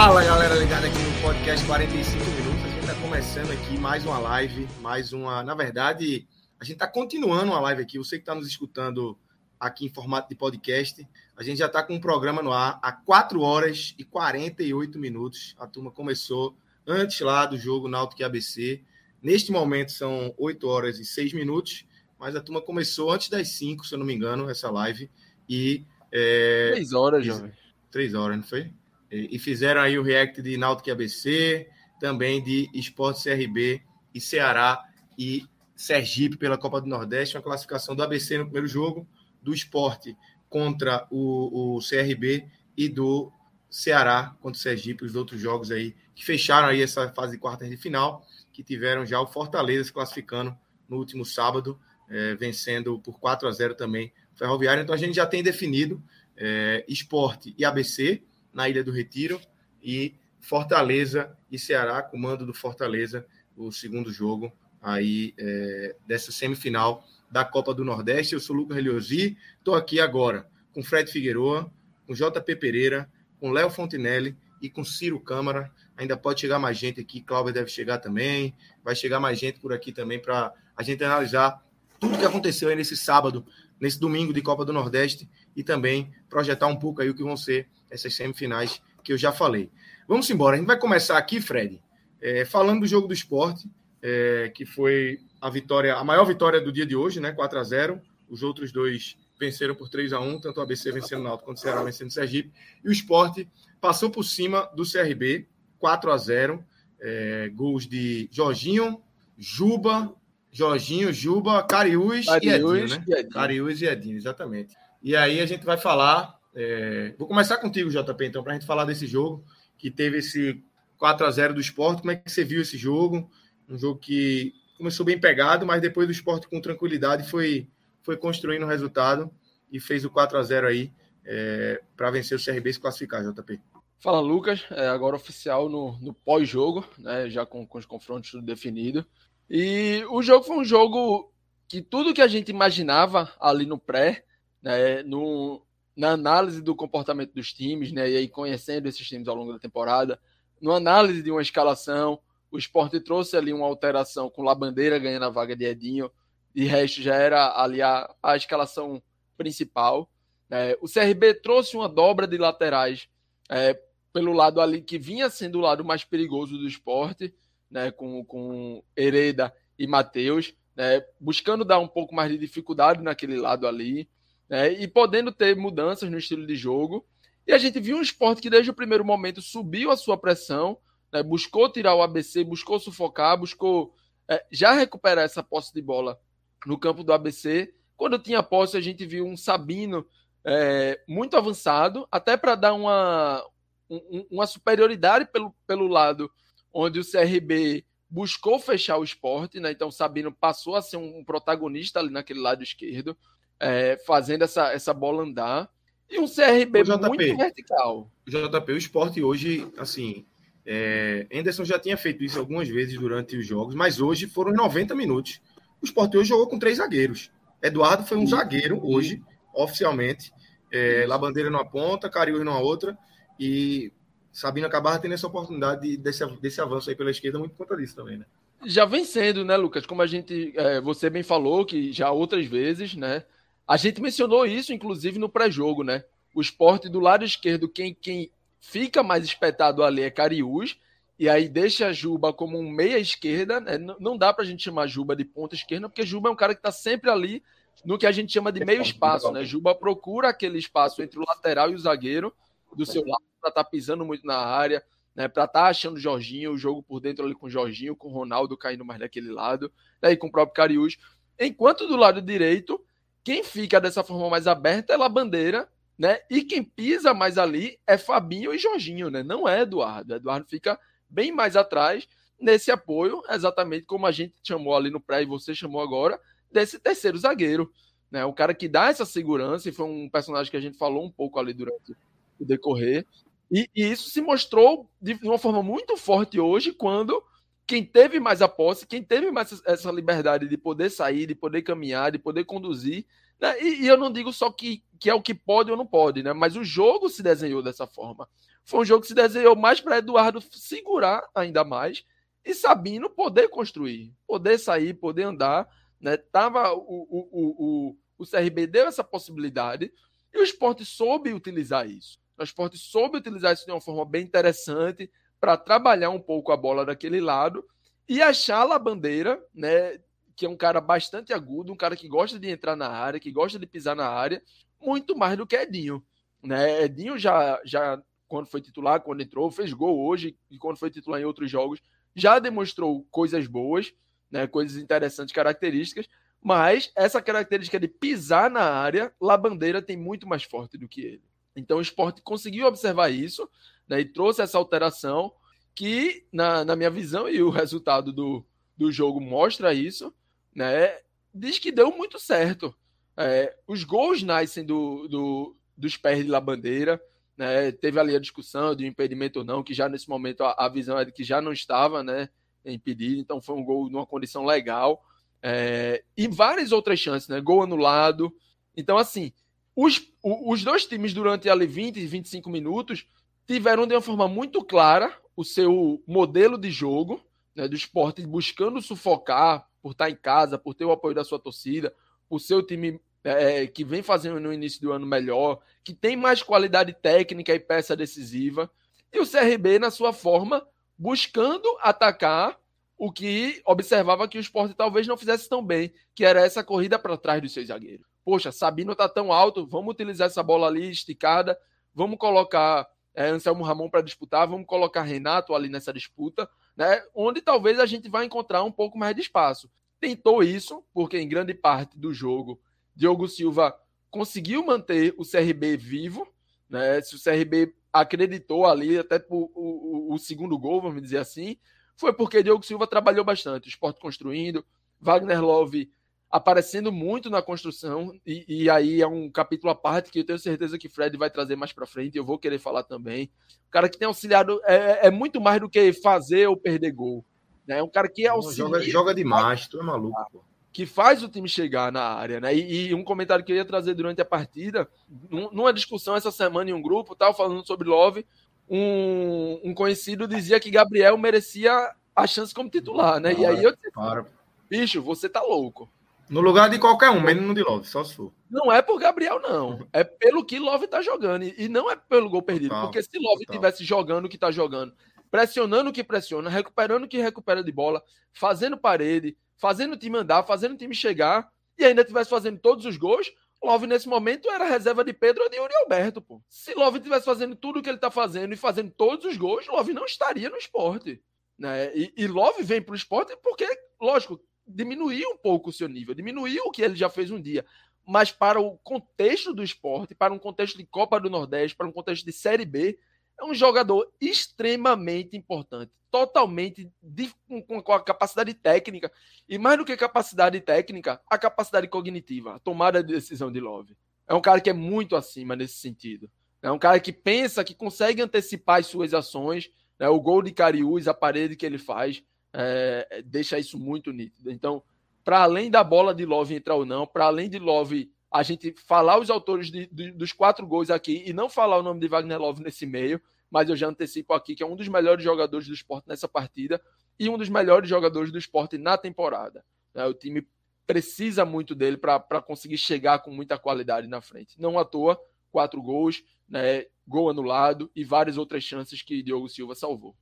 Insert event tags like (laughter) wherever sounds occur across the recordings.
Fala galera ligada aqui no podcast 45 minutos. A gente está começando aqui mais uma live, mais uma. Na verdade, a gente está continuando uma live aqui. Você que está nos escutando aqui em formato de podcast, a gente já está com um programa no ar há 4 horas e 48 minutos. A turma começou antes lá do jogo Náutico e ABC. Neste momento são 8 horas e 6 minutos, mas a turma começou antes das 5, se eu não me engano, essa live. E. É... 3 horas, jovem. 3 horas, não foi? E fizeram aí o react de Náutico e ABC, também de Esporte CRB e Ceará e Sergipe pela Copa do Nordeste, uma classificação do ABC no primeiro jogo, do Esporte contra o, o CRB e do Ceará contra o Sergipe, os outros jogos aí que fecharam aí essa fase de quartas de final, que tiveram já o Fortaleza se classificando no último sábado, é, vencendo por 4 a 0 também o Ferroviário. Então a gente já tem definido é, Esporte e ABC, na Ilha do Retiro e Fortaleza e Ceará, comando do Fortaleza, o segundo jogo aí é, dessa semifinal da Copa do Nordeste. Eu sou Lucas Reliosi, estou aqui agora com Fred Figueroa, com JP Pereira, com Léo Fontinelli e com Ciro Câmara. Ainda pode chegar mais gente aqui, Cláudia deve chegar também, vai chegar mais gente por aqui também para a gente analisar tudo que aconteceu aí nesse sábado, nesse domingo de Copa do Nordeste e também projetar um pouco aí o que vão ser essas semifinais que eu já falei. Vamos embora. A gente vai começar aqui, Fred, é, falando do jogo do esporte, é, que foi a vitória, a maior vitória do dia de hoje, né? 4 a 0 Os outros dois venceram por 3 a 1 tanto o ABC vencendo o Náutico quanto o Ceará vencendo o Sergipe. E o esporte passou por cima do CRB, 4 a 0 é, Gols de Jorginho, Juba, Jorginho, Juba, Cariús, e Edinho, né? E Edinho. Cariús e Edinho, exatamente. E aí a gente vai falar é, vou começar contigo, JP, então, para a gente falar desse jogo, que teve esse 4 a 0 do esporte. Como é que você viu esse jogo? Um jogo que começou bem pegado, mas depois do esporte com tranquilidade foi, foi construindo o resultado e fez o 4 a 0 aí é, para vencer o CRB e se classificar, JP. Fala, Lucas. É, agora oficial no, no pós-jogo, né, já com, com os confrontos tudo definido. E o jogo foi um jogo que tudo que a gente imaginava ali no pré, né, no, na análise do comportamento dos times, né, e aí conhecendo esses times ao longo da temporada, no análise de uma escalação, o esporte trouxe ali uma alteração com Labandeira ganhando a vaga de Edinho, de resto já era ali a, a escalação principal. É, o CRB trouxe uma dobra de laterais é, pelo lado ali que vinha sendo o lado mais perigoso do esporte, né, com, com Hereda e Matheus, né, buscando dar um pouco mais de dificuldade naquele lado ali né, e podendo ter mudanças no estilo de jogo. E a gente viu um esporte que desde o primeiro momento subiu a sua pressão, né, buscou tirar o ABC, buscou sufocar, buscou é, já recuperar essa posse de bola no campo do ABC. Quando tinha posse, a gente viu um Sabino é, muito avançado, até para dar uma, um, uma superioridade pelo, pelo lado onde o CRB buscou fechar o esporte, né? Então Sabino passou a ser um protagonista ali naquele lado esquerdo é, fazendo essa, essa bola andar. E um CRB JP, muito vertical. JP, o esporte hoje, assim, é, Anderson já tinha feito isso algumas vezes durante os jogos, mas hoje foram 90 minutos. O esporte hoje jogou com três zagueiros. Eduardo foi um zagueiro hoje, oficialmente. É, Labandeira numa ponta, Cariús numa outra. E Sabino acabava tendo essa oportunidade desse, desse avanço aí pela esquerda, muito por conta disso também, né? Já vem sendo, né, Lucas? Como a gente, é, você bem falou, que já outras vezes, né? A gente mencionou isso, inclusive, no pré-jogo, né? O esporte do lado esquerdo, quem, quem fica mais espetado ali é Cariús, e aí deixa a Juba como um meia esquerda. Né? Não dá pra gente chamar Juba de ponta esquerda, porque Juba é um cara que tá sempre ali no que a gente chama de meio espaço, né? Juba procura aquele espaço entre o lateral e o zagueiro do seu lado para estar tá pisando muito na área, né? Para estar tá achando o Jorginho, o jogo por dentro ali com o Jorginho, com o Ronaldo caindo mais daquele lado, né? com o próprio Cariús. Enquanto do lado direito, quem fica dessa forma mais aberta é a bandeira, né? E quem pisa mais ali é Fabinho e Jorginho, né? Não é Eduardo. Eduardo fica bem mais atrás nesse apoio, exatamente como a gente chamou ali no pré e você chamou agora, desse terceiro zagueiro. Né? O cara que dá essa segurança, e foi um personagem que a gente falou um pouco ali durante o decorrer. E, e isso se mostrou de uma forma muito forte hoje, quando quem teve mais a posse, quem teve mais essa liberdade de poder sair, de poder caminhar, de poder conduzir. Né? E, e, eu não digo só que, que é o que pode ou não pode, né? mas o jogo se desenhou dessa forma. Foi um jogo que se desenhou mais para Eduardo segurar ainda mais e Sabino poder construir, poder sair, poder andar. Né? Tava, o, o, o, o, CRB deu essa possibilidade e o esporte soube utilizar isso. O esporte soube utilizar isso de uma forma bem interessante para trabalhar um pouco a bola daquele lado e achar a bandeira, né, que é um cara bastante agudo, um cara que gosta de entrar na área, que gosta de pisar na área, muito mais do que Edinho. Né? Edinho já, já, quando foi titular, quando entrou, fez gol hoje, e quando foi titular em outros jogos, já demonstrou coisas boas, né? coisas interessantes, características, mas essa característica de pisar na área, Labandeira tem muito mais forte do que ele. Então o esporte conseguiu observar isso né, e trouxe essa alteração que, na, na minha visão, e o resultado do, do jogo mostra isso, né, diz que deu muito certo. É, os gols nascem do, do, dos pés de Labandeira, né, teve ali a discussão de impedimento ou não, que já nesse momento a, a visão é de que já não estava né, impedido, então foi um gol numa condição legal. É, e várias outras chances, né? Gol anulado. Então, assim, os, os dois times durante ali 20, 25 minutos tiveram de uma forma muito clara o seu modelo de jogo, né, do esporte buscando sufocar por estar em casa, por ter o apoio da sua torcida, por ser o time é, que vem fazendo no início do ano melhor, que tem mais qualidade técnica e peça decisiva, e o CRB na sua forma buscando atacar o que observava que o esporte talvez não fizesse tão bem, que era essa corrida para trás dos seus zagueiros. Poxa, Sabino tá tão alto, vamos utilizar essa bola ali esticada, vamos colocar é, Anselmo Ramon para disputar, vamos colocar Renato ali nessa disputa, né? Onde talvez a gente vai encontrar um pouco mais de espaço. Tentou isso, porque em grande parte do jogo, Diogo Silva conseguiu manter o CRB vivo, né? Se o CRB acreditou ali até o, o, o segundo gol, vamos dizer assim, foi porque Diogo Silva trabalhou bastante, o esporte construindo, Wagner Love aparecendo muito na construção, e, e, aí é um capítulo à parte que eu tenho certeza que Fred vai trazer mais para frente, eu vou querer falar também. O cara que tem auxiliado é, é muito mais do que fazer ou perder gol. Né? É um cara que auxilia. Joga, joga demais, tu é maluco. Que faz o time chegar na área, né? E, e, um comentário que eu ia trazer durante a partida, numa discussão essa semana em um grupo, tava falando sobre Love, um, um conhecido dizia que Gabriel merecia a chance como titular, né? e aí eu disse, para. bicho, você tá louco. No lugar de qualquer um, menos no de Love, só se for. Não é por Gabriel, não. É pelo que Love tá jogando. E não é pelo gol perdido. Total, porque se Love tivesse jogando o que tá jogando, pressionando o que pressiona, recuperando o que recupera de bola, fazendo parede, fazendo o time andar, fazendo o time chegar, e ainda tivesse fazendo todos os gols, Love nesse momento era reserva de Pedro ou de Yuri Alberto, pô. Se Love tivesse fazendo tudo o que ele tá fazendo e fazendo todos os gols, Love não estaria no esporte. Né? E, e Love vem pro esporte porque, lógico, diminuir um pouco o seu nível, diminuir o que ele já fez um dia. Mas para o contexto do esporte, para um contexto de Copa do Nordeste, para um contexto de Série B, é um jogador extremamente importante, totalmente de, com, com, a capacidade técnica, e mais do que capacidade técnica, a capacidade cognitiva, a tomada de decisão de Love. É um cara que é muito acima nesse sentido. É um cara que pensa, que consegue antecipar as suas ações. Né? O gol de Cariús, a parede que ele faz, é, deixa isso muito nítido. Então, para além da bola de Love entrar ou não, para além de Love a gente falar os autores de, de, dos quatro gols aqui e não falar o nome de Wagner Love nesse meio, mas eu já antecipo aqui que é um dos melhores jogadores do esporte nessa partida e um dos melhores jogadores do esporte na temporada. Né? O time precisa muito dele para conseguir chegar com muita qualidade na frente. Não à toa, quatro gols, né? gol anulado e várias outras chances que Diogo Silva salvou.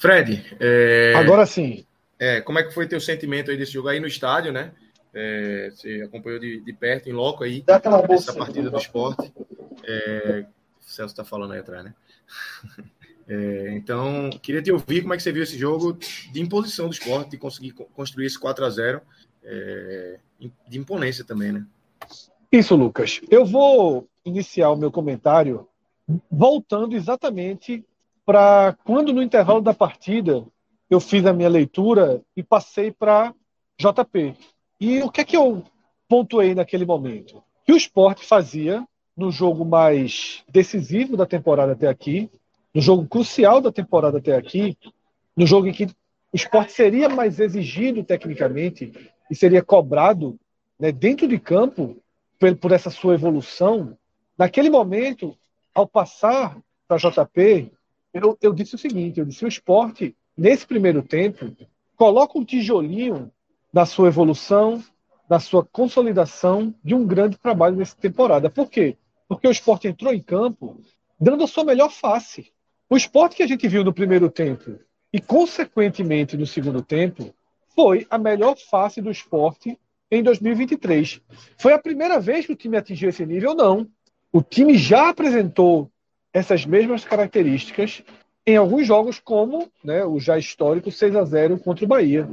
Fred, é... agora sim. É, como é que foi teu sentimento aí desse jogo aí no estádio, né? É, você acompanhou de, de, perto, em loco aí, essa partida do esporte. É, o Celso está falando aí atrás, né? (laughs) É, então, queria te ouvir como é que você viu esse jogo de imposição do esporte, de conseguir construir esse 4 a 0 é, de imponência também, né? Isso, Lucas. Eu vou iniciar o meu comentário voltando exatamente para quando no intervalo da partida eu fiz a minha leitura e passei para JP. E o que é que eu pontuei naquele momento? Que o esporte fazia no jogo mais decisivo da temporada até aqui, no jogo crucial da temporada até aqui, no jogo em que o esporte seria mais exigido tecnicamente e seria cobrado né, dentro de campo por, por essa sua evolução, naquele momento, ao passar para JP, eu, eu disse o seguinte: eu disse, o esporte, nesse primeiro tempo, coloca um tijolinho na sua evolução, na sua consolidação de um grande trabalho nessa temporada. Por quê? Porque o esporte entrou em campo dando a sua melhor face. O esporte que a gente viu no primeiro tempo e, consequentemente, no segundo tempo, foi a melhor face do esporte em 2023. Foi a primeira vez que o time atingiu esse nível? Não. O time já apresentou essas mesmas características em alguns jogos, como né, o já histórico 6 a 0 contra o Bahia.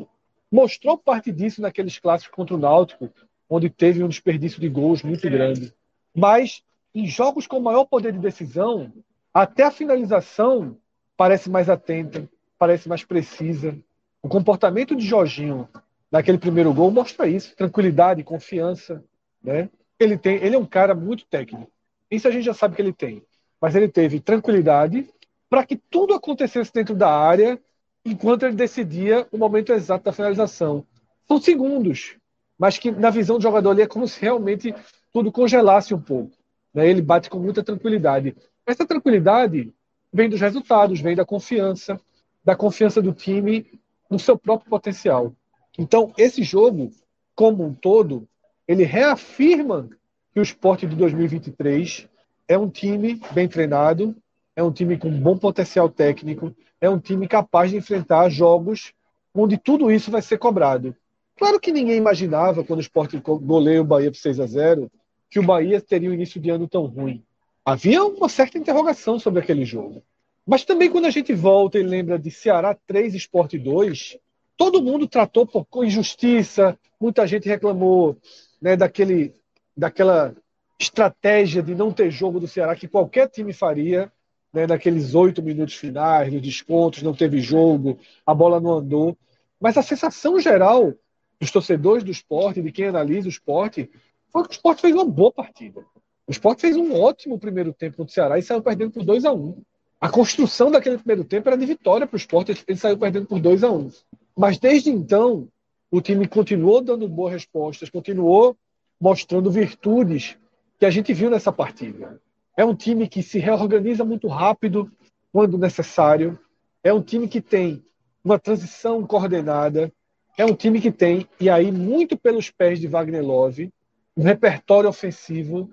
Mostrou parte disso naqueles clássicos contra o Náutico, onde teve um desperdício de gols muito grande. Mas em jogos com maior poder de decisão, até a finalização parece mais atenta, parece mais precisa. O comportamento de Jorginho naquele primeiro gol mostra isso, tranquilidade, confiança, né? Ele tem, ele é um cara muito técnico. Isso a gente já sabe que ele tem. Mas ele teve tranquilidade para que tudo acontecesse dentro da área enquanto ele decidia o momento exato da finalização. São segundos, mas que na visão do jogador ali é como se realmente tudo congelasse um pouco. Né? Ele bate com muita tranquilidade. Essa tranquilidade vem dos resultados, vem da confiança, da confiança do time no seu próprio potencial. Então, esse jogo, como um todo, ele reafirma que o esporte de 2023 é um time bem treinado, é um time com bom potencial técnico, é um time capaz de enfrentar jogos onde tudo isso vai ser cobrado. Claro que ninguém imaginava, quando o esporte goleia o Bahia por 6 a 0 que o Bahia teria um início de ano tão ruim. Havia uma certa interrogação sobre aquele jogo. Mas também quando a gente volta e lembra de Ceará 3 Esporte 2, todo mundo tratou por injustiça, muita gente reclamou né, daquele, daquela estratégia de não ter jogo do Ceará que qualquer time faria, né, naqueles oito minutos finais, nos descontos, não teve jogo, a bola não andou. Mas a sensação geral dos torcedores do esporte, de quem analisa o esporte, foi que o esporte fez uma boa partida. O Sport fez um ótimo primeiro tempo no Ceará e saiu perdendo por 2 a 1 um. A construção daquele primeiro tempo era de vitória para o Sport, ele saiu perdendo por 2 a 1 um. Mas desde então, o time continuou dando boas respostas, continuou mostrando virtudes que a gente viu nessa partida. É um time que se reorganiza muito rápido quando necessário. É um time que tem uma transição coordenada. É um time que tem, e aí muito pelos pés de Wagner Love, um repertório ofensivo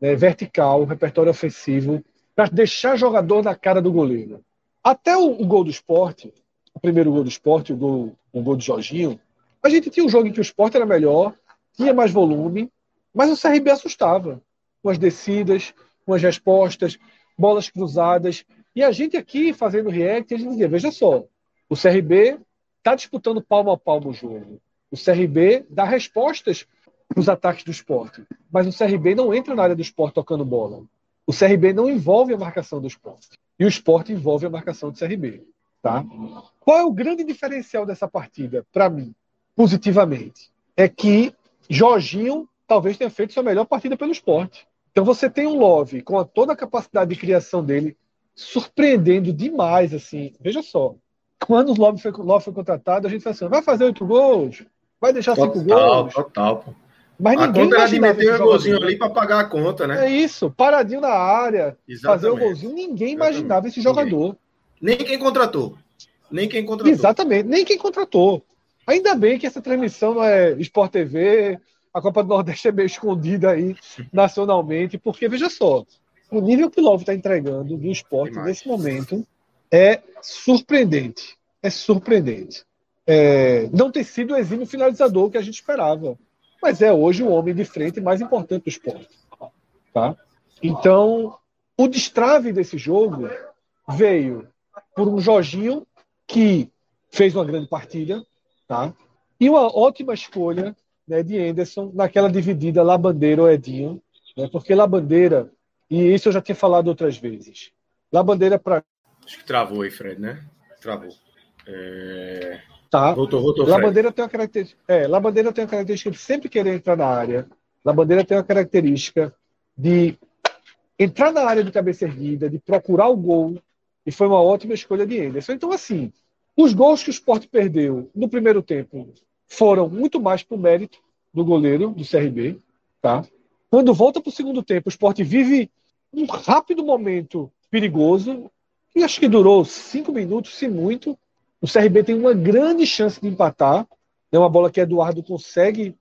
né, vertical, repertório ofensivo, para deixar jogador na cara do goleiro. Até o, o, gol do esporte, o primeiro gol do esporte, o gol, o gol do Jorginho, a gente tinha um jogo em que o esporte era melhor, tinha mais volume, mas o CRB assustava. Com as descidas, com as respostas, bolas cruzadas. E a gente aqui fazendo react, a gente dizia: veja só, o CRB está disputando palmo a palmo o jogo. O CRB dá respostas os ataques do esporte. Mas o CRB não entra na área do esporte tocando bola. O CRB não envolve a marcação do esporte. E o esporte envolve a marcação do CRB. Tá? Qual é o grande diferencial dessa partida, para mim, positivamente? É que Jorginho talvez tenha feito sua melhor partida pelo esporte. Então você tem um Love com a, toda a capacidade de criação dele, surpreendendo demais, assim. Veja só. Quando o Love foi, Love foi contratado, a gente falou assim: vai fazer oito gols? Vai deixar total, cinco gols? Total, pô. Mas a ninguém conta era de meter um golzinho ali para pagar a conta, né? É isso, paradinho na área, Exatamente. fazer o golzinho. Ninguém imaginava esse jogador. Nem quem contratou. Nem quem contratou. Exatamente, nem quem contratou. Ainda bem que essa transmissão não é Sport TV, a Copa do Nordeste é meio escondida aí nacionalmente, porque veja só, o nível que o Love está entregando do esporte nesse momento é surpreendente. É surpreendente. é, não ter sido o exímio finalizador que a gente esperava. Mas é hoje o homem de frente mais importante do esporte. Tá? Então, o destrave desse jogo veio por um Jorginho que fez uma grande partida, tá? E uma ótima escolha né, de Anderson naquela dividida Labandeira ou Edinho, né, porque Labandeira, e isso eu já tinha falado outras vezes, Labandeira para. Acho que travou aí, Fred, né? Travou. É... Tá. Voltou, voltou, Labandeira tem uma característica. É, Labandeira tem uma característica de sempre querer entrar na área. Labandeira tem uma característica de entrar na área de cabeça erguida, de procurar o gol, e foi uma ótima escolha de Anderson. Então, assim, os gols que o Sport perdeu no primeiro tempo foram muito mais por mérito do goleiro do CRB. Tá? Quando volta para o segundo tempo, o Sport vive um rápido momento perigoso, e acho que durou cinco minutos, se muito. O CRB tem uma grande chance de empatar. É uma bola que Eduardo consegue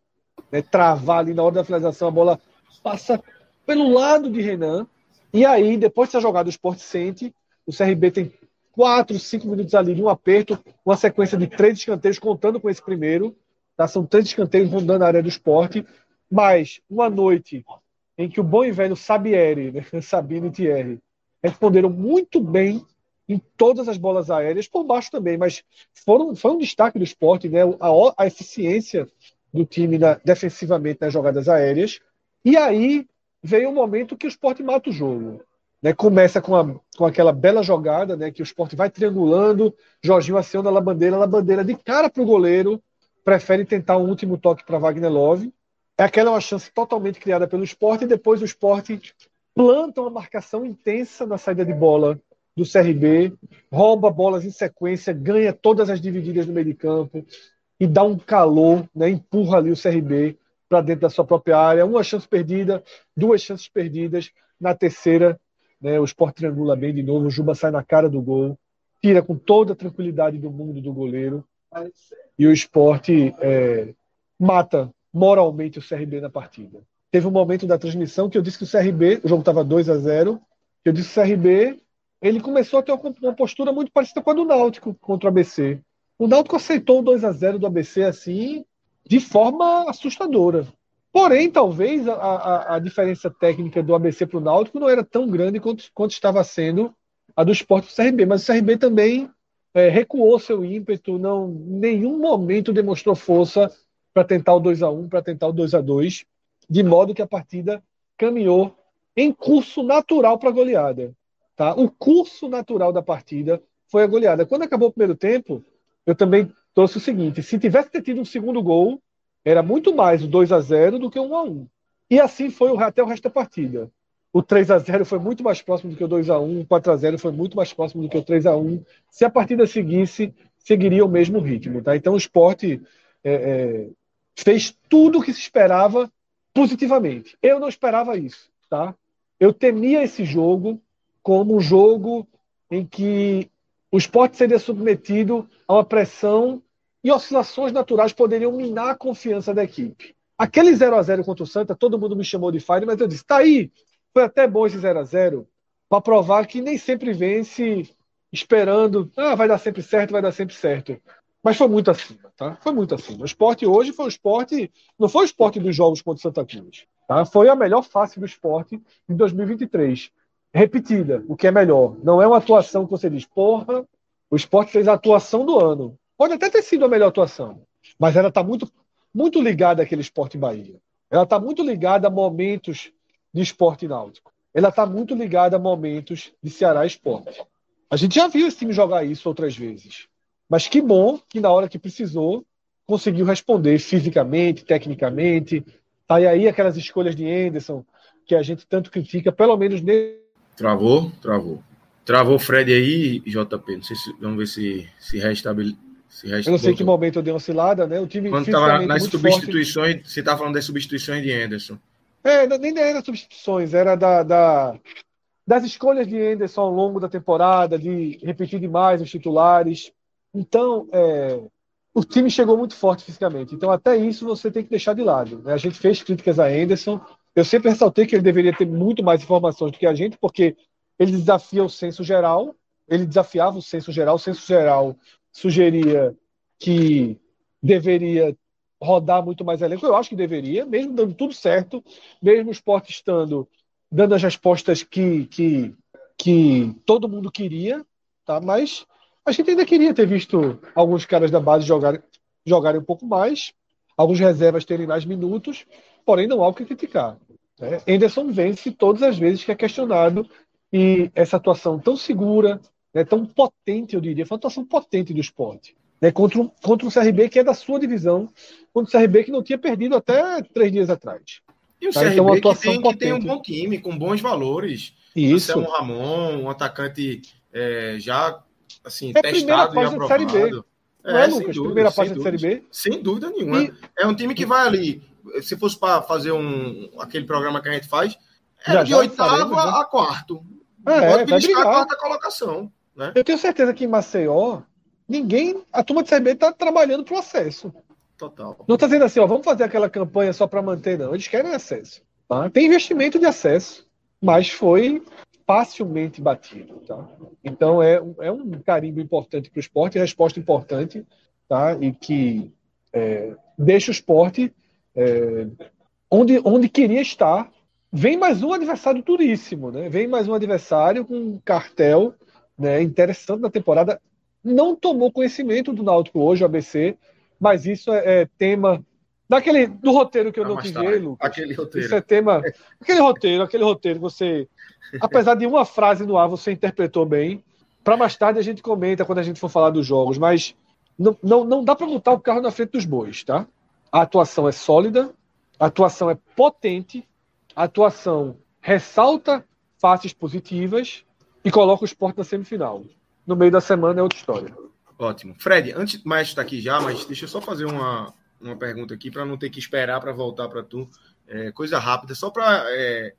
né, travar ali na hora da finalização. A bola passa pelo lado de Renan. E aí, depois dessa jogada, o Sport sente. O CRB tem quatro, cinco minutos ali de um aperto, uma sequência de três escanteios, contando com esse primeiro. Tá? São três escanteios rondando a área do esporte. Mas uma noite em que o bom e velho Sabieri, né, (laughs) Sabino e Thierry, responderam muito bem em todas as bolas aéreas, por baixo também, mas foram, foi um destaque do esporte, né? a, a eficiência do time na, defensivamente nas jogadas aéreas. E aí veio um momento que o esporte mata o jogo. Né? Começa com, a, com aquela bela jogada, né? que o esporte vai triangulando, Jorginho aciona a Labandeira, a Labandeira de cara para o goleiro, prefere tentar um último toque para Wagner Love. É aquela uma chance totalmente criada pelo esporte, e depois o esporte planta uma marcação intensa na saída de bola do CRB, rouba bolas em sequência, ganha todas as divididas no meio de campo e dá um calor, né, empurra ali o CRB para dentro da sua própria área. Uma chance perdida, duas chances perdidas. Na terceira, né, o Sport triangula bem de novo, o Juba sai na cara do gol, tira com toda a tranquilidade do mundo do goleiro e o Sport é, mata moralmente o CRB na partida. Teve um momento da transmissão que eu disse que o CRB, o jogo estava 2 a 0 eu disse que o CRB ele começou a ter uma postura muito parecida com a do Náutico contra o ABC. O Náutico aceitou o 2 a 0 do ABC assim, de forma assustadora. Porém, talvez a, a, a diferença técnica do ABC para o Náutico não era tão grande quanto, quanto estava sendo a do esporte para CRB. Mas o CRB também é, recuou seu ímpeto, não nenhum momento demonstrou força para tentar o 2 a 1 para tentar o 2 a 2 de modo que a partida caminhou em curso natural para a goleada. Tá? O curso natural da partida foi a goleada. Quando acabou o primeiro tempo, eu também trouxe o seguinte: se tivesse tido um segundo gol, era muito mais o 2 a 0 do que o 1 a 1 E assim foi até o resto da partida. O 3 a 0 foi muito mais próximo do que o 2 a 1 o 4 a 0 foi muito mais próximo do que o 3 a 1 Se a partida seguisse, seguiria o mesmo ritmo. Tá? Então o esporte é, é, fez tudo o que se esperava positivamente. Eu não esperava isso. Tá? Eu temia esse jogo, como um jogo em que o esporte seria submetido a uma pressão e oscilações naturais poderiam minar a confiança da equipe. Aquele 0 a 0 contra o Santa, todo mundo me chamou de fire, mas eu disse: tá aí, foi até bom esse 0 a 0 para provar que nem sempre vence esperando, ah, vai dar sempre certo, vai dar sempre certo. Mas foi muito acima, tá? Foi muito acima. O esporte hoje foi o esporte, não foi o esporte dos jogos contra o Santa Cruz, tá? Foi a melhor face do esporte em 2023 repetida, o que é melhor. Não é uma atuação que você diz, porra, o esporte fez a atuação do ano. Pode até ter sido a melhor atuação, mas ela está muito, muito ligada àquele esporte Bahia. Ela está muito ligada a momentos de esporte náutico. Ela está muito ligada a momentos de Ceará Esporte. A gente já viu esse time jogar isso outras vezes. Mas que bom que na hora que precisou, conseguiu responder fisicamente, tecnicamente. Tá aí aquelas escolhas de Anderson que a gente tanto critica, pelo menos nesse Travou? Travou. Travou o Fred aí, JP. Não sei se, vamos ver se se restabelece. Eu não sei que momento eu dei uma oscilada, né? O time Quando estava nas substituições, forte. você estava falando das substituições de Anderson. É, nem era substituições, era da, da, das escolhas de Anderson ao longo da temporada, de repetir demais os titulares. Então, é, o time chegou muito forte fisicamente. Então, até isso você tem que deixar de lado. Né? A gente fez críticas a Anderson, eu sempre ressaltei que ele deveria ter muito mais informações do que a gente, porque ele desafia o senso geral, ele desafiava o senso geral, o senso geral sugeria que deveria rodar muito mais elenco. Eu acho que deveria, mesmo dando tudo certo, mesmo o esporte estando dando as respostas que, que, que todo mundo queria, tá? mas a gente ainda queria ter visto alguns caras da base jogarem, jogarem um pouco mais, alguns reservas terem mais minutos, porém não há o que criticar. Né? Anderson vence todas as vezes que é questionado e essa atuação tão segura, né, tão potente, eu diria, foi uma atuação potente do esporte. Né, contra, um, contra um CRB que é da sua divisão, contra um CRB que não tinha perdido até três dias atrás. E o tá? CRB então, uma atuação que, tem, que tem um bom time, com bons valores. Isso. Anselmo Ramon, um atacante é, já assim, é testado e aprovado. Não é, é Lucas? Dúvida, primeira página de Série B? Sem dúvida nenhuma. E... É um time que vai ali. Se fosse para fazer um, aquele programa que a gente faz, é de oitavo né? a quarto. É, Pode beliscar a quarta colocação. Né? Eu tenho certeza que em Maceió, ninguém. A turma de Série B está trabalhando para o acesso. Total. Não está dizendo assim, ó, vamos fazer aquela campanha só para manter, não. Eles querem acesso. Tá? Tem investimento de acesso, mas foi facilmente batido. Tá? Então é, é um carimbo importante para o esporte, resposta importante, tá? e que é, deixa o esporte é, onde, onde queria estar. Vem mais um adversário duríssimo, né? vem mais um adversário com um cartel né, interessante na temporada. Não tomou conhecimento do Náutico hoje, o ABC, mas isso é, é tema daquele do roteiro que eu não, não tive, Lucas. Aquele roteiro. Isso é tema. Aquele roteiro, aquele roteiro, você apesar de uma frase no ar você interpretou bem. Para mais tarde a gente comenta quando a gente for falar dos jogos, mas não, não, não dá para botar o carro na frente dos bois, tá? A atuação é sólida, a atuação é potente, a atuação ressalta faces positivas e coloca o esporte na semifinal. No meio da semana é outra história. Ótimo. Fred, antes mais está aqui já, mas deixa eu só fazer uma, uma pergunta aqui para não ter que esperar para voltar para tu. É, coisa rápida, só para é,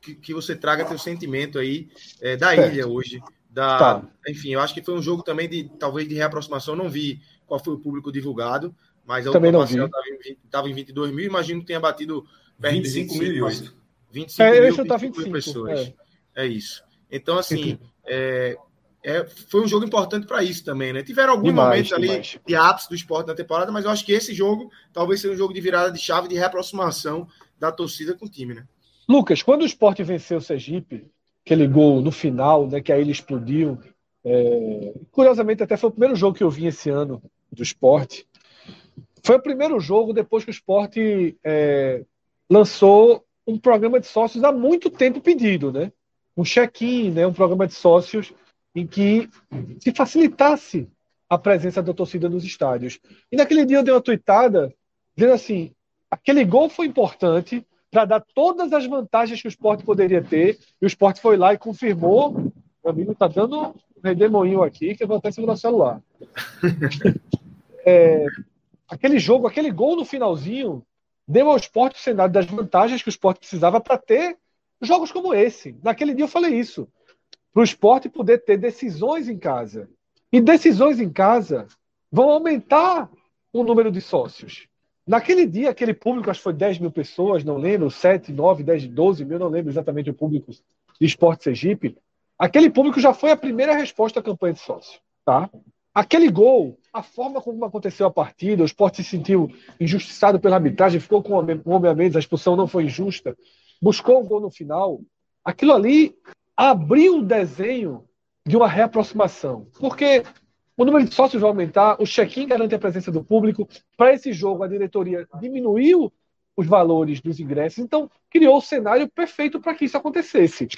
que, que você traga teu sentimento aí é, da ilha hoje. Da, tá. Enfim, eu acho que foi um jogo também de talvez de reaproximação. Não vi qual foi o público divulgado, mas a também não vi. Estava em, 22 mil. Imagino que tenha batido perto 25 de 25 mil. 25 é, mil, 25 25, pessoas. É. é. isso. Então, assim, é, é, foi um jogo importante para isso também, né? Tiveram alguns momentos ali demais. de ápice do esporte na temporada, mas eu acho que esse jogo talvez seja um jogo de virada de chave de reaproximação da torcida com o time, né? Lucas, quando o esporte venceu o Sergipe, aquele gol no final, né, que aí ele explodiu, é... curiosamente até foi o primeiro jogo que eu vi esse ano do esporte. Foi o primeiro jogo depois que o esporte é... lançou um programa de sócios há muito tempo pedido, né? Um check-in, né? um programa de sócios em que se facilitasse a presença da torcida nos estádios. E naquele dia eu dei uma tuitada dizendo assim: aquele gol foi importante, para dar todas as vantagens que o esporte poderia ter. E o esporte foi lá e confirmou. Meu amigo está dando um redemoinho aqui, que eu vou até segurar o celular. (laughs) é, aquele jogo, aquele gol no finalzinho, deu ao esporte o cenário das vantagens que o esporte precisava para ter jogos como esse. Naquele dia eu falei isso. Para o esporte poder ter decisões em casa. E decisões em casa vão aumentar o número de sócios. Naquele dia, aquele público, acho que foi 10 mil pessoas, não lembro, 7, 9, 10, 12 mil, não lembro exatamente o público de Esporte Sergipe. Aquele público já foi a primeira resposta à campanha de sócio. Tá? Aquele gol, a forma como aconteceu a partida, o esporte se sentiu injustiçado pela arbitragem, ficou com um homem a menos, a expulsão não foi injusta, buscou um gol no final. Aquilo ali abriu o desenho de uma reaproximação. Porque o número de sócios vai aumentar, o check-in garante a presença do público. Para esse jogo, a diretoria diminuiu os valores dos ingressos, então criou o cenário perfeito para que isso acontecesse.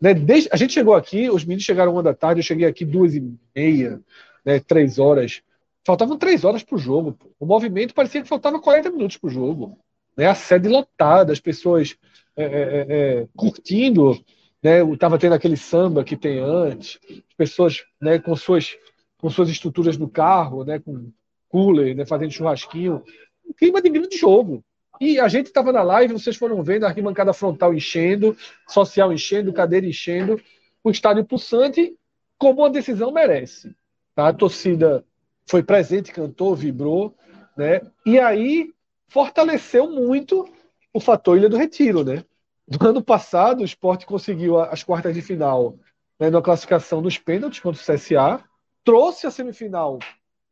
Né? Desde, a gente chegou aqui, os meninos chegaram uma da tarde, eu cheguei aqui duas e meia, né, três horas. Faltavam três horas para o jogo. O movimento parecia que faltava 40 minutos para o jogo. Né? A sede lotada, as pessoas é, é, é, é curtindo. Né? Estava tendo aquele samba que tem antes, as pessoas né, com suas com suas estruturas no carro, né, com cooler, né, fazendo churrasquinho. Um clima de grande jogo. E a gente estava na live, vocês foram vendo a arquibancada frontal enchendo, social enchendo, cadeira enchendo, o estádio pulsante, como a decisão merece. Tá? A torcida foi presente, cantou, vibrou, né? E aí fortaleceu muito o fator Ilha do Retiro, né? Do ano passado, o esporte conseguiu as quartas de final né, na classificação dos pênaltis contra o CSA, trouxe a semifinal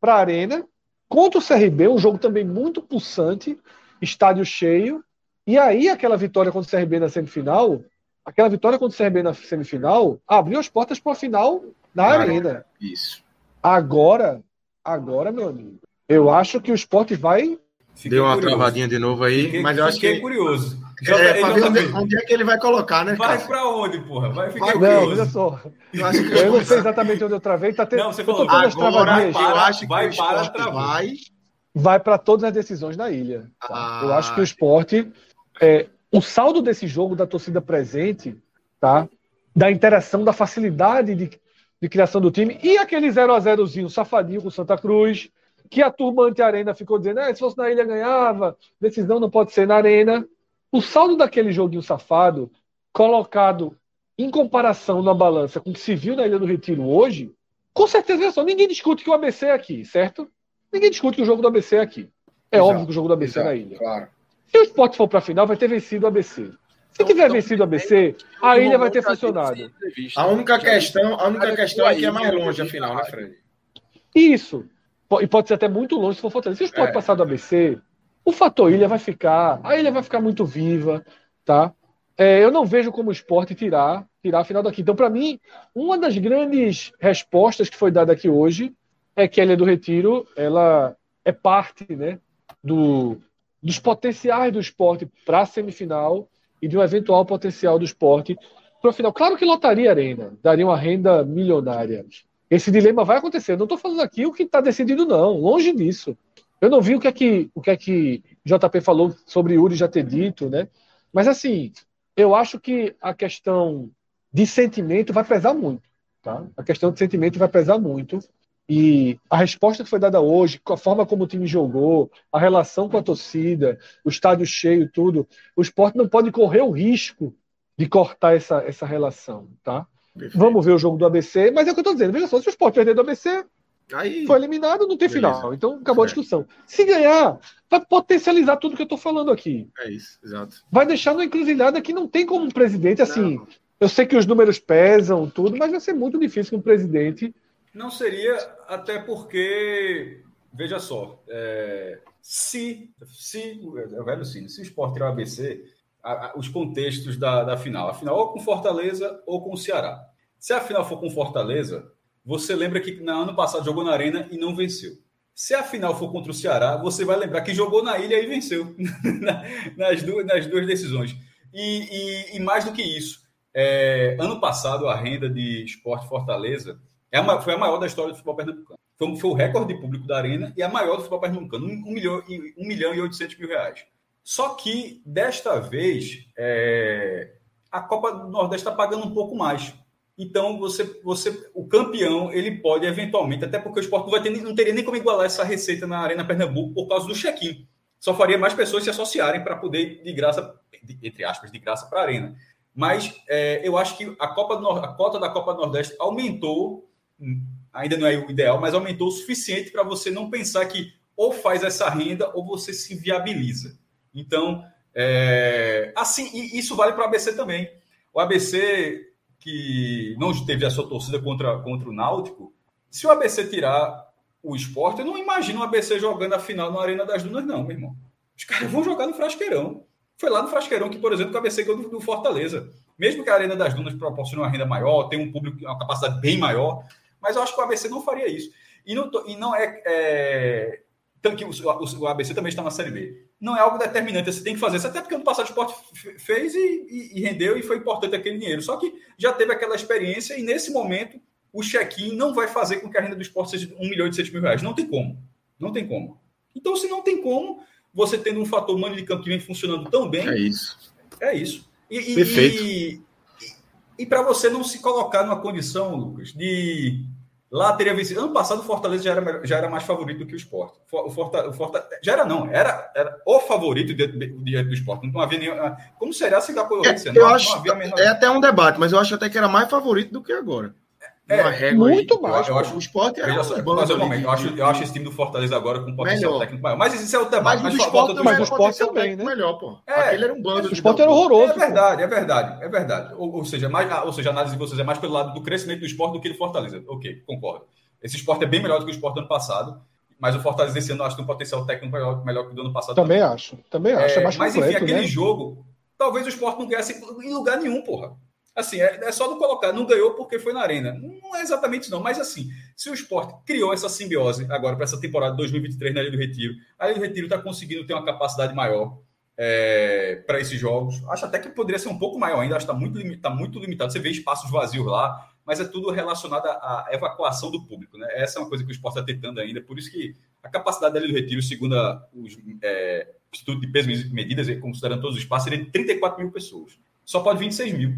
para a Arena, contra o CRB, um jogo também muito pulsante, estádio cheio, e aí aquela vitória contra o CRB na semifinal, aquela vitória contra o CRB na semifinal, abriu as portas para a final na ah, arena. Isso. Agora, agora, meu amigo, eu acho que o esporte vai. Fiquei Deu uma curioso. travadinha de novo aí, fiquei, mas eu acho que. curioso. É, pra ver onde, onde, é que ele vai colocar, né? Vai para onde, porra? Vai ficar Não, olha só. (laughs) Eu, acho que eu não sei exatamente onde eu travei. Tá tendo, não, você falou, agora, eu acho que vai o para vai. Vai para todas as decisões na ilha. Tá? Ah. Eu acho que o esporte. É, o saldo desse jogo da torcida presente, tá? Da interação, da facilidade de, de criação do time e aquele 0 a 0zinho safadinho com Santa Cruz, que a turma anti-arena ficou dizendo, eh, se fosse na ilha ganhava, decisão não pode ser na arena. O saldo daquele joguinho safado, colocado em comparação na balança com o que se viu na Ilha do Retiro hoje, com certeza só, ninguém discute que o ABC é aqui, certo? Ninguém discute que o jogo do ABC é aqui. É exato, óbvio que o jogo do ABC exato, é na ilha. Claro. Se o Sport for para a final, vai ter vencido o ABC. Se então, tiver então, vencido o ABC, a ilha vai ter funcionado. A única questão, a única questão é que é mais longe a final, né, Fred? Isso. E pode ser até muito longe se for Fortaleza. Se o Sport é. passar do ABC, o fator ilha vai ficar, a ilha vai ficar muito viva, tá? É, eu não vejo como o esporte tirar, tirar a final daqui. Então, para mim, uma das grandes respostas que foi dada aqui hoje é que a Ilha do Retiro, ela é parte, né, do, dos potenciais do esporte para a semifinal e de um eventual potencial do esporte para o final. Claro que lotaria a arena, daria uma renda milionária. Esse dilema vai acontecer. Eu não estou falando aqui o que está decidido, não. Longe disso. Eu não vi o que é que o que é que JP falou sobre Yuri já ter dito, né? Mas assim, eu acho que a questão de sentimento vai pesar muito, tá? A questão de sentimento vai pesar muito. E a resposta que foi dada hoje, a forma como o time jogou, a relação com a torcida, o estádio cheio, tudo, o esporte não pode correr o risco de cortar essa, essa relação, tá? Perfeito. Vamos ver o jogo do ABC, mas é o que eu estou dizendo. Veja só, se o esporte perder do ABC, Aí... Foi eliminado, não tem Beleza. final. Então acabou a discussão. Se ganhar, vai potencializar tudo que eu estou falando aqui. É isso, exato. Vai deixar numa encruzilhada que não tem como um presidente assim. Não. Eu sei que os números pesam, tudo, mas vai ser muito difícil que um presidente. Não seria, até porque, veja só, é, se, se, é o velho sim, se o esporte tirar o ABC, a, a, os contextos da, da final, a final ou com Fortaleza ou com o Ceará. Se a final for com Fortaleza, você lembra que no ano passado jogou na Arena e não venceu. Se a final for contra o Ceará, você vai lembrar que jogou na ilha e venceu (laughs) nas, duas, nas duas decisões. E, e, e mais do que isso, é, ano passado a renda de esporte Fortaleza é a, foi a maior da história do futebol pernambucano. Foi, foi o recorde público da Arena e a maior do futebol pernambucano, 1 um, milhão, um milhão e 800 mil reais. Só que, desta vez, é, a Copa do Nordeste está pagando um pouco mais. Então, você, você, o campeão, ele pode eventualmente, até porque o esporte não, vai ter, não teria nem como igualar essa receita na Arena Pernambuco por causa do check-in. Só faria mais pessoas se associarem para poder, de graça, de, entre aspas, de graça para a Arena. Mas é, eu acho que a, Copa do, a cota da Copa do Nordeste aumentou, ainda não é o ideal, mas aumentou o suficiente para você não pensar que ou faz essa renda ou você se viabiliza. Então, é, assim, isso vale para o ABC também. O ABC que não teve a sua torcida contra, contra o Náutico, se o ABC tirar o esporte, eu não imagino o ABC jogando a final na Arena das Dunas, não, meu irmão. Os caras vão jogar no Frasqueirão. Foi lá no Frasqueirão que, por exemplo, o ABC ganhou do, Fortaleza. Mesmo que a Arena das Dunas proporcione uma renda maior, tem um público, uma capacidade bem maior, mas eu acho que o ABC não faria isso. E não, e não é, é tanto que o, o, o, ABC também está na Série B. Não é algo determinante, você tem que fazer isso, até porque ano passado o esporte fez e, e, e, rendeu e foi importante aquele dinheiro. Só que já teve aquela experiência e nesse momento o check-in não vai fazer com que a renda do esporte seja 1 milhão e 800 mil reais. Não tem como. Não tem como. Então, se não tem como, você tendo um fator humano de campo que vem funcionando tão bem. É isso. É isso. E, Perfeito. E, e para você não se colocar numa condição, Lucas, de Lá teria vencido. Ano passado o Fortaleza já era, já era mais favorito do que o Sport. O Fortaleza, o Fortaleza já era não, era, era o favorito diante do Sport. Não havia nenhum. Como será se da corrência? É, eu não, acho, não menor... É até um debate, mas eu acho até que era mais favorito do que agora. É, muito mais. Eu, eu acho o esporte é só, mas momento, eu acho, eu acho esse time do Fortaleza agora com potencial melhor. técnico maior. Mas isso é o debate. Mas, mas o esporte, do mas o esporte também, né? melhor, pô. É, Aquele era um bando. O esporte era horroroso. É verdade, é verdade, é verdade. Ou, ou, seja, mais, ou seja, a análise de vocês é mais pelo lado do crescimento do esporte do que do Fortaleza. Ok, concordo. Esse esporte é bem melhor do que o esporte do ano passado. mas o Fortaleza esse ano acho que tem um potencial técnico melhor, melhor que o do ano passado. Também, também. acho, também acho. É, é mas completo, enfim, aquele né? jogo, talvez o Sport não ganhasse em lugar nenhum, porra. Assim, é, é, só não colocar, não ganhou porque foi na arena. Não é exatamente não. Mas assim, se o esporte criou essa simbiose agora para essa temporada de 2023 na Ilha do Retiro, a Ilha do Retiro está conseguindo ter uma capacidade maior é, para esses jogos. Acho até que poderia ser um pouco maior ainda, acho que está muito, tá muito limitado. Você vê espaços vazios lá, mas é tudo relacionado à, evacuação do público. Né? Essa é uma coisa que o esporte está tentando ainda, por isso que a capacidade da Ilha do Retiro, segundo a, os é, Instituto de Peso e Medidas, considerando todos os espaços, seria de 34 mil pessoas. Só pode 26 mil.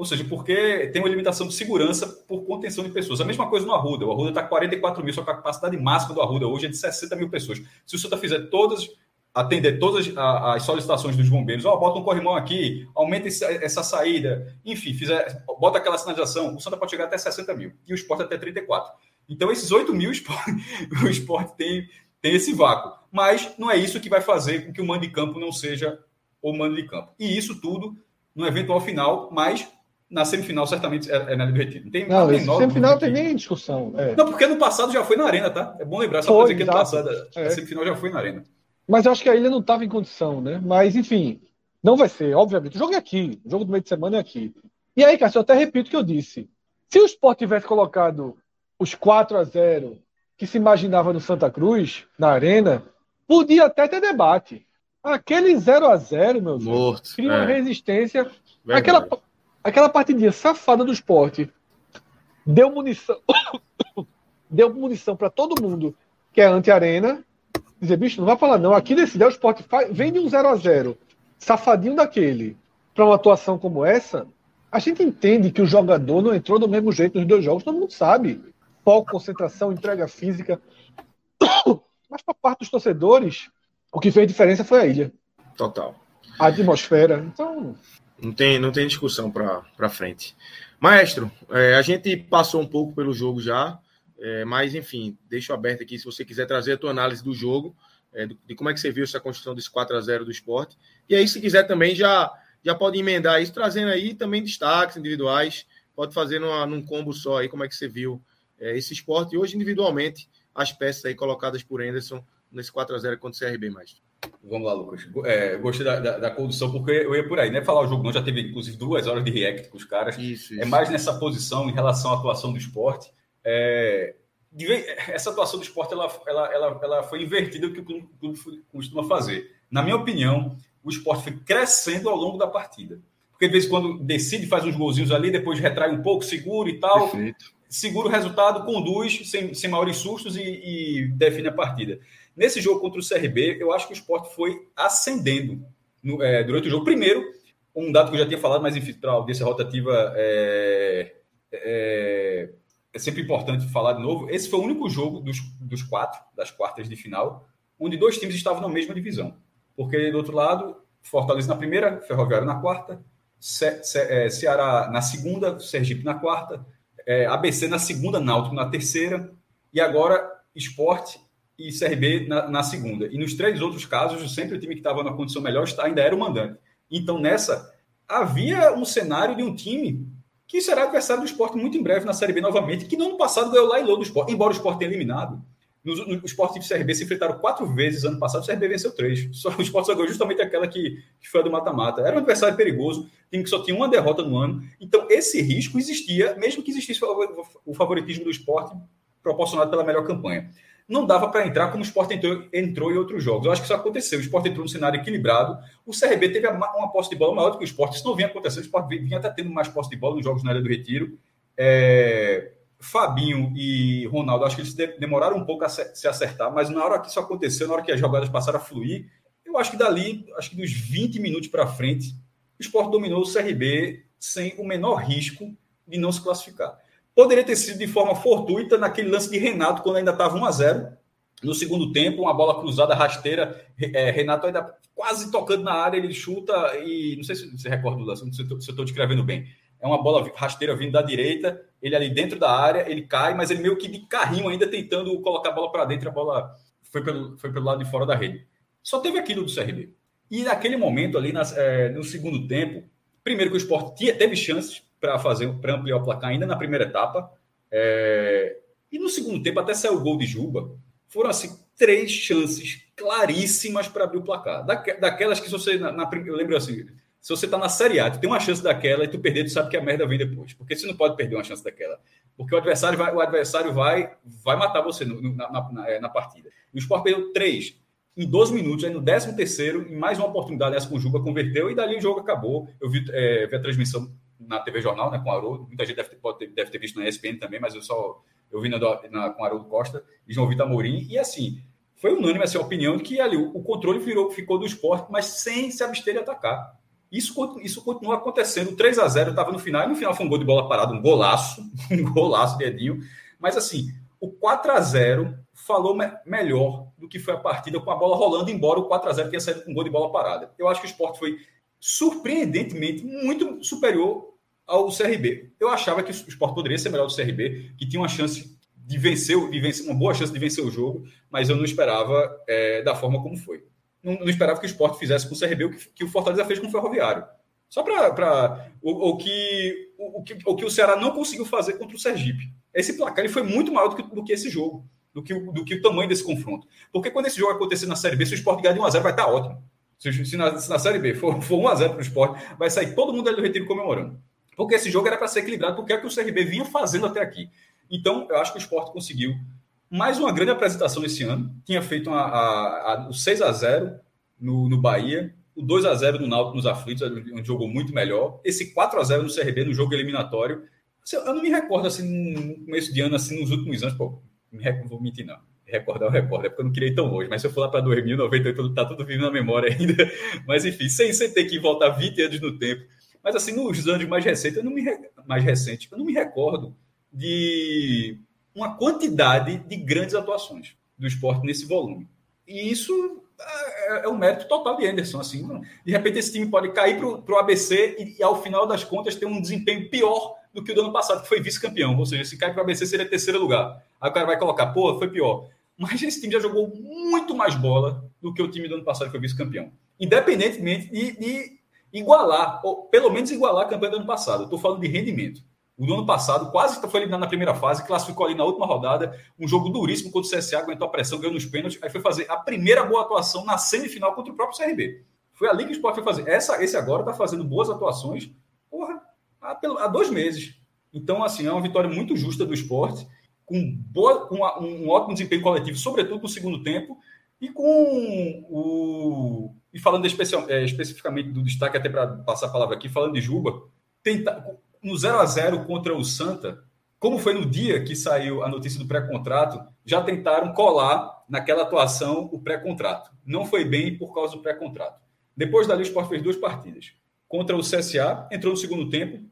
Ou seja, porque tem uma limitação de segurança por contenção de pessoas. A mesma coisa no Arruda. O Arruda está 44 mil, só que a capacidade máxima do Arruda hoje é de 60 mil pessoas. Se o Santa fizer todas, atender todas as solicitações dos bombeiros, ó, bota um corrimão aqui, aumenta essa saída, enfim, fizer, bota aquela sinalização, o Santa pode chegar até 60 mil e o esporte até 34. Então, esses 8 mil, o esporte, (laughs) o esporte tem, tem esse vácuo. Mas não é isso que vai fazer com que o mando de campo não seja o mando de campo. E isso tudo no eventual final, mas na semifinal certamente é, é na Liga do Retiro. Não, tem não semifinal tem nem discussão. É. Não, porque no passado já foi na Arena, tá? É bom lembrar, só coisa que no passado é. a semifinal já foi na Arena. Mas eu acho que a ilha não estava em condição, né? Mas, enfim, não vai ser, obviamente. O jogo é aqui, o jogo do meio de semana é aqui. E aí, Cássio, eu até repito o que eu disse. Se o Sport tivesse colocado os 4 a 0 que se imaginava no Santa Cruz, na Arena, podia até ter debate. Aquele 0 a 0 meu Morto, Deus, cria é. uma resistência. Aquela, aquela partidinha safada do esporte deu munição (coughs) deu munição para todo mundo que é anti-arena. Dizer, bicho, não vai falar não. Aqui nesse o esporte vem de um 0 a 0 safadinho daquele, para uma atuação como essa. A gente entende que o jogador não entrou do mesmo jeito nos dois jogos, todo mundo sabe. Foco, concentração, entrega física. (coughs) Mas para parte dos torcedores, o que fez diferença foi a ilha. Total. A atmosfera. Então, não tem, não tem discussão para frente. Maestro, é, a gente passou um pouco pelo jogo já, é, mas enfim, deixo aberto aqui se você quiser trazer a tua análise do jogo, é, de como é que você viu essa construção desse 4 a 0 do esporte. E aí, se quiser também, já, já pode emendar isso, trazendo aí também destaques individuais. Pode fazer numa, num combo só aí como é que você viu é, esse esporte. E hoje, individualmente, as peças aí colocadas por Anderson nesse 4 a 0 contra o CRB, mais. Vamos lá, Lucas. É, gostei da, da, da, condução, porque eu ia por aí, né? Falar o jogo não, já teve inclusive duas horas de react com os caras. Isso, isso. É mais nessa posição em relação à atuação do esporte. É, essa atuação do esporte ela, ela, ela, ela foi invertida do que o clube, o clube costuma fazer. Na minha opinião, o esporte foi crescendo ao longo da partida. Porque de vez em quando decide, faz uns golzinhos ali, depois retrai um pouco, segura e tal. Perfeito. Segura o resultado, conduz sem, sem maiores sustos e, e define a partida. Nesse jogo contra o CRB, eu acho que o esporte foi ascendendo no, é, durante o jogo. Primeiro, um dado que eu já tinha falado, mas enfim, para a audiência rotativa é, é, é, sempre importante falar de novo. Esse foi o único jogo dos, dos quatro, das quartas de final, onde dois times estavam na mesma divisão. Porque do outro lado, Fortaleza na primeira, Ferroviário na quarta, Ce, Ce, é, Ceará na segunda, Sergipe na quarta, é, ABC na segunda, Náutico na terceira, e agora Esporte e CRB na, na, segunda. E nos três outros casos, sempre o time que estava na condição melhor ainda era o mandante. Então, nessa, havia um cenário de um time que será adversário do esporte muito em breve na Série B novamente, que no ano passado ganhou lá e do esporte, embora o esporte tenha eliminado. No, no, o esporte e o CRB se enfrentaram quatro vezes ano passado, o CRB venceu três. Só, o esporte só ganhou justamente aquela que, que foi a do mata-mata. Era um adversário perigoso, time que só tinha uma derrota no ano. Então, esse risco existia, mesmo que existisse o favoritismo do esporte proporcionado pela melhor campanha não dava para entrar como o Sport entrou, entrou, em outros jogos. Eu acho que isso aconteceu. O Sport entrou num cenário equilibrado. O CRB teve uma posse de bola maior do que o Sport. Isso não vinha acontecendo. O Sport vinha até tendo mais posse de bola nos jogos na área do Retiro. É... Fabinho e Ronaldo, acho que eles demoraram um pouco a se acertar, mas na hora que isso aconteceu, na hora que as jogadas passaram a fluir, eu acho que dali, acho que dos 20 minutos para frente, o Sport dominou o CRB sem o menor risco de não se classificar. Poderia ter sido de forma fortuita naquele lance de Renato, quando ainda estava 1 a 0 No segundo tempo, uma bola cruzada rasteira. É, Renato ainda quase tocando na área, ele chuta e. Não sei se você recorda do lance, se eu estou descrevendo bem. É uma bola rasteira vindo da direita, ele ali dentro da área, ele cai, mas ele meio que de carrinho ainda tentando colocar a bola para dentro, a bola foi pelo, foi pelo lado de fora da rede. Só teve aquilo do CRB. E naquele momento ali, nas, é, no segundo tempo, primeiro que o esporte tinha, teve chances, para fazer para ampliar o placar ainda na primeira etapa. É... E no segundo tempo até saiu o gol de Juba. foram assim três chances claríssimas para abrir o placar. daquelas que se você na, na, eu lembro assim, se você está na Série A, tu tem uma chance daquela e tu perder, tu sabe que a merda vem depois. Porque você não pode perder uma chance daquela. Porque o adversário vai, o adversário vai, vai matar você no, na, na, na, é, partida. E o Sport perdeu três em 12 minutos, aí no 13 terceiro, em mais uma oportunidade, essa conjuga converteu, e dali o jogo acabou. Eu vi, é, vi a transmissão na TV Jornal, né, com o Haroldo. Muita gente deve ter, pode ter, deve ter visto na ESPN também, mas eu só eu vi na, na, com Haroldo Costa e João Vitor Amorim. E assim, foi unânime assim, a opinião de que ali o, o controle virou, ficou do esporte, mas sem se abster de atacar. Isso, isso continua acontecendo. 3 a 0 estava no final, e no final foi um gol de bola parada, um golaço, (laughs) um golaço de Edinho. Mas assim, o 4 a 0 falou me melhor do que foi a partida com a bola rolando, embora o 4 a 0 tenha saído com um gol de bola parada. Eu acho que o esporte foi surpreendentemente muito superior ao CRB. Eu achava que o esporte poderia ser melhor do CRB, que tinha uma chance de vencer, de vencer uma boa chance de vencer o jogo, mas eu não esperava é, da forma como foi não, não, esperava que o esporte fizesse com o CRB o que, que o Fortaleza fez com o Ferroviário. Só para. O, o, que, o, o, que, o que o Ceará não conseguiu fazer contra o Sergipe. Esse placar ele foi muito maior do que, do que esse jogo, do que, do que o tamanho desse confronto. Porque quando esse jogo acontecer na Série B, se o esporte ganhar de 1x0, vai estar tá ótimo. Se, se, na, se na Série B for, for 1x0 para o esporte, vai sair todo mundo ali do retiro comemorando. Porque esse jogo era para ser equilibrado, porque é o que o CRB vinha fazendo até aqui. Então, eu acho que o esporte conseguiu mais uma grande apresentação esse ano. Tinha feito a, a, a, o 6 a 0 no, no Bahia, o 2 a 0 no Náutico nos aflitos, onde jogou muito melhor. Esse 4 a 0 no CRB, no jogo eliminatório. Eu não me recordo assim no começo de ano, assim, nos últimos anos, pô, não vou mentir, não. Recordar eu recordo, é porque eu não queria ir tão longe, mas se eu for lá para 2098, tá tudo vindo na memória (laughs) ainda. Mas enfim, sem, sem ter que voltar 20 anos no tempo. Mas assim, nos anos mais recentes, eu não me mais recente, eu não me recordo de uma quantidade de grandes atuações do esporte nesse volume. E isso é, é um mérito total de Anderson. Assim, de repente, esse time pode cair para o ABC e, e, ao final das contas, ter um desempenho pior do que o do ano passado, que foi vice-campeão. Ou seja, se cair para o ABC, seria terceiro lugar. Aí o cara vai colocar, pô, foi pior. Mas esse time já jogou muito mais bola do que o time do ano passado, que foi vice-campeão. Independentemente de, de igualar, ou pelo menos igualar a campanha do ano passado. Estou falando de rendimento. O do ano passado quase foi eliminado na primeira fase, classificou ali na última rodada, um jogo duríssimo contra o CSA, aguentou a pressão, ganhou nos pênaltis, aí foi fazer a primeira boa atuação na semifinal contra o próprio CRB. Foi ali que o Sport foi fazer. Essa, esse agora está fazendo boas atuações, porra, há, há, dois meses. Então, assim, é uma vitória muito justa do esporte, com, boa, com um ótimo desempenho coletivo, sobretudo no segundo tempo, e com o. E falando especial, é, especificamente do destaque, até para passar a palavra aqui, falando de Juba, tentar no 0 a 0 contra o Santa, como foi no dia que saiu a notícia do pré-contrato, já tentaram colar naquela atuação o pré-contrato. Não foi bem por causa do pré-contrato. Depois dali, o Sport fez duas partidas. Contra o CSA, entrou no segundo tempo,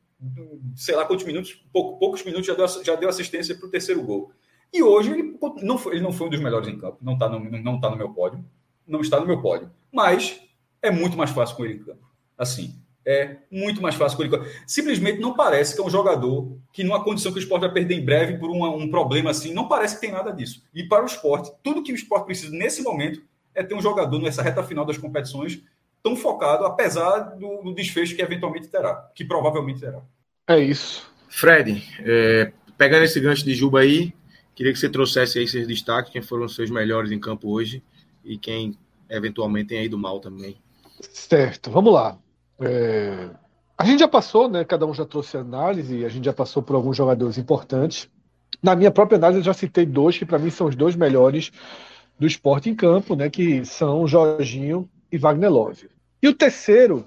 sei lá quantos minutos, pouco, poucos minutos, já deu, já deu assistência para o terceiro gol. E hoje ele não, foi, ele não foi um dos melhores em campo, não está no, tá no meu pódio, não está no meu pódio, mas é muito mais fácil com ele em campo. Assim, é muito mais fácil. Simplesmente não parece que é um jogador que, numa condição que o esporte vai perder em breve por uma, um problema assim, não parece que tem nada disso. E para o esporte, tudo que o esporte precisa nesse momento é ter um jogador nessa reta final das competições tão focado, apesar do, do desfecho que eventualmente terá, que provavelmente terá. É isso. Fred, é, pegando esse gancho de Juba aí, queria que você trouxesse aí seus destaques, quem foram os seus melhores em campo hoje e quem eventualmente tem aí do mal também. Certo, vamos lá. É... A gente já passou, né? Cada um já trouxe análise, a gente já passou por alguns jogadores importantes. Na minha própria análise, eu já citei dois que para mim são os dois melhores do esporte em campo, né? Que são Jorginho e Wagner Love. E o terceiro,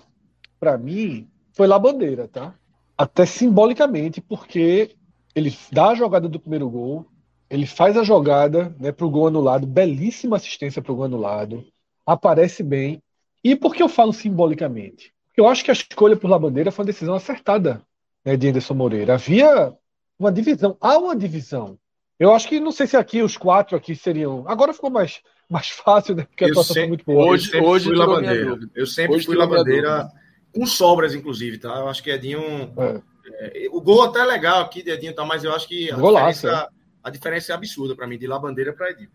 para mim, foi La Bandeira, tá? Até simbolicamente, porque ele dá a jogada do primeiro gol, ele faz a jogada né, para o gol anulado, belíssima assistência para o gol anulado, aparece bem. E por que eu falo simbolicamente? Eu acho que a escolha por Labandeira foi uma decisão acertada né, de Anderson Moreira. Havia uma divisão, há uma divisão. Eu acho que não sei se aqui os quatro aqui seriam. Agora ficou mais, mais fácil, né? Porque a atuação foi muito boa. Hoje, eu hoje fui Labandeira. Eu sempre hoje fui Labandeira com sobras, inclusive, tá? Eu acho que Edinho. É. É, o gol até é legal aqui de Edinho, tá? Mas eu acho que a, Golaço, diferença, é. a diferença é absurda para mim, de Labandeira para Edinho.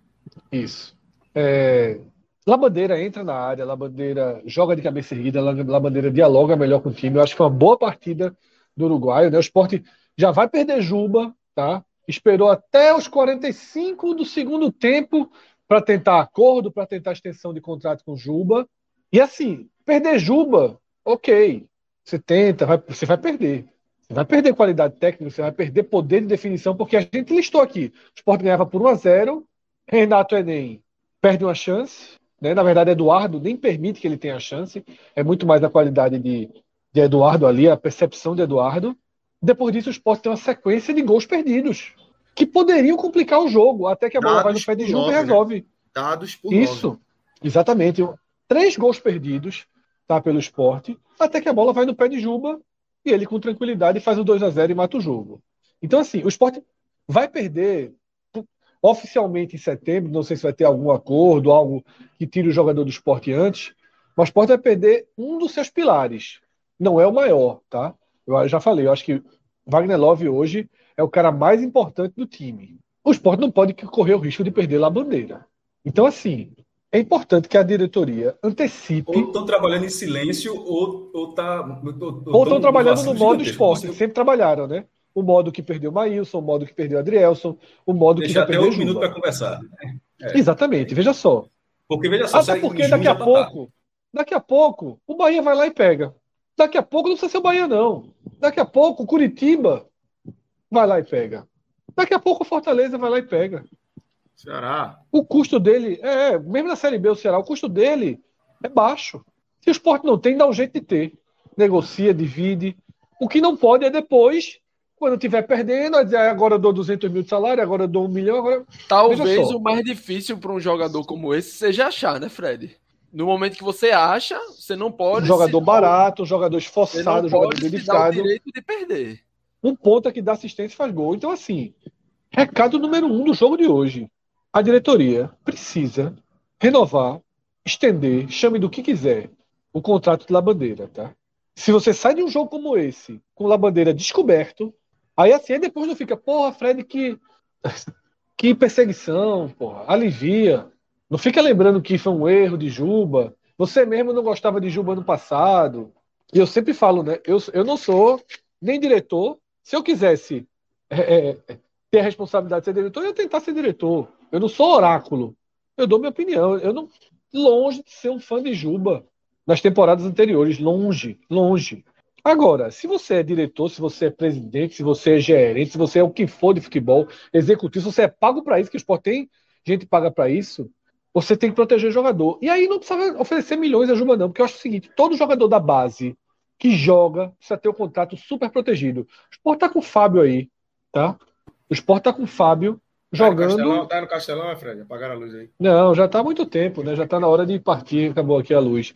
Isso. É, Labandeira entra na área, Labandeira joga de cabeça erguida, Labandeira dialoga melhor com o time. Eu acho que foi uma boa partida do Uruguai. Né? O esporte já vai perder Juba, tá? esperou até os 45 do segundo tempo para tentar acordo, para tentar extensão de contrato com Juba. E assim, perder Juba, ok. Você tenta, vai, você vai perder. Você vai perder qualidade técnica, você vai perder poder de definição, porque a gente listou aqui. O Sport ganhava por 1 a 0 Renato Enem perde uma chance. Né? Na verdade, Eduardo nem permite que ele tenha chance. É muito mais a qualidade de, de Eduardo ali, a percepção de Eduardo. Depois disso, o Sport tem uma sequência de gols perdidos que poderiam complicar o jogo, até que a bola Dados vai no pé de jogo e né? resolve. Né? Dados por Isso, nove. exatamente. Três gols perdidos tá, pelo esporte, até que a bola vai no pé de Juba e ele, com tranquilidade, faz o 2 a 0 e mata o jogo. Então, assim, o esporte vai perder oficialmente em setembro, não sei se vai ter algum acordo, algo que tire o jogador do esporte antes, mas o esporte vai perder um dos seus pilares. Não é o maior, tá? Eu já falei, eu acho que Wagner Love hoje é o cara mais importante do time. O esporte não pode correr o risco de perder lá a bandeira. Então, assim, é importante que a diretoria antecipe. Ou estão trabalhando em silêncio, ou estão tá, ou estão trabalhando no modo esporte. Sempre trabalharam, né? O modo que perdeu o Maílson, o modo que perdeu o Adrielson, o modo Deixa que já perdeu um minuto para conversar. É. Exatamente, veja só. Porque veja só, Até porque daqui a pouco, daqui a pouco, o Bahia vai lá e pega. Daqui a pouco não precisa ser o Bahia, não. Daqui a pouco o Curitiba vai lá e pega. Daqui a pouco o Fortaleza vai lá e pega. Ceará. O custo dele, é, mesmo na Série B, o Ceará, o custo dele é baixo. Se o esporte não tem, dá um jeito de ter. Negocia, divide. O que não pode é depois, quando estiver perdendo, ah, agora eu dou 200 mil de salário, agora eu dou um milhão. Agora... Talvez o mais difícil para um jogador como esse seja achar, né, Fred? No momento que você acha, você não pode. Um jogador barato, um jogador esforçado, um jogador dedicado. o direito de perder. Um ponta que dá assistência e faz gol. Então, assim, recado número um do jogo de hoje a diretoria precisa renovar, estender, chame do que quiser, o contrato de Labandeira, tá? Se você sai de um jogo como esse, com Labandeira descoberto, aí assim, aí depois não fica, porra, Fred, que, (laughs) que perseguição, porra, alivia. Não fica lembrando que foi um erro de Juba. Você mesmo não gostava de Juba no passado. E eu sempre falo, né? Eu, eu não sou nem diretor. Se eu quisesse é, é, ter a responsabilidade de ser diretor, eu ia tentar ser diretor. Eu não sou oráculo. Eu dou minha opinião. Eu não longe de ser um fã de Juba nas temporadas anteriores, longe, longe. Agora, se você é diretor, se você é presidente, se você é gerente, se você é o que for de futebol, executivo, se você é pago para isso, que o esporte tem gente paga para isso, você tem que proteger o jogador. E aí não precisa oferecer milhões a Juba, não, porque eu acho o seguinte: todo jogador da base que joga precisa ter o um contrato super protegido. O esporte tá com o Fábio aí, tá? O esporte tá com o Fábio jogando. Tá no Castelão, tá no Castelão é, Fred? Apagaram a luz aí. Não, já tá há muito tempo, né? Já tá na hora de partir, acabou aqui a luz.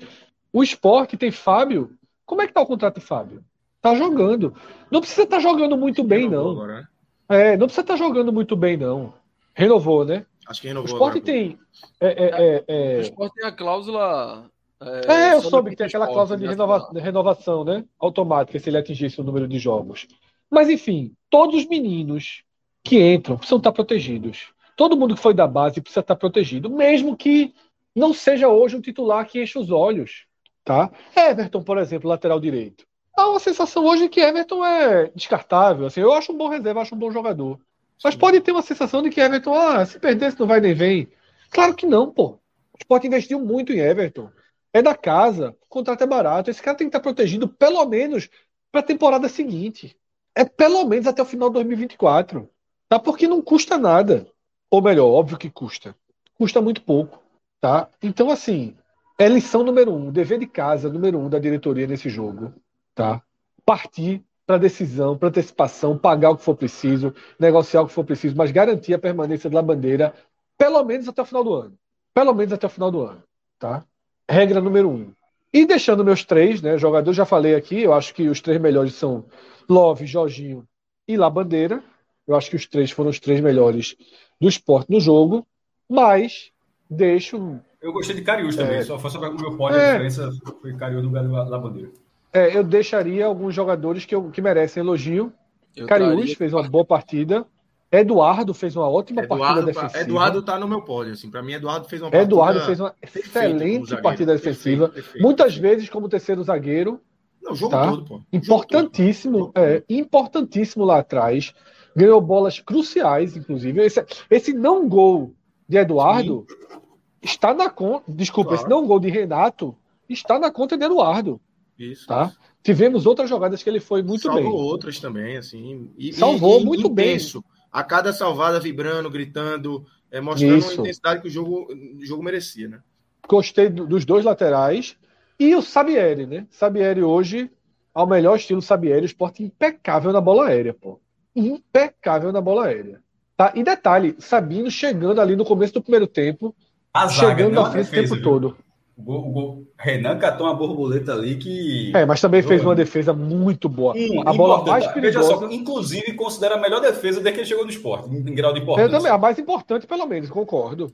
O esporte tem Fábio. Como é que tá o contrato de Fábio? Tá jogando. Não precisa estar tá jogando muito bem, não. Agora, né? É, não precisa estar tá jogando muito bem, não. Renovou, né? Acho que renovou. O esporte agora, tem. É, é, é, é, o esporte tem a cláusula. É, é eu soube que tem aquela cláusula de, né? renova, renovação, né? Automática, se ele atingisse o número de jogos. Mas, enfim, todos os meninos que entram precisam estar protegidos. Todo mundo que foi da base precisa estar protegido, mesmo que não seja hoje um titular que enche os olhos. Tá? Everton, por exemplo, lateral direito. Há uma sensação hoje que Everton é descartável. Assim, eu acho um bom reserva, acho um bom jogador. Mas pode ter uma sensação de que Everton, ah, se perdesse, não vai nem vem. Claro que não, pô. O Sport investiu muito em Everton. É da casa, o contrato é barato. Esse cara tem que estar protegido pelo menos para a temporada seguinte. É pelo menos até o final de 2024. Tá? Porque não custa nada. Ou melhor, óbvio que custa. Custa muito pouco. Tá? Então, assim, é lição número um, dever de casa número um da diretoria nesse jogo. Tá? Partir para decisão, para antecipação, pagar o que for preciso, negociar o que for preciso, mas garantir a permanência da bandeira pelo menos até o final do ano. Pelo menos até o final do ano. Tá? Regra número um. E deixando meus três, né? Jogadores, já falei aqui, eu acho que os três melhores são Love, Jorginho e Labandeira. Eu acho que os três foram os três melhores do esporte no jogo, mas deixo. Eu gostei de Cariús também, é, só foi sobre o meu pódio, é, a diferença foi Cariús do Labandeira. É, eu deixaria alguns jogadores que, eu, que merecem elogio. Eu Cariús fez uma boa partida. Eduardo fez uma ótima Eduardo, partida defensiva. Eduardo tá no meu pódio, assim. Para mim, Eduardo fez uma partida Eduardo fez uma excelente partida defensiva. Perfeito, perfeito, Muitas perfeito. vezes como terceiro zagueiro. Não, jogo tá? todo, pô. Importantíssimo, jogo todo. é, importantíssimo lá atrás ganhou bolas cruciais, inclusive. Esse, esse não gol de Eduardo Sim. Está na conta. Desculpa, claro. esse não gol de Renato está na conta de Eduardo. Isso. Tá? Tivemos outras jogadas que ele foi muito Salvou bem. Salvou outras também, assim. E, Salvou e, muito intenso. bem. A cada salvada vibrando, gritando, é, mostrando Isso. a intensidade que o jogo, o jogo merecia, né? Gostei do, dos dois laterais. E o Sabieri, né? Sabieri hoje, ao melhor estilo Sabieri, esporte impecável na bola aérea, pô. Impecável na bola aérea. Tá? E detalhe, Sabino chegando ali no começo do primeiro tempo, a chegando na frente o tempo viu? todo. O, gol, o gol. Renan catou uma borboleta ali que. É, mas também fez uma defesa muito boa. Hum, a bola mais perigosa. Só, inclusive, considera a melhor defesa desde que ele chegou no esporte, em grau de importância. Eu também, a mais importante, pelo menos, concordo.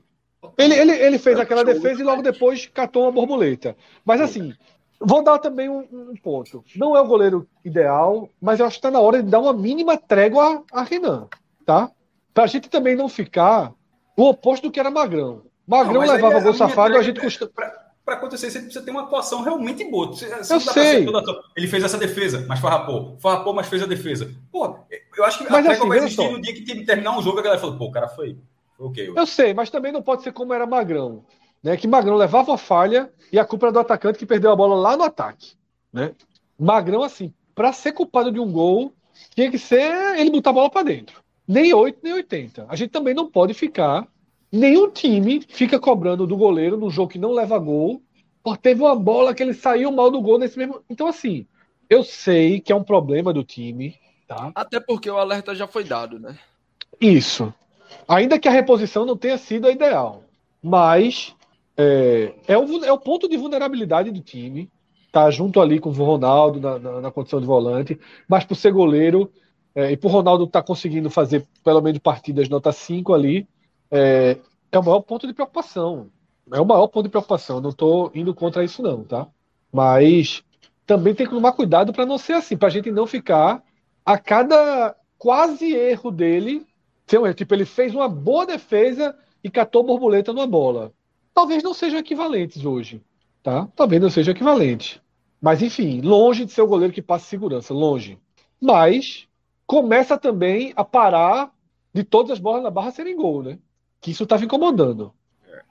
Ele, ele, ele fez aquela defesa e logo depois catou uma borboleta. Mas assim, vou dar também um, um ponto. Não é o goleiro ideal, mas eu acho que está na hora de dar uma mínima trégua a Renan, tá? Para a gente também não ficar o oposto do que era Magrão. Magrão não, levava gol safado, a gente custa para acontecer, você precisa ter uma atuação realmente boa. Você, você eu sei. Ele fez essa defesa, mas farrapou. Farrapou, mas fez a defesa. Pô, eu acho que mas a assim, vai existir no dia que terminar um jogo, a galera falou, pô, o cara foi. Okay, eu sei, mas também não pode ser como era Magrão. Né? Que Magrão levava a falha e a culpa era do atacante que perdeu a bola lá no ataque. Né? Magrão, assim, para ser culpado de um gol, tinha que ser ele botar a bola para dentro. Nem 8, nem 80. A gente também não pode ficar Nenhum time fica cobrando do goleiro num jogo que não leva gol, porque teve uma bola que ele saiu mal do gol nesse mesmo. Então, assim, eu sei que é um problema do time, tá? Até porque o alerta já foi dado, né? Isso. Ainda que a reposição não tenha sido a ideal. Mas é, é, o, é o ponto de vulnerabilidade do time. Tá junto ali com o Ronaldo na, na, na condição de volante. Mas por ser goleiro, é, e por Ronaldo estar tá conseguindo fazer pelo menos partidas nota 5 ali, é, é o maior ponto de preocupação. É o maior ponto de preocupação. Não estou indo contra isso, não, tá? Mas também tem que tomar cuidado para não ser assim, para a gente não ficar a cada quase erro dele. Tipo, ele fez uma boa defesa e catou borboleta numa bola. Talvez não sejam equivalentes hoje, tá? Talvez não sejam equivalentes. Mas, enfim, longe de ser o goleiro que passa segurança, longe. Mas começa também a parar de todas as bolas na barra serem gol, né? Que isso estava incomodando.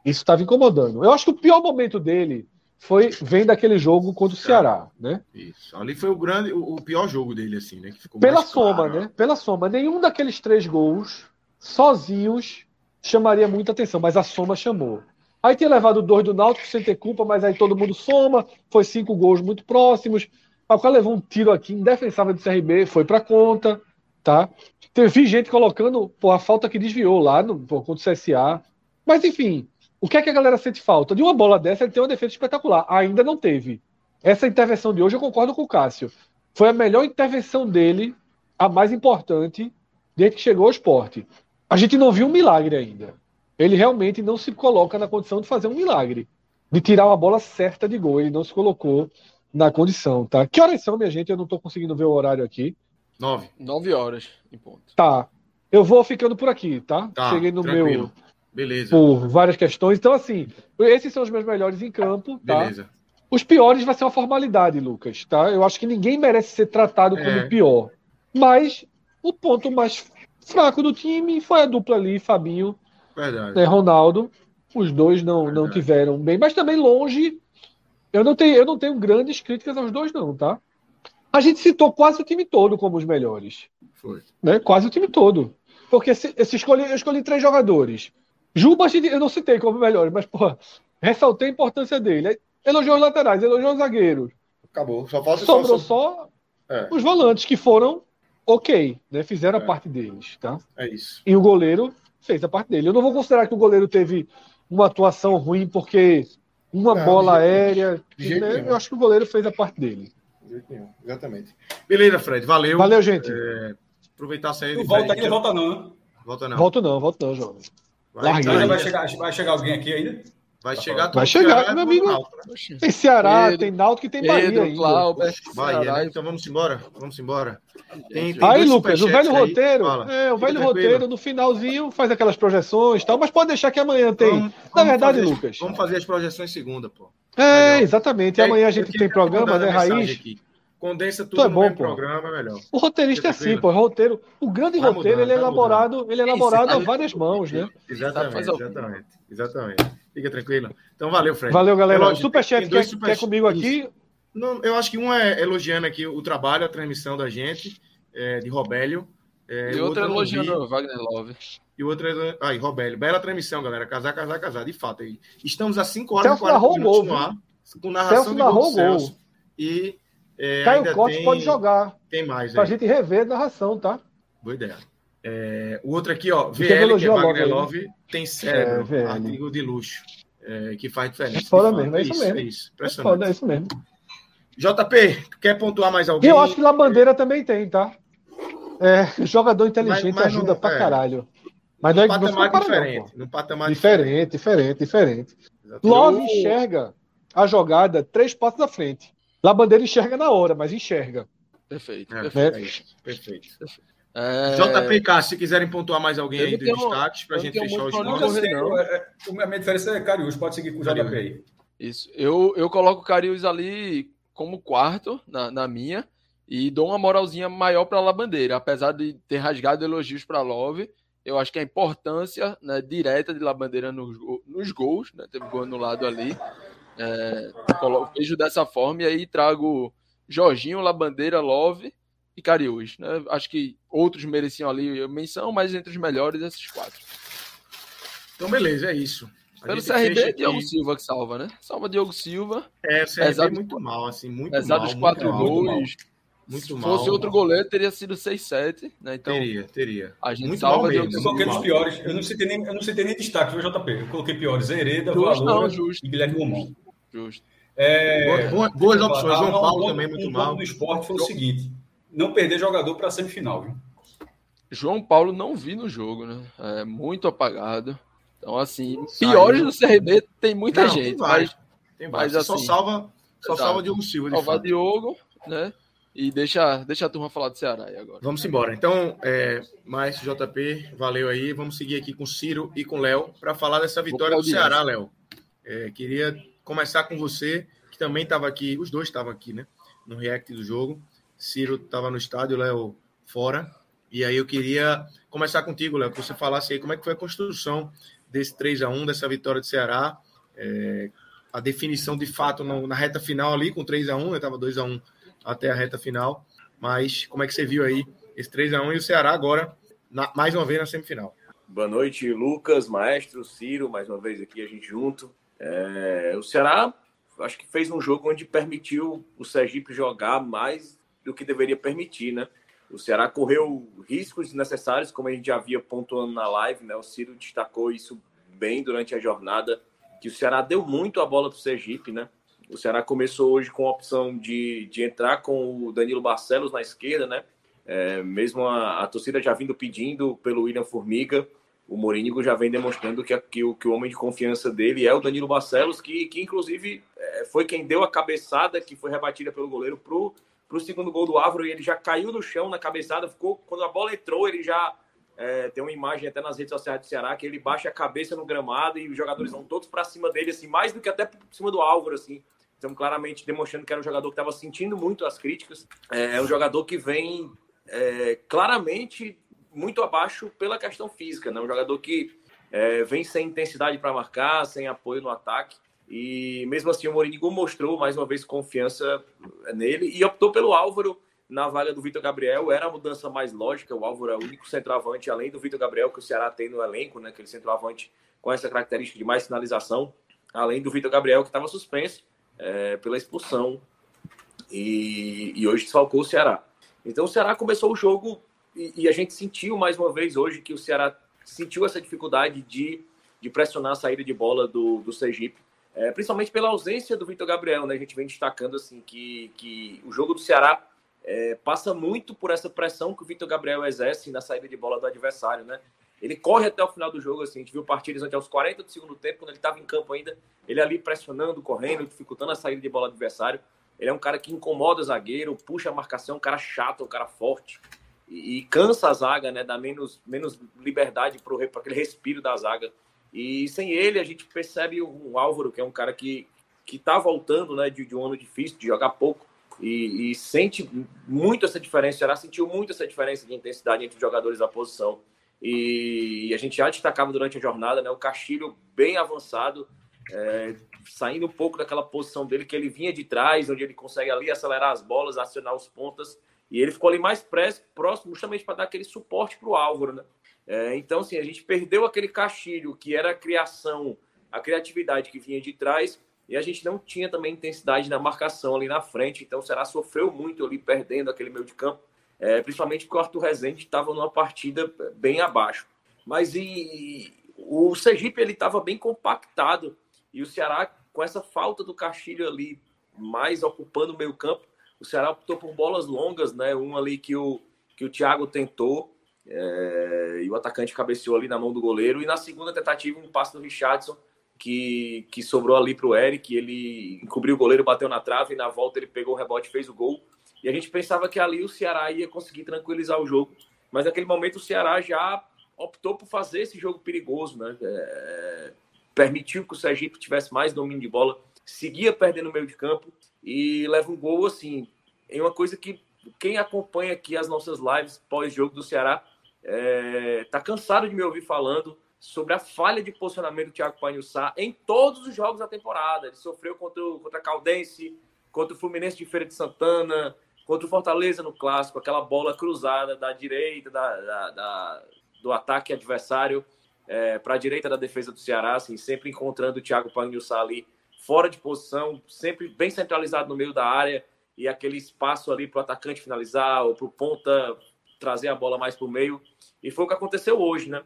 Isso estava incomodando. Eu acho que o pior momento dele foi vem daquele jogo contra o Ceará, né? Isso. Ali foi o grande, o pior jogo dele, assim, né? Pela soma, claro. né? Pela soma. Nenhum daqueles três gols sozinhos chamaria muita atenção, mas a soma chamou. Aí tinha levado dois do Náutico sem ter culpa, mas aí todo mundo soma. Foi cinco gols muito próximos. O cara levou um tiro aqui indefensável do CRB, foi para conta, tá? Teve gente colocando pô, a falta que desviou lá no, pô, contra o CSA. Mas, enfim, o que é que a galera sente falta? De uma bola dessa, ele tem uma defesa espetacular. Ainda não teve. Essa intervenção de hoje, eu concordo com o Cássio. Foi a melhor intervenção dele, a mais importante, desde que chegou ao esporte. A gente não viu um milagre ainda. Ele realmente não se coloca na condição de fazer um milagre. De tirar uma bola certa de gol. Ele não se colocou na condição, tá? Que horas são, minha gente? Eu não estou conseguindo ver o horário aqui. Nove. Nove horas em ponto. Tá. Eu vou ficando por aqui, tá? tá Cheguei no tranquilo. meu. Beleza. Por várias questões. Então, assim, esses são os meus melhores em campo, tá? Beleza. Os piores vai ser uma formalidade, Lucas, tá? Eu acho que ninguém merece ser tratado como é. pior. Mas o ponto mais fraco do time foi a dupla ali, Fabinho Verdade. Né, Ronaldo. Os dois não, não tiveram bem, mas também longe. Eu não tenho, eu não tenho grandes críticas aos dois, não, tá? A gente citou quase o time todo como os melhores. Foi. Né? Quase o time todo. Porque se, se escolhi, eu escolhi três jogadores. Juba eu não citei como melhores, mas, porra, ressaltei a importância dele. Elogiou os laterais, elogiou os zagueiros. Acabou. Só falta Sobrou só, só é. os volantes, que foram ok, né? Fizeram é. a parte deles, tá? É isso. E o goleiro fez a parte dele. Eu não vou considerar que o goleiro teve uma atuação ruim porque uma não, bola aérea. Né? Eu acho que o goleiro fez a parte dele jeito nenhum. Exatamente. Beleza, Fred. Valeu. Valeu, gente. É, aproveitar a saída. Volta aqui, volta não, né? Volta não. Volta não, volta não, João. Vai, vai, chegar, vai chegar alguém aqui ainda? Vai chegar Vai chegar, meu amigo. né? Tem Ceará, Pedro, tem Náutico e tem Bahia Pedro, Cláudio, Bahia, né? Então vamos embora. Vamos embora. Tem, tem aí, Lucas, o velho aí, roteiro. É, o velho roteiro, no finalzinho, faz aquelas projeções e tal, mas pode deixar que amanhã tem. Vamos, Na vamos verdade, fazer, Lucas. Vamos fazer as projeções segunda, pô. É, exatamente. E amanhã a gente tem programa, né, Raiz? Aqui. condensa tudo é bom, no programa, é melhor. O roteirista é assim, pô. O, roteiro, o grande vai roteiro mudando, ele é elaborado, ele é elaborado a várias mãos, né? Exatamente, exatamente. Exatamente. Fica tranquilo. Então, valeu, Fred. Valeu, galera. O Superchat quer, super... quer comigo aqui? Não, eu acho que um é elogiando aqui o trabalho, a transmissão da gente, é, de Robélio. É, e outro é elogiando o Wagner Love. E outro é. Aí, Robélio. Bela transmissão, galera. Casar, casar, casar. De fato. Aí. Estamos a 5 horas Celso e 40 minutos no ar. Com narração Celso de gol, Celso. E. É, Caio Costa tem... pode jogar. Tem mais. Pra aí. gente rever a narração, tá? Boa ideia. É, o outro aqui, ó, VL, que é Wagner Love, né? tem cérebro, é, artigo de luxo, é, que faz diferença. É foda mesmo, é isso, mesmo. É isso, é foda, é isso mesmo. JP, quer pontuar mais alguém? Eu acho que La Bandeira também tem, tá? É, (laughs) jogador inteligente mas, mas ajuda não, pra é. caralho. Mas é patamar não diferente. Não. No patamar diferente, diferente, diferente. diferente. Love enxerga a jogada três passos à frente. La Bandeira enxerga na hora, mas enxerga. Perfeito. É, perfeito. perfeito. É... JPK, se quiserem pontuar mais alguém aí dos destaques para a gente fechar o jogo. Não, é, é, a minha diferença é Cariús, pode seguir com o JP aí. Isso. Eu, eu coloco o Cariús ali como quarto na, na minha e dou uma moralzinha maior para a Labandeira. Apesar de ter rasgado elogios para Love, eu acho que a importância né, direta de Labandeira nos, nos gols, né, teve gol anulado ali, é, vejo dessa forma e aí trago Jorginho, Labandeira, Love e Cariús. Né? Acho que outros mereciam ali menção, mas entre os melhores, esses quatro. Então, beleza, é isso. A Pelo CRB, é Diogo Silva que salva, né? Salva Diogo Silva. É, o CRB é muito mal, assim, muito apesar mal. dos quatro muito gols. Muito se mal, fosse outro goleiro, teria sido 6-7, né? Então, teria, teria. A gente muito salva Silva. Eu coloquei nos piores. Eu não citei nem, eu não citei nem destaque, viu, JP? Eu coloquei piores. Hereda, justo, Valor e Guilherme Romão. Justo. É, boas, boas opções. João Paulo também muito um mal. O do esporte foi o seguinte: não perder jogador para a semifinal. Viu? João Paulo não vi no jogo, né? É muito apagado. Então, assim, piores do CRB tem muita não, gente. Tem vários. Mas, tem vários. Mas, assim, só salva, só salva Diogo Silva. De salva Diogo, né? E deixa, deixa a turma falar do Ceará aí agora. Vamos embora. Então, é, mais JP, valeu aí. Vamos seguir aqui com Ciro e com Léo para falar dessa vitória do Ceará, Léo. É, queria começar com você, que também estava aqui, os dois estavam aqui, né? No react do jogo. Ciro estava no estádio, Léo fora. E aí eu queria começar contigo, Léo, que você falasse aí como é que foi a construção desse 3 a 1 dessa vitória do Ceará. É, a definição de fato no, na reta final ali, com 3 a 1 né? Tava 2 a 1 até a reta final. Mas como é que você viu aí esse 3 a 1 e o Ceará agora, na, mais uma vez na semifinal? Boa noite, Lucas, Maestro, Ciro, mais uma vez aqui a gente junto. É, o Ceará acho que fez um jogo onde permitiu o Sergipe jogar mais do que deveria permitir, né? O Ceará correu riscos desnecessários, como a gente já havia pontuando na live, né? O Ciro destacou isso bem durante a jornada, que o Ceará deu muito a bola para o Sergipe, né? O Ceará começou hoje com a opção de, de entrar com o Danilo Barcelos na esquerda, né? É, mesmo a, a, torcida já vindo pedindo pelo William Formiga, o Morínigo já vem demonstrando que, que, o, que o homem de confiança dele é o Danilo Barcelos, que, que inclusive é, foi quem deu a cabeçada que foi rebatida pelo goleiro pro para o segundo gol do Álvaro e ele já caiu no chão na cabeçada. Ficou quando a bola entrou, ele já é, tem uma imagem até nas redes sociais do Ceará que ele baixa a cabeça no gramado e os jogadores vão todos para cima dele, assim, mais do que até por cima do Álvaro, assim. Então, claramente demonstrando que era um jogador que estava sentindo muito as críticas. É, é um jogador que vem é, claramente muito abaixo pela questão física, né? Um jogador que é, vem sem intensidade para marcar, sem apoio no ataque. E mesmo assim, o Mourinho mostrou mais uma vez confiança nele e optou pelo Álvaro na vaga do Vitor Gabriel. Era a mudança mais lógica. O Álvaro é o único centroavante, além do Vitor Gabriel, que o Ceará tem no elenco, né? Aquele centroavante com essa característica de mais finalização, além do Vitor Gabriel, que estava suspenso é, pela expulsão e, e hoje desfalcou o Ceará. Então o Ceará começou o jogo e, e, a gente sentiu mais uma vez hoje que o Ceará sentiu essa dificuldade de, de pressionar a saída de bola do, do Sergipe é, principalmente pela ausência do Vitor Gabriel, né? A gente vem destacando assim que, que o jogo do Ceará é, passa muito por essa pressão que o Vitor Gabriel exerce na saída de bola do adversário, né? Ele corre até o final do jogo, assim, a gente viu partidas até os 40 do segundo tempo, quando ele estava em campo ainda, ele ali pressionando, correndo, dificultando a saída de bola do adversário. Ele é um cara que incomoda o zagueiro, puxa a marcação, um cara chato, um cara forte. E, e cansa a zaga, né? Dá menos, menos liberdade para aquele respiro da zaga. E sem ele, a gente percebe um Álvaro, que é um cara que que está voltando né, de, de, um ano difícil, de jogar pouco, e, e, sente muito essa diferença. O Ceará sentiu muito essa diferença de intensidade entre os jogadores da posição. E, a gente já destacava durante a jornada né, o Castilho bem avançado, é, saindo um pouco daquela posição dele que ele vinha de trás, onde ele consegue ali acelerar as bolas, acionar os pontas. E ele ficou ali mais próximo, justamente para dar aquele suporte para o Álvaro. Né? É, então, assim, a gente perdeu aquele Castilho, que era a criação, a criatividade que vinha de trás, e a gente não tinha também intensidade na marcação ali na frente. Então, o Ceará sofreu muito ali, perdendo aquele meio de campo, é, principalmente porque o Arthur Rezende estava numa partida bem abaixo. Mas e, o Sergipe ele estava bem compactado e o Ceará, com essa falta do Castilho ali, mais ocupando o meio campo, o Ceará optou por bolas longas, né? Um ali que o, que o Thiago tentou é, e o atacante cabeceou ali na mão do goleiro. E na segunda tentativa, um passe do Richardson que, que sobrou ali para o Eric. Ele encobriu o goleiro, bateu na trave e na volta ele pegou o rebote e fez o gol. E a gente pensava que ali o Ceará ia conseguir tranquilizar o jogo. Mas naquele momento o Ceará já optou por fazer esse jogo perigoso, né? É, permitiu que o Sergipe tivesse mais domínio de bola, seguia perdendo no meio de campo e leva um gol assim. Em uma coisa que quem acompanha aqui as nossas lives pós-jogo do Ceará é, tá cansado de me ouvir falando sobre a falha de posicionamento do Thiago Panhussá em todos os jogos da temporada. Ele sofreu contra, o, contra a Caldense, contra o Fluminense de Feira de Santana, contra o Fortaleza no Clássico, aquela bola cruzada da direita da, da, da do ataque adversário é, para a direita da defesa do Ceará, assim, sempre encontrando o Thiago Panhussá ali fora de posição, sempre bem centralizado no meio da área e aquele espaço ali para o atacante finalizar ou para o ponta trazer a bola mais para o meio. E foi o que aconteceu hoje, né?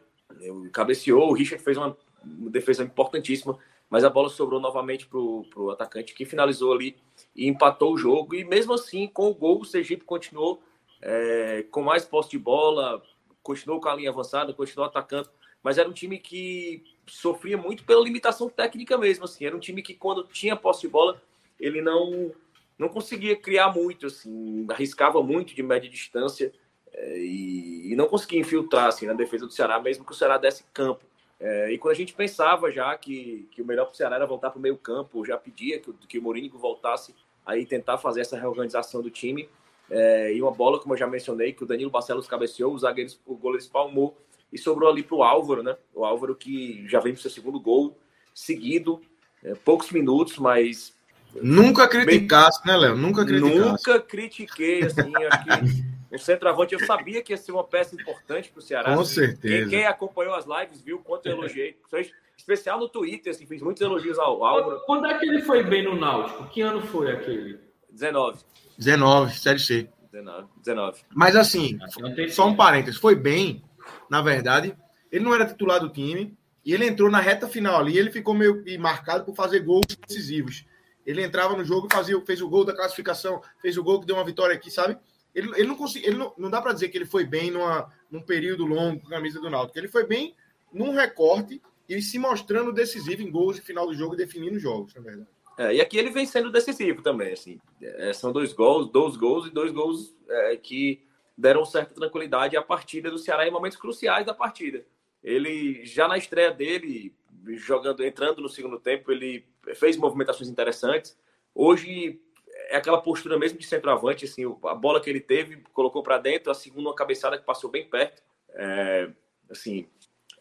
Cabeceou, o Richard fez uma defesa importantíssima, mas a bola sobrou novamente para o atacante que finalizou ali e empatou o jogo. E mesmo assim, com o gol, o Sergipe continuou é, com mais posse de bola, continuou com a linha avançada, continuou atacando, mas era um time que sofria muito pela limitação técnica mesmo. Assim, era um time que, quando tinha posse de bola, ele não, não conseguia criar muito, assim, arriscava muito de média distância. É, e, e, não conseguia infiltrar assim, na defesa do Ceará, mesmo que o Ceará desse campo. É, e quando a gente pensava já que, que o melhor para o Ceará era voltar para o meio campo, já pedia que, que o Mourinho voltasse aí tentar fazer essa reorganização do time. É, e uma bola, como eu já mencionei, que o Danilo Barcelos cabeceou, o zagueiro, o goleiro espalmou e sobrou ali para o Álvaro, né? O Álvaro que já vem para o seu segundo gol seguido, é, poucos minutos, mas. Nunca criticasse, né, Léo? Nunca criticasse. Nunca critiquei, assim, acho que o centroavante, eu sabia que ia ser uma peça importante para o Ceará. Com certeza. Quem, quem, acompanhou as lives viu quanto eu elogiei. Especial no Twitter, assim, fiz muitos elogios ao Álvaro. Quando é que ele foi bem no Náutico? Que ano foi aquele? 19. 19, Série C. 19. 19. Mas assim, só um parênteses, foi bem, na verdade. Ele não era titular do time e ele entrou na reta final ali. Ele ficou meio marcado por fazer gols decisivos. Ele entrava no jogo e fazia, fez o gol da classificação, fez o gol que deu uma vitória aqui, sabe? Ele, ele não conseguiu, ele não, não dá para dizer que ele foi bem numa, num período longo com a camisa do Náutico. Ele foi bem num recorte e se mostrando decisivo em gols de final do jogo, definindo jogos, na verdade. É, e aqui ele vem sendo decisivo também, assim. É, são dois gols, dois gols e dois gols é, que deram certa tranquilidade à partida do Ceará em momentos cruciais da partida. Ele já na estreia dele, jogando, entrando no segundo tempo, ele fez movimentações interessantes. Hoje é aquela postura mesmo de centroavante, assim, a bola que ele teve, colocou para dentro, a segunda uma cabeçada que passou bem perto. É, assim,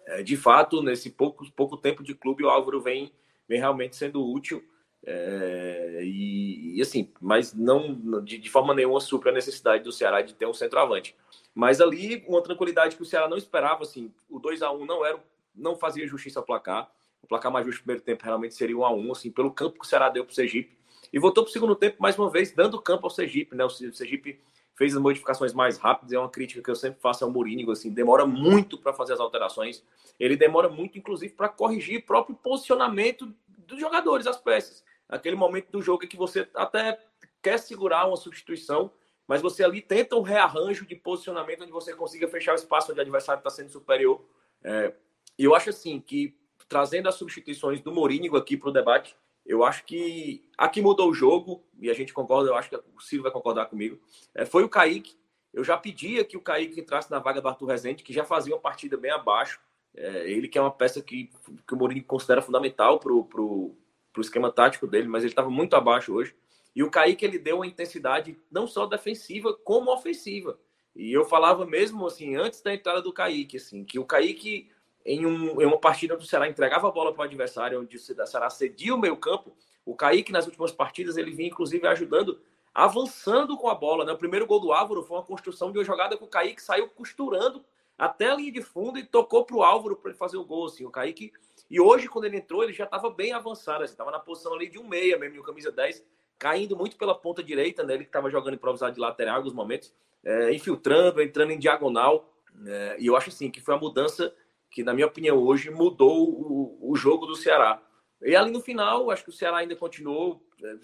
é, de fato, nesse pouco, pouco tempo de clube, o Álvaro vem, vem realmente sendo útil. É, e, e, assim, mas não de, de, forma nenhuma supra a necessidade do Ceará de ter um centroavante. Mas ali, uma tranquilidade que o Ceará não esperava, assim, o 2 a 1 não era, não fazia justiça ao placar. O placar mais justo no primeiro tempo realmente seria 1 a 1 assim, pelo campo que o Ceará deu para o Sergipe. E voltou para o segundo tempo, mais uma vez, dando campo ao Sergipe. Né? O Sergipe fez as modificações mais rápidas, é uma crítica que eu sempre faço ao Mourinho, assim, demora muito para fazer as alterações. Ele demora muito, inclusive, para corrigir o próprio posicionamento dos jogadores, as peças. Aquele momento do jogo em que você até quer segurar uma substituição, mas você ali tenta um rearranjo de posicionamento onde você consiga fechar o espaço onde o adversário está sendo superior. É, e eu acho assim que trazendo as substituições do Mourinho aqui para o debate, eu acho que aqui mudou o jogo, e a gente concorda, eu acho que o Silvio vai concordar comigo. É, foi o Kaique. Eu já pedia que o Kaique entrasse na vaga do Arthur Rezende, que já fazia uma partida bem abaixo. É, ele que é uma peça que, que o Mourinho considera fundamental para o esquema tático dele, mas ele estava muito abaixo hoje. E o Kaique ele deu uma intensidade não só defensiva, como ofensiva. E eu falava mesmo assim, antes da entrada do Kaique, assim, que o Kaique, em, um, em uma partida do Ceará, entregava a bola para o adversário, onde o Ceará cedia o meio campo. O Kaique, nas últimas partidas, ele vinha, inclusive, ajudando, avançando com a bola. Né? O primeiro gol do Álvaro foi uma construção de uma jogada que o Kaique saiu costurando até a linha de fundo e tocou para o Álvaro para ele fazer o gol. Assim. O Kaique. E hoje, quando ele entrou, ele já estava bem avançado. Estava assim, na posição ali de um meia mesmo, no camisa 10 caindo muito pela ponta direita, né? Ele que estava jogando improvisado de lateral em alguns momentos, é, infiltrando, entrando em diagonal. É, e eu acho assim que foi a mudança que, na minha opinião, hoje mudou o, o jogo do Ceará. E ali no final, acho que o Ceará ainda continuou é,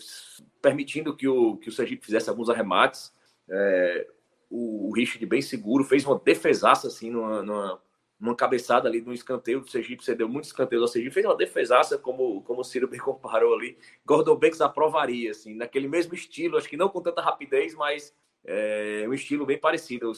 permitindo que o, que o Sergipe fizesse alguns arremates. É, o, o Richard bem seguro, fez uma defesaça assim numa, numa, uma cabeçada ali no escanteio do Sergipe, cedeu muitos escanteios ao Sergipe, fez uma defesaça, como, como o Ciro bem comparou ali. Gordon Banks aprovaria, assim, naquele mesmo estilo, acho que não com tanta rapidez, mas é, um estilo bem parecido.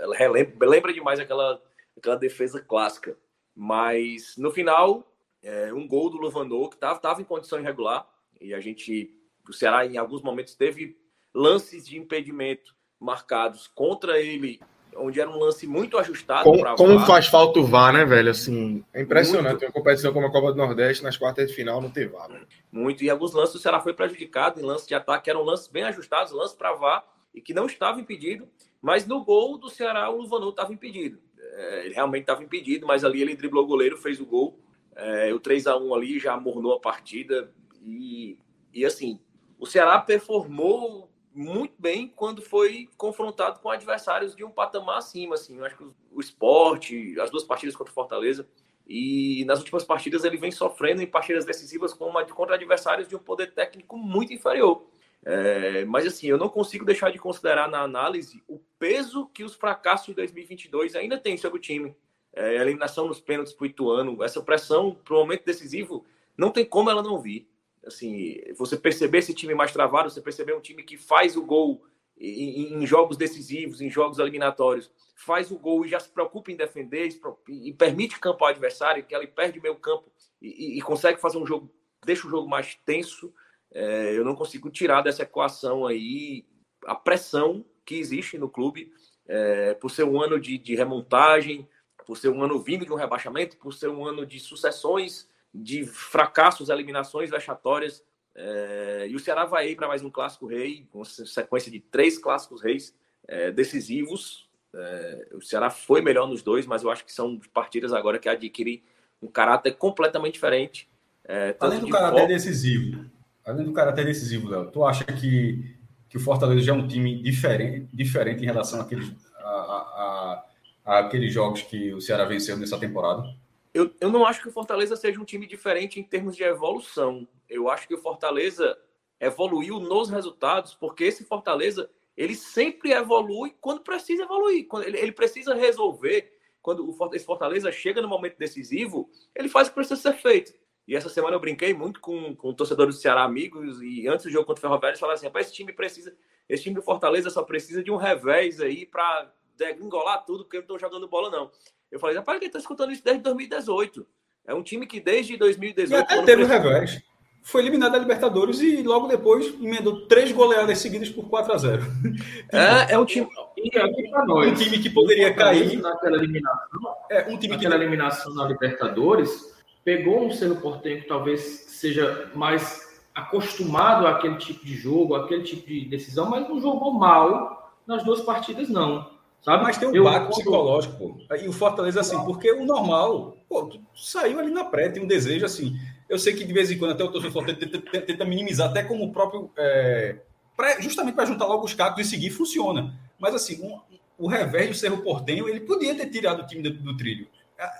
Ela lembra demais aquela, aquela defesa clássica. Mas no final, é, um gol do Luvanor, que estava em condição irregular, e a gente, o Ceará em alguns momentos teve lances de impedimento marcados contra ele onde era um lance muito ajustado. Como, faz falta o VAR, né, velho? Assim, é impressionante muito. uma competição como a Copa do Nordeste nas quartas de final não ter VAR. Muito. E alguns lances o Ceará foi prejudicado em lances de ataque, eram lances bem ajustados, lances para VAR, e que não estava impedido. Mas no gol do Ceará, o Luvanu estava impedido. É, ele realmente estava impedido, mas ali ele driblou o goleiro, fez o gol. É, o 3 a 1 ali já mornou a partida. E, e assim, o Ceará performou muito bem quando foi confrontado com adversários de um patamar acima, assim. Eu acho que o esporte, as duas partidas contra o Fortaleza, e nas últimas partidas ele vem sofrendo em partidas decisivas contra adversários de um poder técnico muito inferior. É, mas assim, eu não consigo deixar de considerar na análise o peso que os fracassos de 2022 ainda têm sobre o time. É, a eliminação nos pênaltis para o Ituano, essa pressão para o momento decisivo, não tem como ela não vir assim, você perceber esse time mais travado, você perceber um time que faz o gol em, em, jogos decisivos, em jogos eliminatórios, faz o gol e já se preocupa em defender e, e permite campo ao adversário, que ele perde meio campo e, e, consegue fazer um jogo, deixa o jogo mais tenso. É, eu não consigo tirar dessa equação aí a pressão que existe no clube é, por ser um ano de, de remontagem, por ser um ano vindo de um rebaixamento, por ser um ano de sucessões de fracassos, eliminações vexatórias. É, e o Ceará vai aí para mais um clássico rei, com sequência de três clássicos reis é, decisivos. É, o Ceará foi melhor nos dois, mas eu acho que são partidas agora que adquirem um caráter completamente diferente. É, além do caráter decisivo, além do caráter decisivo, Léo, tu acha que, que o Fortaleza já é um time diferente, diferente em relação àqueles, a, a, a, àqueles jogos que o Ceará venceu nessa temporada? eu, eu não acho que o Fortaleza seja um time diferente em termos de evolução. Eu acho que o Fortaleza evoluiu nos resultados, porque esse Fortaleza ele sempre evolui quando precisa evoluir, quando ele, ele precisa resolver. Quando o esse Fortaleza chega no momento decisivo, ele faz o que precisa ser feito. E essa semana eu brinquei muito com, com torcedores do Ceará amigos, e antes do jogo contra o Ferroviário, eles falaram assim: esse time precisa, esse time do Fortaleza só precisa de um revés aí para degringolar tudo, porque não estão jogando bola, não. Eu falei, rapaz, quem está escutando isso desde 2018? É um time que desde 2018. E até teve o revés. Foi eliminado da Libertadores e logo depois emendou três goleadas seguidas por 4 a 0 (laughs) É, é um time. Um time que poderia cair. Naquela eliminação, é, um time naquela que... eliminação na Libertadores, pegou um Cerro Portenho que talvez seja mais acostumado àquele tipo de jogo, àquele tipo de decisão, mas não jogou mal nas duas partidas, não. Sabe? Mas tem um baque psicológico, pô. E o Fortaleza, assim, porque o normal, pô, saiu ali na pré, tem um desejo, assim. Eu sei que de vez em quando até o torcedor tenta, tenta, minimizar, até como o próprio. É, pra, justamente para juntar logo os cacos e seguir, funciona. Mas, assim, um, o revés do Cerro Portenho, ele podia ter tirado o time do, do trilho. É,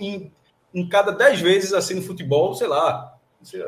em, em cada dez vezes, assim, no futebol, sei lá,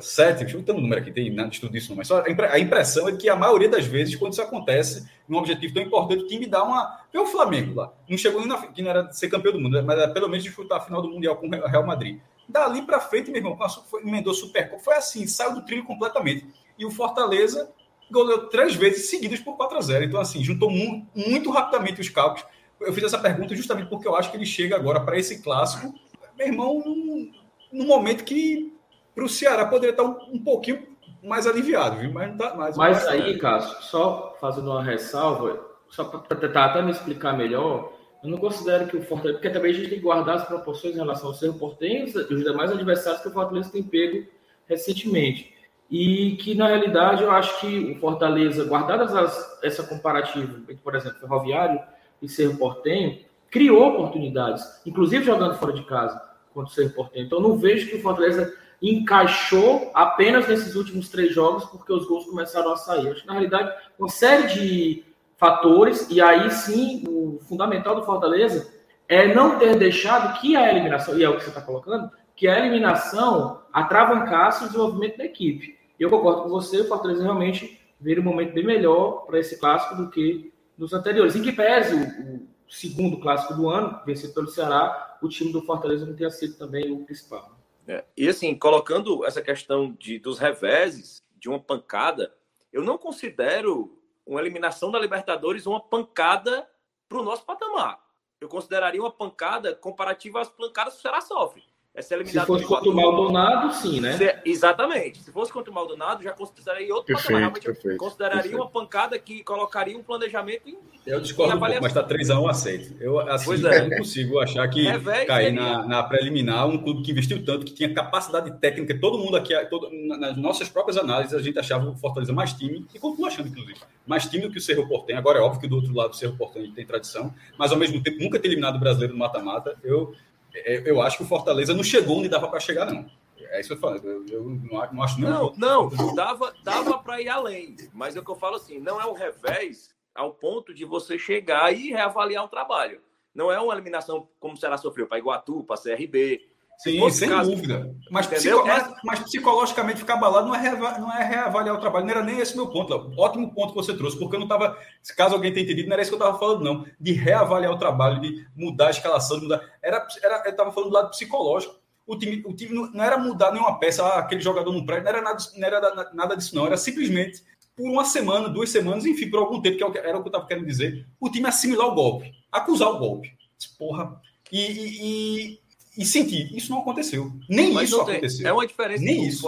sete, deixa eu ver o número aqui, tem nada de tudo isso, mas só a impressão é que a maioria das vezes, quando isso acontece, num objetivo tão importante, o time dá uma. Vê o Flamengo lá, não chegou nem na que não era ser campeão do mundo, mas era pelo menos disputar a final do Mundial com o Real Madrid. Dali para frente, meu irmão, foi, emendou Supercopa, foi assim, saiu do trilho completamente. E o Fortaleza goleou três vezes seguidas por 4 a 0 Então, assim, juntou mu muito rapidamente os cálculos. Eu fiz essa pergunta justamente porque eu acho que ele chega agora para esse clássico, meu irmão, num, num momento que para o Ceará poderia estar um, um, pouquinho mais aliviado, viu? Mas não tá mais. Mas aí, Cássio, só fazendo uma ressalva, só para tentar até me explicar melhor, eu não considero que o Fortaleza. Porque também a gente tem que guardar as proporções em relação ao Cerro Portenho e os demais adversários que o Fortaleza tem pego recentemente. E que, na realidade, eu acho que o Fortaleza, guardadas as, essa comparativa entre, por exemplo, Ferroviário e Cerro Portenho, criou oportunidades, inclusive jogando fora de casa contra o Cerro Portenho. Então, não vejo que o Fortaleza encaixou apenas nesses últimos três jogos porque os gols começaram a sair. Acho que, na realidade, uma série de fatores, e aí sim, o fundamental do Fortaleza é não ter deixado que a eliminação, e é o que você está colocando, que a eliminação atravancasse o desenvolvimento da equipe. Eu concordo com você, o Fortaleza realmente veio um momento bem melhor para esse clássico do que nos anteriores. Em que pese o segundo clássico do ano, vencido pelo Ceará, o time do Fortaleza não tenha sido também o principal. É, e assim, colocando essa questão de, dos reveses, de uma pancada, eu não considero uma eliminação da Libertadores uma pancada para o nosso patamar. Eu consideraria uma pancada comparativa às pancadas que o Ceará sofre. Essa Se fosse contra o Maldonado, sim, né? Se, exatamente. Se fosse contra o Maldonado, já consideraria outro perfeito, patamar. Perfeito, consideraria perfeito. uma pancada que colocaria um planejamento em. Eu discordo um pouco, mas está 3x1 aceito. Eu, assim, é. não consigo achar que Revés cair na, na preliminar um clube que investiu tanto, que tinha capacidade técnica, todo mundo aqui, todo, nas nossas próprias análises, a gente achava o Fortaleza mais time, e continua achando, inclusive, mais time do que o Cerro Portenho. Agora é óbvio que do outro lado o Cerro Portenho tem tradição, mas ao mesmo tempo nunca ter eliminado o brasileiro no mata-mata. Eu é, eu acho que o Fortaleza não chegou onde dava para chegar, não. É isso que eu falo. Eu, eu não, acho não. Não, não, dava, dava para ir além. Mas é o que eu falo assim: não é um revés ao ponto de você chegar e reavaliar o trabalho. Não é uma eliminação como será sofreu para Iguatu, para CRB, Sim, sem caso, dúvida. Mas, psico, mas, mas, psicologicamente ficar abalado não é, reava, não é reavaliar o trabalho. Não era nem esse meu ponto. Léo. Ótimo ponto que você trouxe, porque eu não estava. Caso alguém tenha entendido, não era isso que eu estava falando, não. De reavaliar o trabalho, de mudar a escalação, de mudar. Era, era, eu estava falando do lado psicológico. O time, o time não, não era mudar nenhuma peça, ah, aquele jogador não presta, não era nada, não era nada disso, não. Era simplesmente por uma semana, duas semanas, enfim, por algum tempo, que era o que eu estava querendo dizer, o time assimilar o golpe, acusar o golpe. Porra. e, e e sentir. Isso não aconteceu. Nem Mas isso aconteceu. É uma diferença. Nem isso.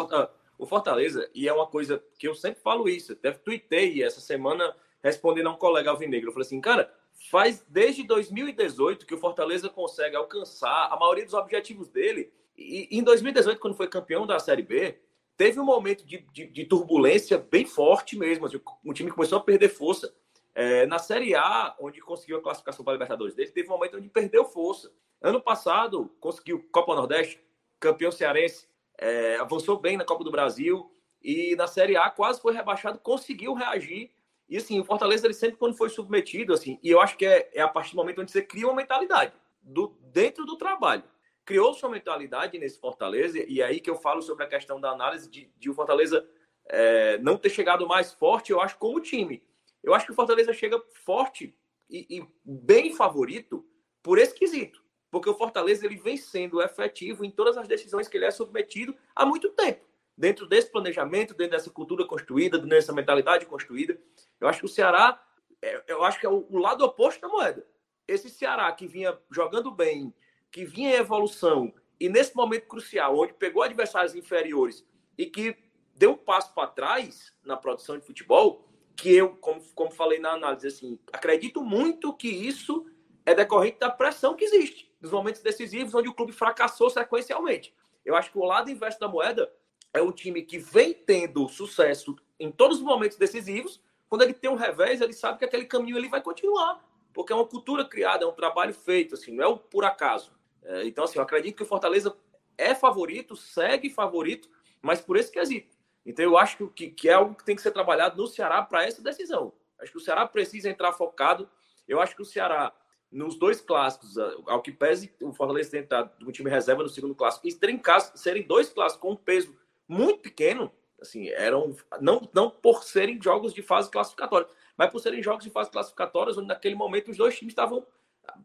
O Fortaleza, e é uma coisa que eu sempre falo isso, até tuitei essa semana respondendo a um colega alvinegro. Eu falei assim, cara, faz desde 2018 que o Fortaleza consegue alcançar a maioria dos objetivos dele. E em 2018, quando foi campeão da Série B, teve um momento de, de, de turbulência bem forte mesmo. Assim, o time começou a perder força. É, na Série A, onde conseguiu a classificação para a Libertadores dele, teve um momento onde perdeu força. Ano passado, conseguiu Copa Nordeste, campeão cearense, é, avançou bem na Copa do Brasil e na Série A quase foi rebaixado, conseguiu reagir. E assim, o Fortaleza, ele sempre quando foi submetido, assim, e eu acho que é, é a partir do momento onde você cria uma mentalidade do, dentro do trabalho. Criou sua mentalidade nesse Fortaleza, e é aí que eu falo sobre a questão da análise de, de o Fortaleza é, não ter chegado mais forte, eu acho, como time eu acho que o Fortaleza chega forte e, e bem favorito por esse quesito. Porque o Fortaleza ele vem sendo efetivo em todas as decisões que ele é submetido há muito tempo. Dentro desse planejamento, dentro dessa cultura construída, dentro dessa mentalidade construída. Eu acho que o Ceará, é, eu acho que é o lado oposto da moeda. Esse Ceará que vinha jogando bem, que vinha em evolução, e nesse momento crucial, onde pegou adversários inferiores e que deu um passo para trás na produção de futebol, que eu, como, como falei na análise, assim, acredito muito que isso é decorrente da pressão que existe nos momentos decisivos onde o clube fracassou sequencialmente. Eu acho que o lado inverso da moeda é um time que vem tendo sucesso em todos os momentos decisivos. Quando ele tem um revés, ele sabe que aquele caminho ele vai continuar, porque é uma cultura criada, é um trabalho feito, assim, não é o por acaso. É, então, assim, eu acredito que o Fortaleza é favorito, segue favorito, mas por esse quesito. Então, eu acho que, que é algo que tem que ser trabalhado no Ceará para essa decisão. Acho que o Ceará precisa entrar focado. Eu acho que o Ceará, nos dois clássicos, ao que pese o Fortaleza entrado com time reserva no segundo clássico, e terem caso, serem dois clássicos com um peso muito pequeno, assim, eram não, não por serem jogos de fase classificatória, mas por serem jogos de fase classificatórias, onde naquele momento os dois times estavam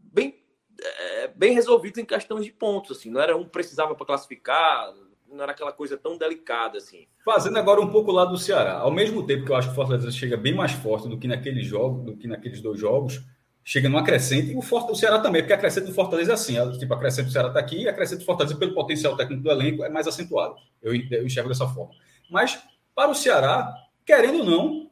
bem, é, bem resolvidos em questões de pontos. Assim, não era um precisava para classificar, não era aquela coisa tão delicada assim. Fazendo agora um pouco lá do Ceará. Ao mesmo tempo que eu acho que o Fortaleza chega bem mais forte do que naqueles jogos, do que naqueles dois jogos, chega no acrescente, e o, Fortaleza, o Ceará também, porque a acrescente do Fortaleza é assim, a, tipo, a acrescente do Ceará está aqui, e a acrescente do Fortaleza, pelo potencial técnico do elenco, é mais acentuado. Eu, eu enxergo dessa forma. Mas Para o Ceará, querendo ou não,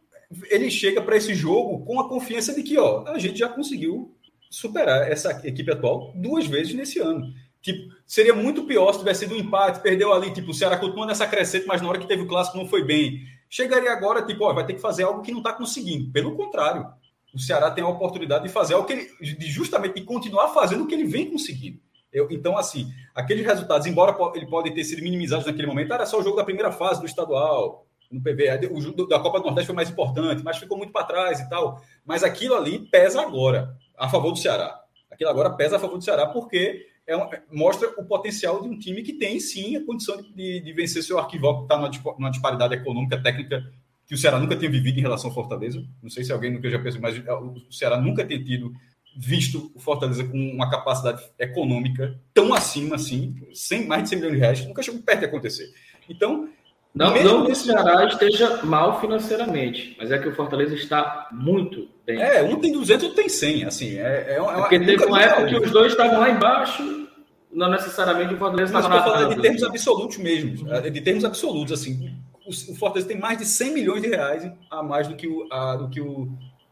ele chega para esse jogo com a confiança de que ó, a gente já conseguiu superar essa equipe atual duas vezes nesse ano. Tipo, seria muito pior se tivesse sido um empate, perdeu ali, tipo, o Ceará continua nessa crescente, mas na hora que teve o clássico não foi bem. Chegaria agora, tipo, ó, vai ter que fazer algo que não está conseguindo. Pelo contrário, o Ceará tem a oportunidade de fazer algo que ele, de justamente de continuar fazendo o que ele vem conseguindo. Eu, então, assim, aqueles resultados, embora ele pode ter sido minimizados naquele momento, era só o jogo da primeira fase do estadual, no PV. O jogo da Copa do Nordeste foi mais importante, mas ficou muito para trás e tal. Mas aquilo ali pesa agora, a favor do Ceará. Aquilo agora pesa a favor do Ceará, porque é um, mostra o potencial de um time que tem, sim, a condição de, de vencer seu arquivo, que está numa, numa disparidade econômica, técnica, que o Ceará nunca tinha vivido em relação ao Fortaleza. Não sei se alguém nunca já pensou, mas o Ceará nunca tem tido visto o Fortaleza com uma capacidade econômica tão acima assim, sem mais de 100 milhões de reais, nunca chegou perto de acontecer. Então, não, não que o Ceará esteja mal financeiramente, mas é que o Fortaleza está muito bem. É, um tem 200, outro tem 100. Assim, é, é uma, Porque teve uma época que os dois estavam lá embaixo, não necessariamente o Fortaleza estava na falando de termos absolutos mesmo, de termos absolutos. assim. O, Fortaleza tem mais de 100 milhões de reais a mais do que o, a, do que o,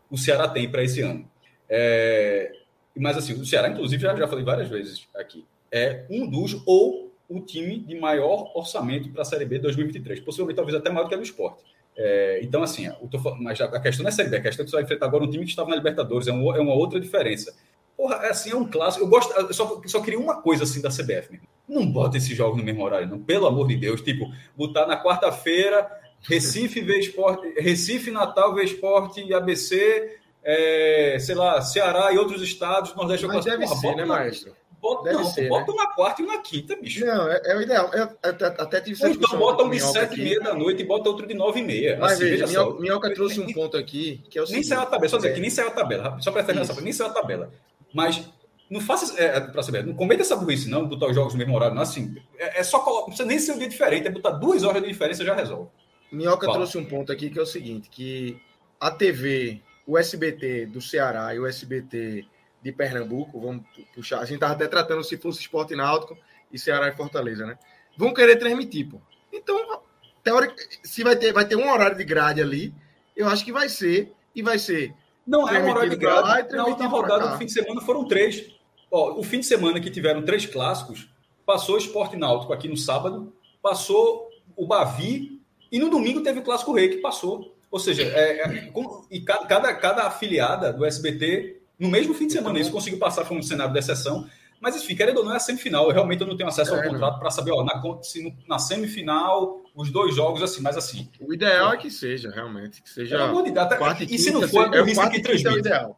o Ceará tem para esse ano. É, mas assim, o Ceará, inclusive, já, já falei várias vezes aqui, é um dos ou o time de maior orçamento para a Série B 2023, possivelmente talvez até maior do que a do esporte. É, então, assim, tô, mas a questão não é Série B, a questão é que você vai enfrentar agora um time que estava na Libertadores, é, um, é uma outra diferença. Porra, é assim, é um clássico. Eu gosto, eu só, só queria uma coisa assim da CBF, mesmo. Não bota esses jogos no mesmo horário, não, pelo amor de Deus. Tipo, botar na quarta-feira, Recife vê esporte, Recife, Natal vê esporte e ABC, é, sei lá, Ceará e outros estados, Nordeste. Mas deve porra, ser, né, maestro? Bota, Deve não, ser, bota né? na quarta e na quinta, bicho. Não, é, é o ideal. Eu, até, até tive essa Então bota um de sete e meia da noite e bota outro de nove e meia. Mas assim, veja, veja Minhoca, Minhoca trouxe um ponto aqui que é o Nem saiu a tabela, só dizer que nem saiu a tabela. Só prestar atenção, nem saiu a tabela. Mas não faça, é, para saber, não cometa essa burrice, não, botar os jogos no mesmo horário, não, assim, é, é só colocar, não precisa nem ser um dia diferente, é botar duas horas de diferença já resolve. Minhoca Fala. trouxe um ponto aqui que é o seguinte, que a TV, o SBT do Ceará e o SBT de Pernambuco, vamos puxar, a gente estava até tratando se fosse esporte náutico e Ceará e Fortaleza, né? Vão querer transmitir, pô. Então, teórica, se vai ter, vai ter um horário de grade ali, eu acho que vai ser, e vai ser. Não é horário de grade. Na última rodada do fim de semana foram três. Ó, o fim de semana que tiveram três clássicos, passou o esporte náutico aqui no sábado, passou o Bavi, e no domingo teve o Clássico Rei que passou. Ou seja, é, é, e cada, cada afiliada do SBT no mesmo fim de semana, isso conseguiu passar, foi um cenário de exceção. Mas, enfim, querendo ou não, é a semifinal. Eu realmente eu não tenho acesso ao é, contrato para saber, ó, na, se na semifinal, os dois jogos, assim, mas assim. O ideal é que seja, realmente. Que seja. De até, quarta e, e se não for, é burrice de quem transmite. É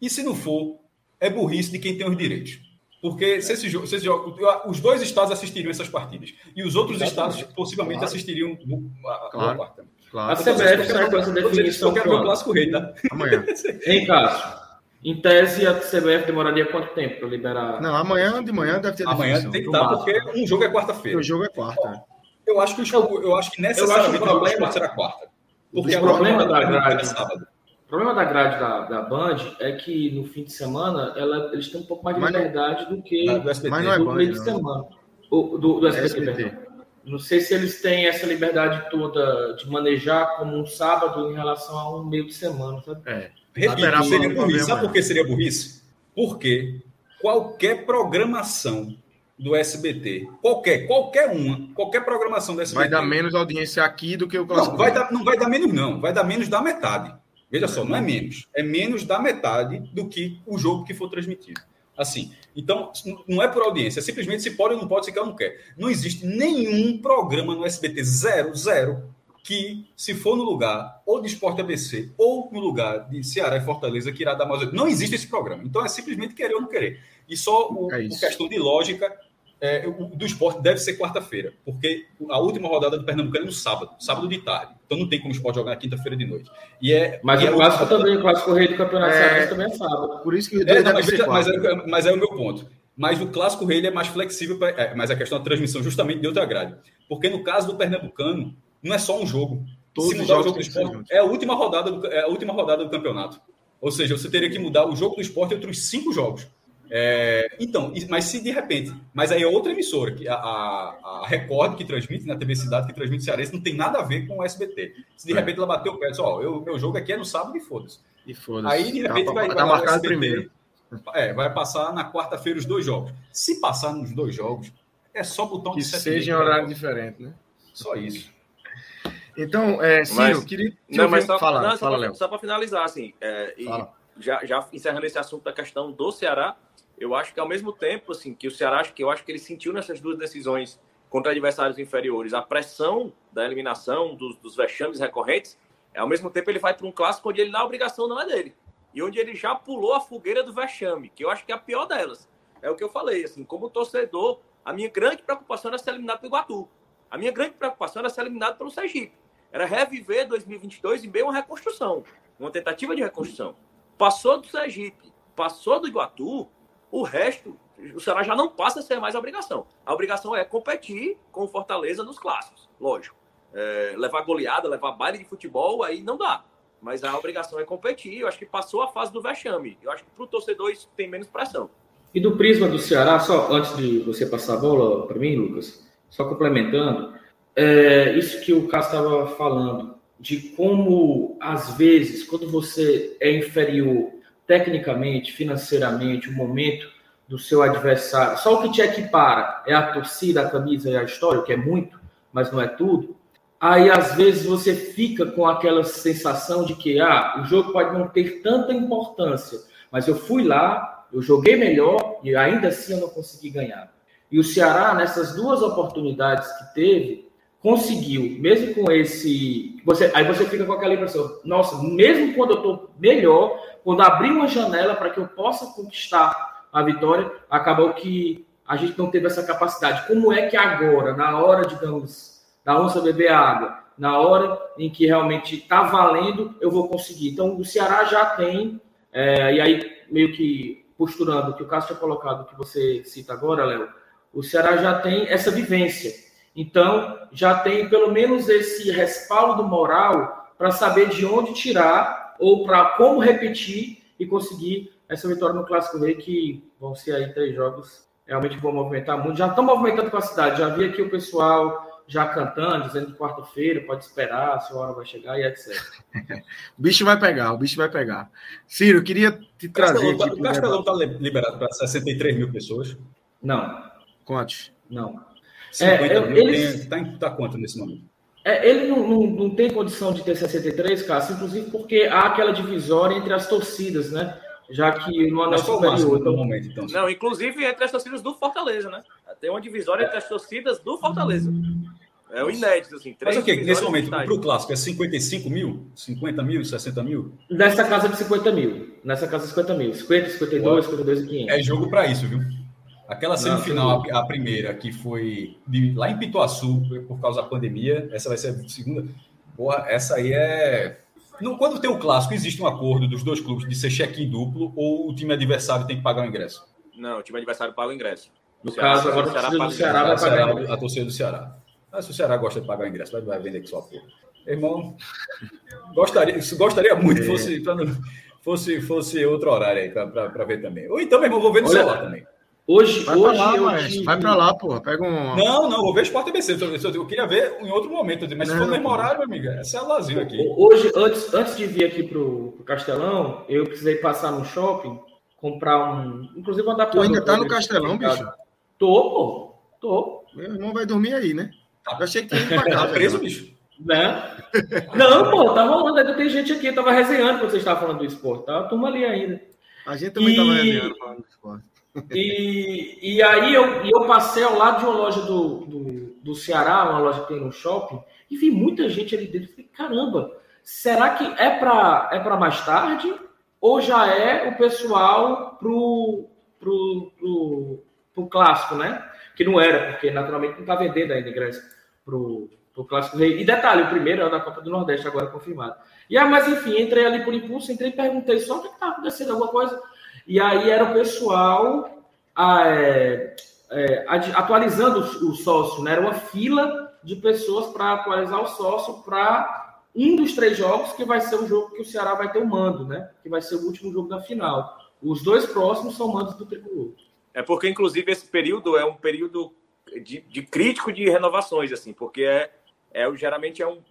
e se não for, é burrice de quem tem os direitos. Porque se esse jogo, se esse jogo, os dois estados assistiriam essas partidas. E os outros Exatamente. estados possivelmente claro. assistiriam a, claro. a quarta. Claro. A CBF sai com essa definição. Eu quero ver o clássico rei, tá? Amanhã. (laughs) em Cássio. Em tese, a CBF demoraria quanto tempo para liberar? Não, amanhã de manhã deve ter Amanhã tem que estar, porque um jogo é quarta-feira. O jogo é quarta. Eu acho que, eu, eu acho que necessariamente o problema será quarta. Porque o problema da grade, o problema da grade da, da Band é que no fim de semana ela, eles têm um pouco mais de liberdade do que do SBT, mas não é do meio de semana. O, do, do SBT, SBT. Não sei se eles têm essa liberdade toda de manejar como um sábado em relação a um meio de semana, sabe? É. Repito, seria burrice. Sabe por que seria burrice? Porque qualquer programação do SBT, qualquer, qualquer uma, qualquer programação do SBT. Vai dar menos audiência aqui do que o Não, vai dar, não vai dar menos, não. Vai dar menos da metade. Veja só, não é menos. É menos da metade do que o jogo que for transmitido. Assim, então, não é por audiência, é simplesmente se pode ou não pode, se quer ou não quer. Não existe nenhum programa no SBT, zero, zero, que, se for no lugar ou de Esporte ABC ou no lugar de Ceará e Fortaleza, que irá dar mais. Não existe esse programa. Então é simplesmente querer ou não querer. E só o, é o questão de lógica é, o, do esporte deve ser quarta-feira, porque a última rodada do Pernambucano é no sábado, sábado de tarde. Então não tem como o esporte jogar na quinta-feira de noite. E é, mas e o clássico também, o clássico rei do Campeonato é... também é sábado. Por isso que é, não, mas, mas, é, mas é o meu ponto. Mas o clássico rei é mais flexível, pra, é, mas a questão da transmissão justamente de outra grade. Porque no caso do Pernambucano, não é só um jogo. Todos Se mudar o jogo do esporte, é a última rodada do, é a última rodada do campeonato. Ou seja, você teria que mudar o jogo do esporte entre os cinco jogos. É, então, mas se de repente, mas aí é outra emissora, que a, a, a, Record que transmite na TV Cidade, que transmite Cearense, não tem nada a ver com o SBT. Se de é. repente ela bateu o pé, diz, ó, o meu jogo aqui é no sábado e foda-se. E foda-se. Aí de repente tá, vai, tá vai marcado SBT, primeiro. É, vai passar na quarta-feira os dois jogos. Se passar nos dois jogos, é só botão que de seja em horário diferente, né? Só isso. Então, é, Ciro, mas, queria não, mas só, falar, não, fala, só para finalizar, assim, é, já, já encerrando esse assunto da questão do Ceará, eu acho que ao mesmo tempo, assim, que o Ceará, que eu acho que ele sentiu nessas duas decisões contra adversários inferiores, a pressão da eliminação, dos, dos vexames recorrentes, ao mesmo tempo ele vai para um clássico onde ele na obrigação não é dele. E onde ele já pulou a fogueira do vexame, que eu acho que é a pior delas. É o que eu falei, assim, como torcedor, a minha grande preocupação era ser eliminado pelo Iguatu. A minha grande preocupação era ser eliminado pelo Sergipe. Era reviver 2022 em meio uma reconstrução, uma tentativa de reconstrução. Passou do Sergipe, passou do Iguatu, o resto, o Ceará já não passa a ser mais a obrigação. A obrigação é competir com o Fortaleza nos clássicos, lógico. É, levar goleada, levar baile de futebol, aí não dá. Mas a obrigação é competir. Eu acho que passou a fase do vexame. Eu acho que para o torcedor isso tem menos pressão. E do prisma do Ceará, só antes de você passar a bola para mim, Lucas, só complementando, é, isso que o Cássio estava falando, de como, às vezes, quando você é inferior tecnicamente, financeiramente, o momento do seu adversário, só o que te equipara é a torcida, a camisa e a história, que é muito, mas não é tudo. Aí, às vezes, você fica com aquela sensação de que ah, o jogo pode não ter tanta importância, mas eu fui lá, eu joguei melhor e ainda assim eu não consegui ganhar. E o Ceará, nessas duas oportunidades que teve, conseguiu, mesmo com esse. Você, aí você fica com aquela impressão, nossa, mesmo quando eu estou melhor, quando abrir uma janela para que eu possa conquistar a vitória, acabou que a gente não teve essa capacidade. Como é que agora, na hora, digamos, da onça beber água, na hora em que realmente está valendo, eu vou conseguir? Então, o Ceará já tem, é, e aí, meio que posturando o que o Cássio tinha colocado, que você cita agora, Léo, o Ceará já tem essa vivência então, já tem pelo menos esse respaldo moral para saber de onde tirar ou para como repetir e conseguir essa vitória no Clássico Rei, que vão ser aí três jogos, realmente vão movimentar muito. Já estão movimentando com a cidade, já vi aqui o pessoal já cantando, dizendo que quarta-feira pode esperar, se a hora vai chegar e etc. (laughs) o bicho vai pegar, o bicho vai pegar. Ciro, eu queria te trazer. O Castelão está liberado para 63 mil pessoas? Não. Quantos? Não. 50 é, mil está em tá quanto nesse momento? É, ele não, não, não, tem condição de ter 63, Cássio, inclusive porque há aquela divisória entre as torcidas, né? Já que no anel superior. Então... Momento, então. Não, inclusive entre as torcidas do Fortaleza, né? Tem uma divisória entre as torcidas do Fortaleza. É o inédito, assim. Mas o que? Nesse momento, para o clássico, é 55 mil? 50 mil? 60 mil? Nessa casa de 50 mil. Nessa casa de 50 mil. 50, 52, 52 e 500. É jogo para isso, viu? Aquela semifinal, a, a, primeira, que foi de, lá em Pituaçu, por causa da pandemia, essa vai ser a segunda. Porra, essa aí é. No, quando tem o um clássico, existe um acordo dos dois clubes de ser check-in duplo ou o time adversário tem que pagar o ingresso? Não, o time adversário paga o ingresso. No Ceará, caso, agora o Ceará, do Ceará vai pagar. A, a torcida do Ceará. Mas se o Ceará gosta de pagar o ingresso, vai, vai vender com sua porra. Irmão, gostaria, gostaria muito que é. fosse, fosse, fosse outro horário aí para ver também. Ou então, meu irmão, vou ver no Olha, celular também. Hoje, vai hoje pra lá, tive... Vai pra lá, porra. Pega um. Não, não, vou ver Sport ABC. Eu, queria ver em outro momento. Mas não, se for no mesmo horário, meu amigo, é celularzinho aqui. Hoje, antes, antes de vir aqui pro, pro Castelão, eu precisei passar no shopping, comprar um. Inclusive, um adaptador. Tu ainda tá no Castelão, bicho? Tô, pô. Tô. Meu irmão vai dormir aí, né? Eu achei que ia ir pra casa. Tá preso, bicho? Né? Não, pô, tá rolando. Ainda tem gente aqui. Eu tava resenhando quando vocês estavam falando do esporte. Tá? A turma ali ainda. A gente também e... tava resenhando falando do esporte. E, e aí eu, eu passei ao lado de uma loja do, do, do Ceará, uma loja que tem no shopping, e vi muita gente ali dentro. Falei, caramba, será que é para é mais tarde? Ou já é o pessoal pro, pro, pro, pro clássico, né? Que não era, porque naturalmente não está vendendo ainda ingresso pro, pro clássico E detalhe, o primeiro é da Copa do Nordeste, agora confirmado. E aí, mas enfim, entrei ali por impulso, entrei e perguntei só o que está acontecendo, alguma coisa. E aí era o pessoal é, é, atualizando o sócio, né? Era uma fila de pessoas para atualizar o sócio para um dos três jogos que vai ser o jogo que o Ceará vai ter o mando, né? Que vai ser o último jogo da final. Os dois próximos são mandos do tricolor. É porque, inclusive, esse período é um período de, de crítico de renovações, assim, porque é, é geralmente é um,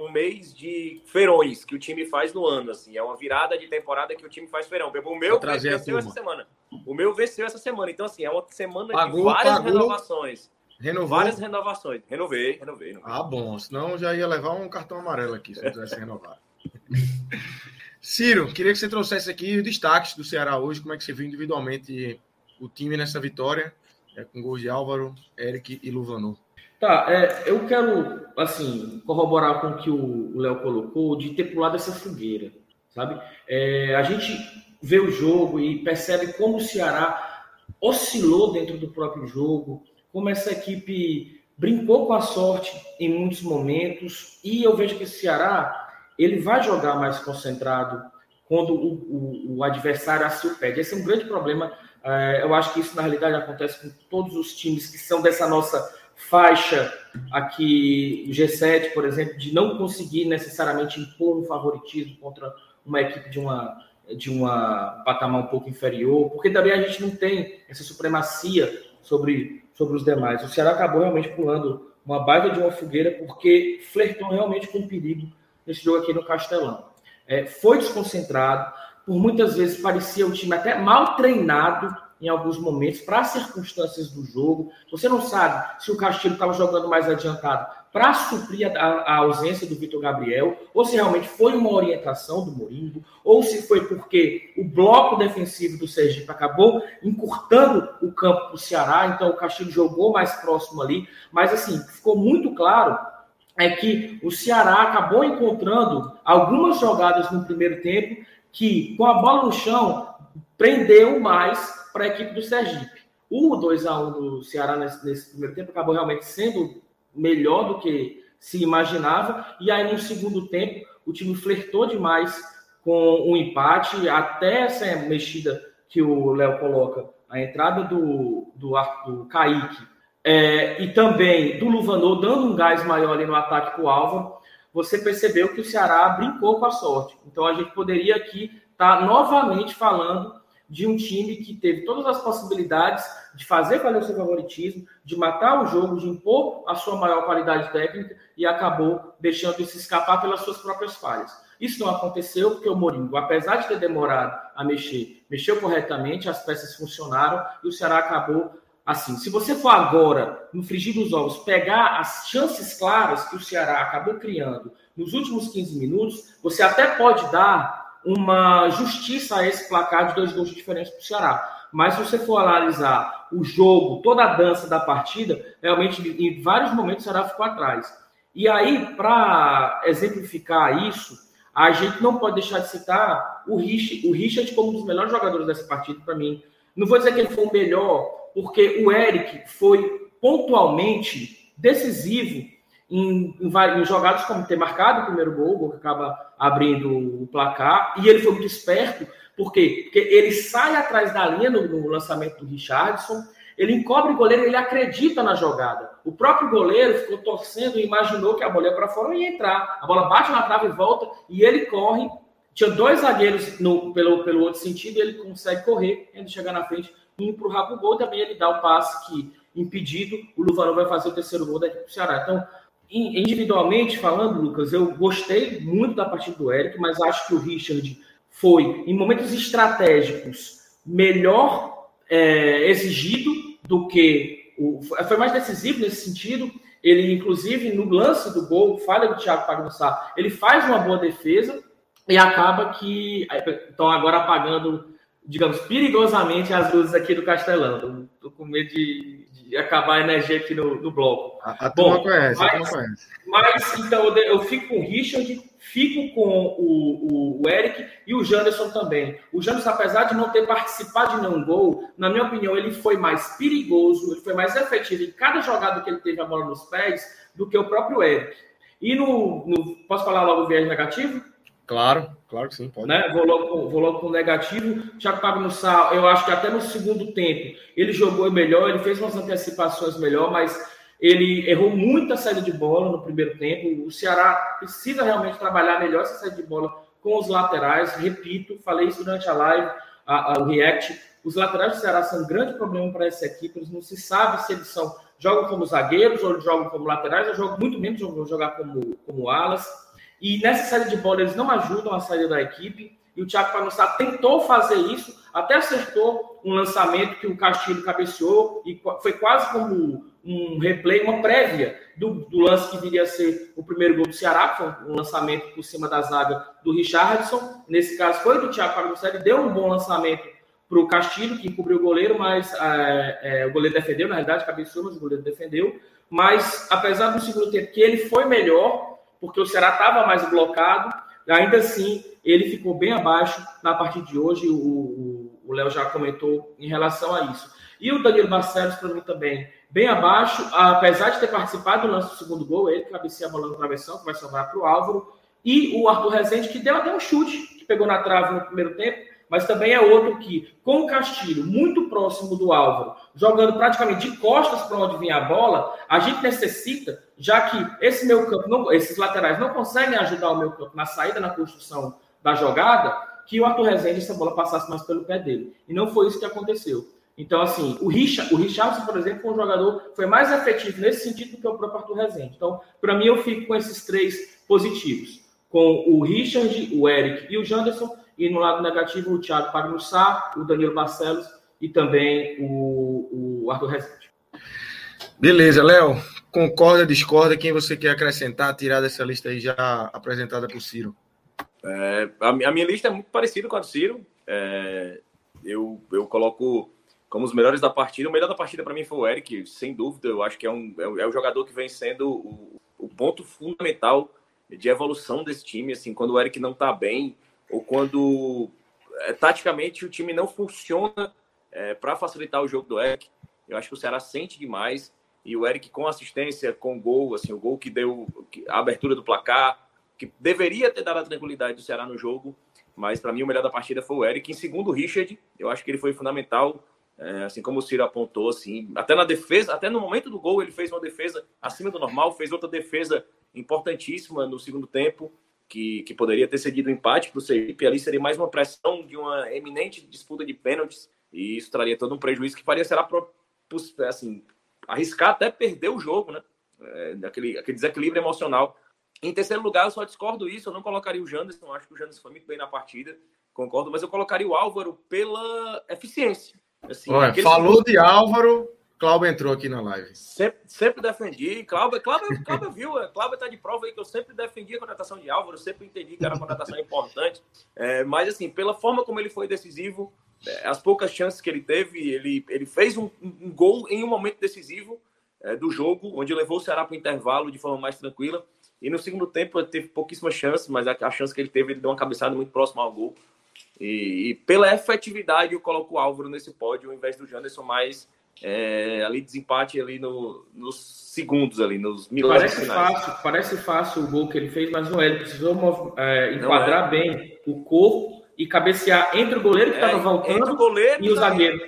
um mês de feirões que o time faz no ano, assim, é uma virada de temporada que o time faz feirão. O meu venceu essa semana. O meu venceu essa semana, então assim, é uma semana pagou, de várias pagou. renovações. Renovou? Várias renovações. Renovei, renovei, renovei. Ah, bom. Senão já ia levar um cartão amarelo aqui, se eu tivesse renovado. (laughs) Ciro, queria que você trouxesse aqui os destaques do Ceará hoje, como é que você viu individualmente o time nessa vitória, é, com gols de Álvaro, Eric e Luvanor. Tá, é, eu quero, assim, corroborar com o que o Léo colocou, de ter pulado essa fogueira, sabe? É, a gente vê o jogo e percebe como o Ceará oscilou dentro do próprio jogo, como essa equipe brincou com a sorte em muitos momentos, e eu vejo que o Ceará ele vai jogar mais concentrado quando o, o, o adversário assim o pede. Esse é um grande problema. É, eu acho que isso, na realidade, acontece com todos os times que são dessa nossa faixa aqui, o G7, por exemplo, de não conseguir necessariamente impor um favoritismo contra uma equipe de uma de uma patamar um pouco inferior, porque também a gente não tem essa supremacia sobre, sobre os demais. O Ceará acabou realmente pulando uma baita de uma fogueira porque flertou realmente com o perigo nesse jogo aqui no Castelão. É, foi desconcentrado, por muitas vezes parecia um time até mal treinado em alguns momentos para as circunstâncias do jogo. Você não sabe se o Castilho estava jogando mais adiantado para suprir a, a, ausência do Vitor Gabriel, ou se realmente foi uma orientação do Morimbo, ou se foi porque o bloco defensivo do Sergipe acabou encurtando o campo para o Ceará, então o Castilho jogou mais próximo ali. Mas assim, ficou muito claro é que o Ceará acabou encontrando algumas jogadas no primeiro tempo que, com a bola no chão, prendeu mais para a equipe do Sergipe. O 2 a 1 do Ceará nesse, nesse, primeiro tempo acabou realmente sendo melhor do que se imaginava, e aí no segundo tempo o time flertou demais com o um empate, até essa mexida que o Léo coloca, a entrada do, do, do Kaique é, e também do Luvanor dando um gás maior ali no ataque para o Álvaro, você percebeu que o Ceará brincou com a sorte. Então a gente poderia aqui estar tá novamente falando de um time que teve todas as possibilidades de fazer valer o seu favoritismo, de matar o jogo, de impor a sua maior qualidade técnica e acabou deixando isso escapar pelas suas próprias falhas. Isso não aconteceu porque o Moringo, apesar de ter demorado a mexer, mexeu corretamente, as peças funcionaram e o Ceará acabou assim, se você for agora, no frigir dos ovos, pegar as chances claras que o Ceará acabou criando nos últimos 15 minutos, você até pode dar uma justiça a esse placar de dois gols diferentes para o Ceará. Mas se você for analisar o jogo, toda a dança da partida, realmente em vários momentos o Ceará ficou atrás. E aí, para exemplificar isso, a gente não pode deixar de citar o Richard, o Richard como um dos melhores jogadores dessa partida para mim. Não vou dizer que ele foi o melhor, porque o Eric foi pontualmente decisivo em, em, em, jogadas como ter marcado o primeiro gol, o gol que acaba abrindo o placar, e ele foi muito esperto, por quê? Porque ele sai atrás da linha no, no lançamento do Richardson, ele encobre o goleiro, ele acredita na jogada. O próprio goleiro ficou torcendo e imaginou que a bola ia para fora e ia entrar. A bola bate na trave e volta, e ele corre. Tinha dois zagueiros no, pelo, pelo outro sentido, ele consegue correr, ele chegar na frente e empurrar para o gol. Também ele dá o passe que, impedido, o Luvanor vai fazer o terceiro gol daqui para o Ceará. Então, individualmente falando, Lucas, eu gostei muito da partida do Eric, mas acho que o Richard foi, em momentos estratégicos, melhor é, exigido do que. O, foi mais decisivo nesse sentido. Ele, inclusive, no lance do gol, falha do Thiago Pagnussá, ele faz uma boa defesa e acaba que. Então, agora apagando digamos, perigosamente as luzes aqui do Castelão. Estou com medo de, de, acabar a energia aqui no, no bloco. A, a Bom, conhece, mas, a conhece. Mas, então, eu, eu, fico com o Richard, fico com o, o, o, Eric e o Janderson também. O Janderson, apesar de não ter participado de nenhum gol, na minha opinião, ele foi mais perigoso, ele foi mais efetivo em cada jogada que ele teve a bola nos pés do que o próprio Eric. E no, no posso falar logo o viés negativo? Claro, claro que sim, pode. Né? Vou, logo, vou logo com negativo. Thiago Pablo Sal, eu acho que até no segundo tempo ele jogou melhor, ele fez umas antecipações melhor, mas ele errou muita saída de bola no primeiro tempo. O Ceará precisa realmente trabalhar melhor essa saída de bola com os laterais. Repito, falei isso durante a live. a, a, o React. Os laterais do Ceará são um grande problema para essa equipe. Eles não se sabe se eles são jogam como zagueiros ou jogam como laterais, ou jogam muito menos vão jogar como, como alas. E nessa saída de bola eles não ajudam a saída da equipe. E o Thiago Panussá tentou fazer isso, até acertou um lançamento que o Castilho cabeceou e foi quase como um replay, uma prévia do, do, lance que viria a ser o primeiro gol do Ceará, que foi um lançamento por cima da zaga do Richardson. Nesse caso foi do Thiago Panussá, ele deu um bom lançamento para o Castilho, que cobriu o goleiro, mas é, é, o goleiro defendeu, na realidade, cabeceou, mas o goleiro defendeu. Mas, apesar do segundo tempo que ele foi melhor, porque o Ceará estava mais blocado, ainda assim ele ficou bem abaixo na partida de hoje. O Léo já comentou em relação a isso. E o Danilo Barcelos, para mim, também bem abaixo, apesar de ter participado do lance do segundo gol, ele cabeceia a bola no travessão, que vai sobrar para o Álvaro. E o Arthur Rezende, que deu até um chute, que pegou na trave no primeiro tempo, mas também é outro que, com o Castilho muito próximo do Álvaro, jogando praticamente de costas para onde vinha a bola, a gente necessita, já que esse meu campo, não, esses laterais não conseguem ajudar o meu campo na saída, na construção da jogada, que o Arthur Rezende essa bola passasse mais pelo pé dele. E não foi isso que aconteceu. Então, assim, o Richard, o Richardson, por exemplo, foi um jogador foi mais efetivo nesse sentido do que o próprio Arthur Rezende. Então, para mim, eu fico com esses três positivos. Com o Richard, o Eric e o Janderson, e no lado negativo, o Thiago Pagnussá, o Danilo Barcelos e também o, o Arthur Rezende. Beleza, Léo. Concorda, discorda? Quem você quer acrescentar, tirar dessa lista aí já apresentada por Ciro? É, a, minha lista é muito parecida com a do Ciro. É, eu, eu coloco como os melhores da partida. O melhor da partida para mim foi o Eric, sem dúvida. Eu acho que é, um, é, é o jogador que vem sendo o, o ponto fundamental de evolução desse time. Assim, quando o Eric não está bem, ou quando é, taticamente o time não funciona é, para facilitar o jogo do Eric. Eu acho que o Ceará sente demais e o Eric com assistência, com gol, assim, o gol que deu a abertura do placar, que deveria ter dado a tranquilidade do Ceará no jogo, mas para mim o melhor da partida foi o Eric. Em segundo, o Richard, eu acho que ele foi fundamental, é, assim como o Ciro apontou, assim, até na defesa, até no momento do gol ele fez uma defesa acima do normal, fez outra defesa importantíssima no segundo tempo que, que poderia ter cedido empate para o Sergipe. Ali seria mais uma pressão de uma eminente disputa de pênaltis e isso traria todo um prejuízo que faria será assim, arriscar até perder o jogo, né? É, aquele desequilíbrio emocional. Em terceiro lugar, eu só discordo isso, eu não colocaria o Janderson, acho que o Janderson foi muito bem na partida, concordo, mas eu colocaria o Álvaro pela eficiência. Assim, Olha, falou de Álvaro, Cláudio entrou aqui na live. Sempre, sempre defendi. Cláudio, Cláudio, Cláudio viu, é, Cláudio está de prova aí que eu sempre defendi a contratação de Álvaro, sempre entendi que era uma contratação importante. É, mas, assim, pela forma como ele foi decisivo, é, as poucas chances que ele teve, ele, ele fez um, um gol em um momento decisivo é, do jogo, onde levou o Ceará para o intervalo de forma mais tranquila. E no segundo tempo ele teve pouquíssimas chances, mas a, a chance que ele teve, ele deu uma cabeçada muito próxima ao gol. E, e pela efetividade, eu coloco o Álvaro nesse pódio ao invés do Janderson, mas é, ali desempate ali no, nos segundos ali, nos milagres parece fácil, parece fácil o gol que ele fez, mas não é. Ele precisou é, enquadrar é. bem o corpo e cabecear entre o goleiro que estava é, voltando o goleiro e o zagueiro.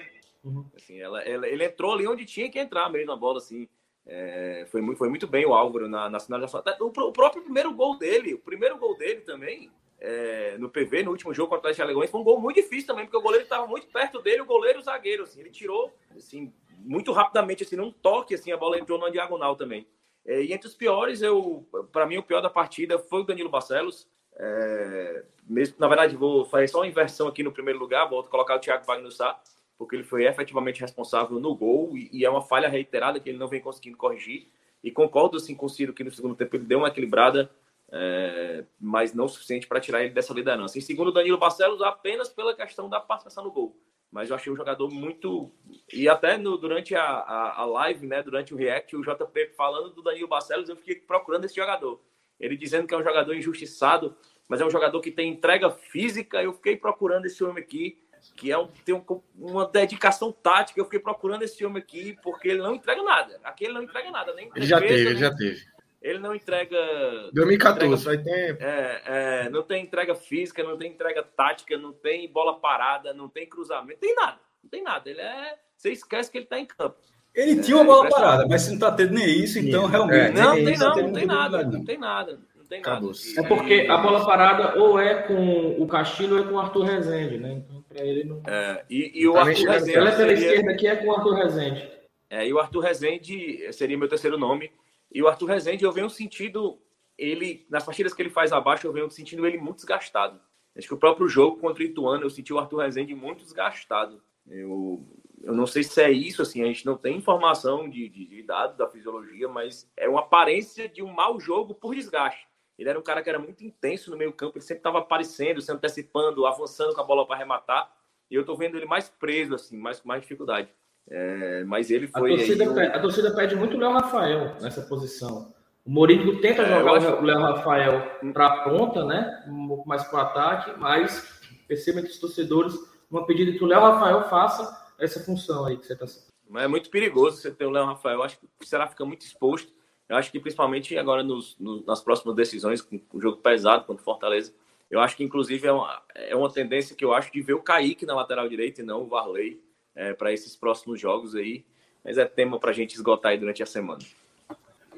Uhum. Assim, ela, ela, ele entrou ali onde tinha que entrar mesmo a bola, assim. É, foi, muito, foi muito bem o Álvaro na, na finalização. O, o próprio primeiro gol dele, o primeiro gol dele também, é, no PV, no último jogo contra o Atlético Alagoas, foi um gol muito difícil também, porque o goleiro estava muito perto dele, o goleiro o zagueiro, assim, ele tirou, assim, muito rapidamente, assim, num toque, assim, a bola entrou na diagonal também. É, e entre os piores, eu, para mim, o pior da partida foi o Danilo Barcelos, é, mesmo, na verdade, vou fazer só uma inversão aqui no primeiro lugar, vou colocar o Thiago Wagner Sá, porque ele foi efetivamente responsável no gol, e, e, é uma falha reiterada que ele não vem conseguindo corrigir, e concordo, assim, com o Ciro que no segundo tempo ele deu uma equilibrada, é, mas não o suficiente para tirar ele dessa liderança. Em segundo, Danilo Barcelos, apenas pela questão da participação no gol. Mas eu achei um jogador muito. E até no, durante a, a, a, live, né, durante o React, o JP falando do Danilo Barcelos, eu fiquei procurando esse jogador. Ele dizendo que é um jogador injustiçado, mas é um jogador que tem entrega física. Eu fiquei procurando esse homem aqui, que é um, tem um, uma dedicação tática. Eu fiquei procurando esse homem aqui, porque ele não entrega nada. Aqui ele não entrega nada. Nem ele já teve, ele já teve ele não entrega. 2014, vai ter. É, é, não tem entrega física, não tem entrega tática, não tem bola parada, não tem cruzamento, não tem nada. Não tem nada. Ele é. Você esquece que ele está em campo. Ele é, tinha uma bola parada, mas se não está tendo nem isso, então realmente. É, não, tem, não, não, tem nada, não tem nada. Não tem nada. É porque a bola parada ou é com o Castilho ou é com o Arthur Rezende, né? Então, Ele não... é, e, e o tá Arthur Rezende. Ela é pela seria... esquerda aqui é com o Arthur Rezende. É, e o Arthur Rezende seria meu terceiro nome. E o Arthur Rezende, eu venho sentindo ele, nas partidas que ele faz abaixo, eu venho sentindo ele muito desgastado. Acho que o próprio jogo contra o Ituano, eu senti o Arthur Rezende muito desgastado. Eu, eu não sei se é isso, assim, a gente não tem informação de, de, de dados da fisiologia, mas é uma aparência de um mau jogo por desgaste. Ele era um cara que era muito intenso no meio campo, ele sempre estava aparecendo, se antecipando, avançando com a bola para arrematar. E eu estou vendo ele mais preso, assim, mais com mais dificuldade. É, mas ele foi. A torcida, aí, pede, a torcida pede muito o Léo Rafael nessa posição. O Mourinho tenta é, jogar acho... o Léo Rafael para a ponta, né? Um pouco mais para o ataque, mas perceba que os torcedores uma pedida que o Léo Rafael faça essa função aí que você está Mas é muito perigoso você ter o Léo Rafael. Eu acho que o Ceará fica muito exposto. Eu acho que principalmente agora nos, nos, nas próximas decisões, com o jogo pesado contra o Fortaleza, eu acho que inclusive é uma, é uma tendência que eu acho de ver o Kaique na lateral direita e não o Varley é, para esses próximos jogos aí. Mas é tema para a gente esgotar aí durante a semana.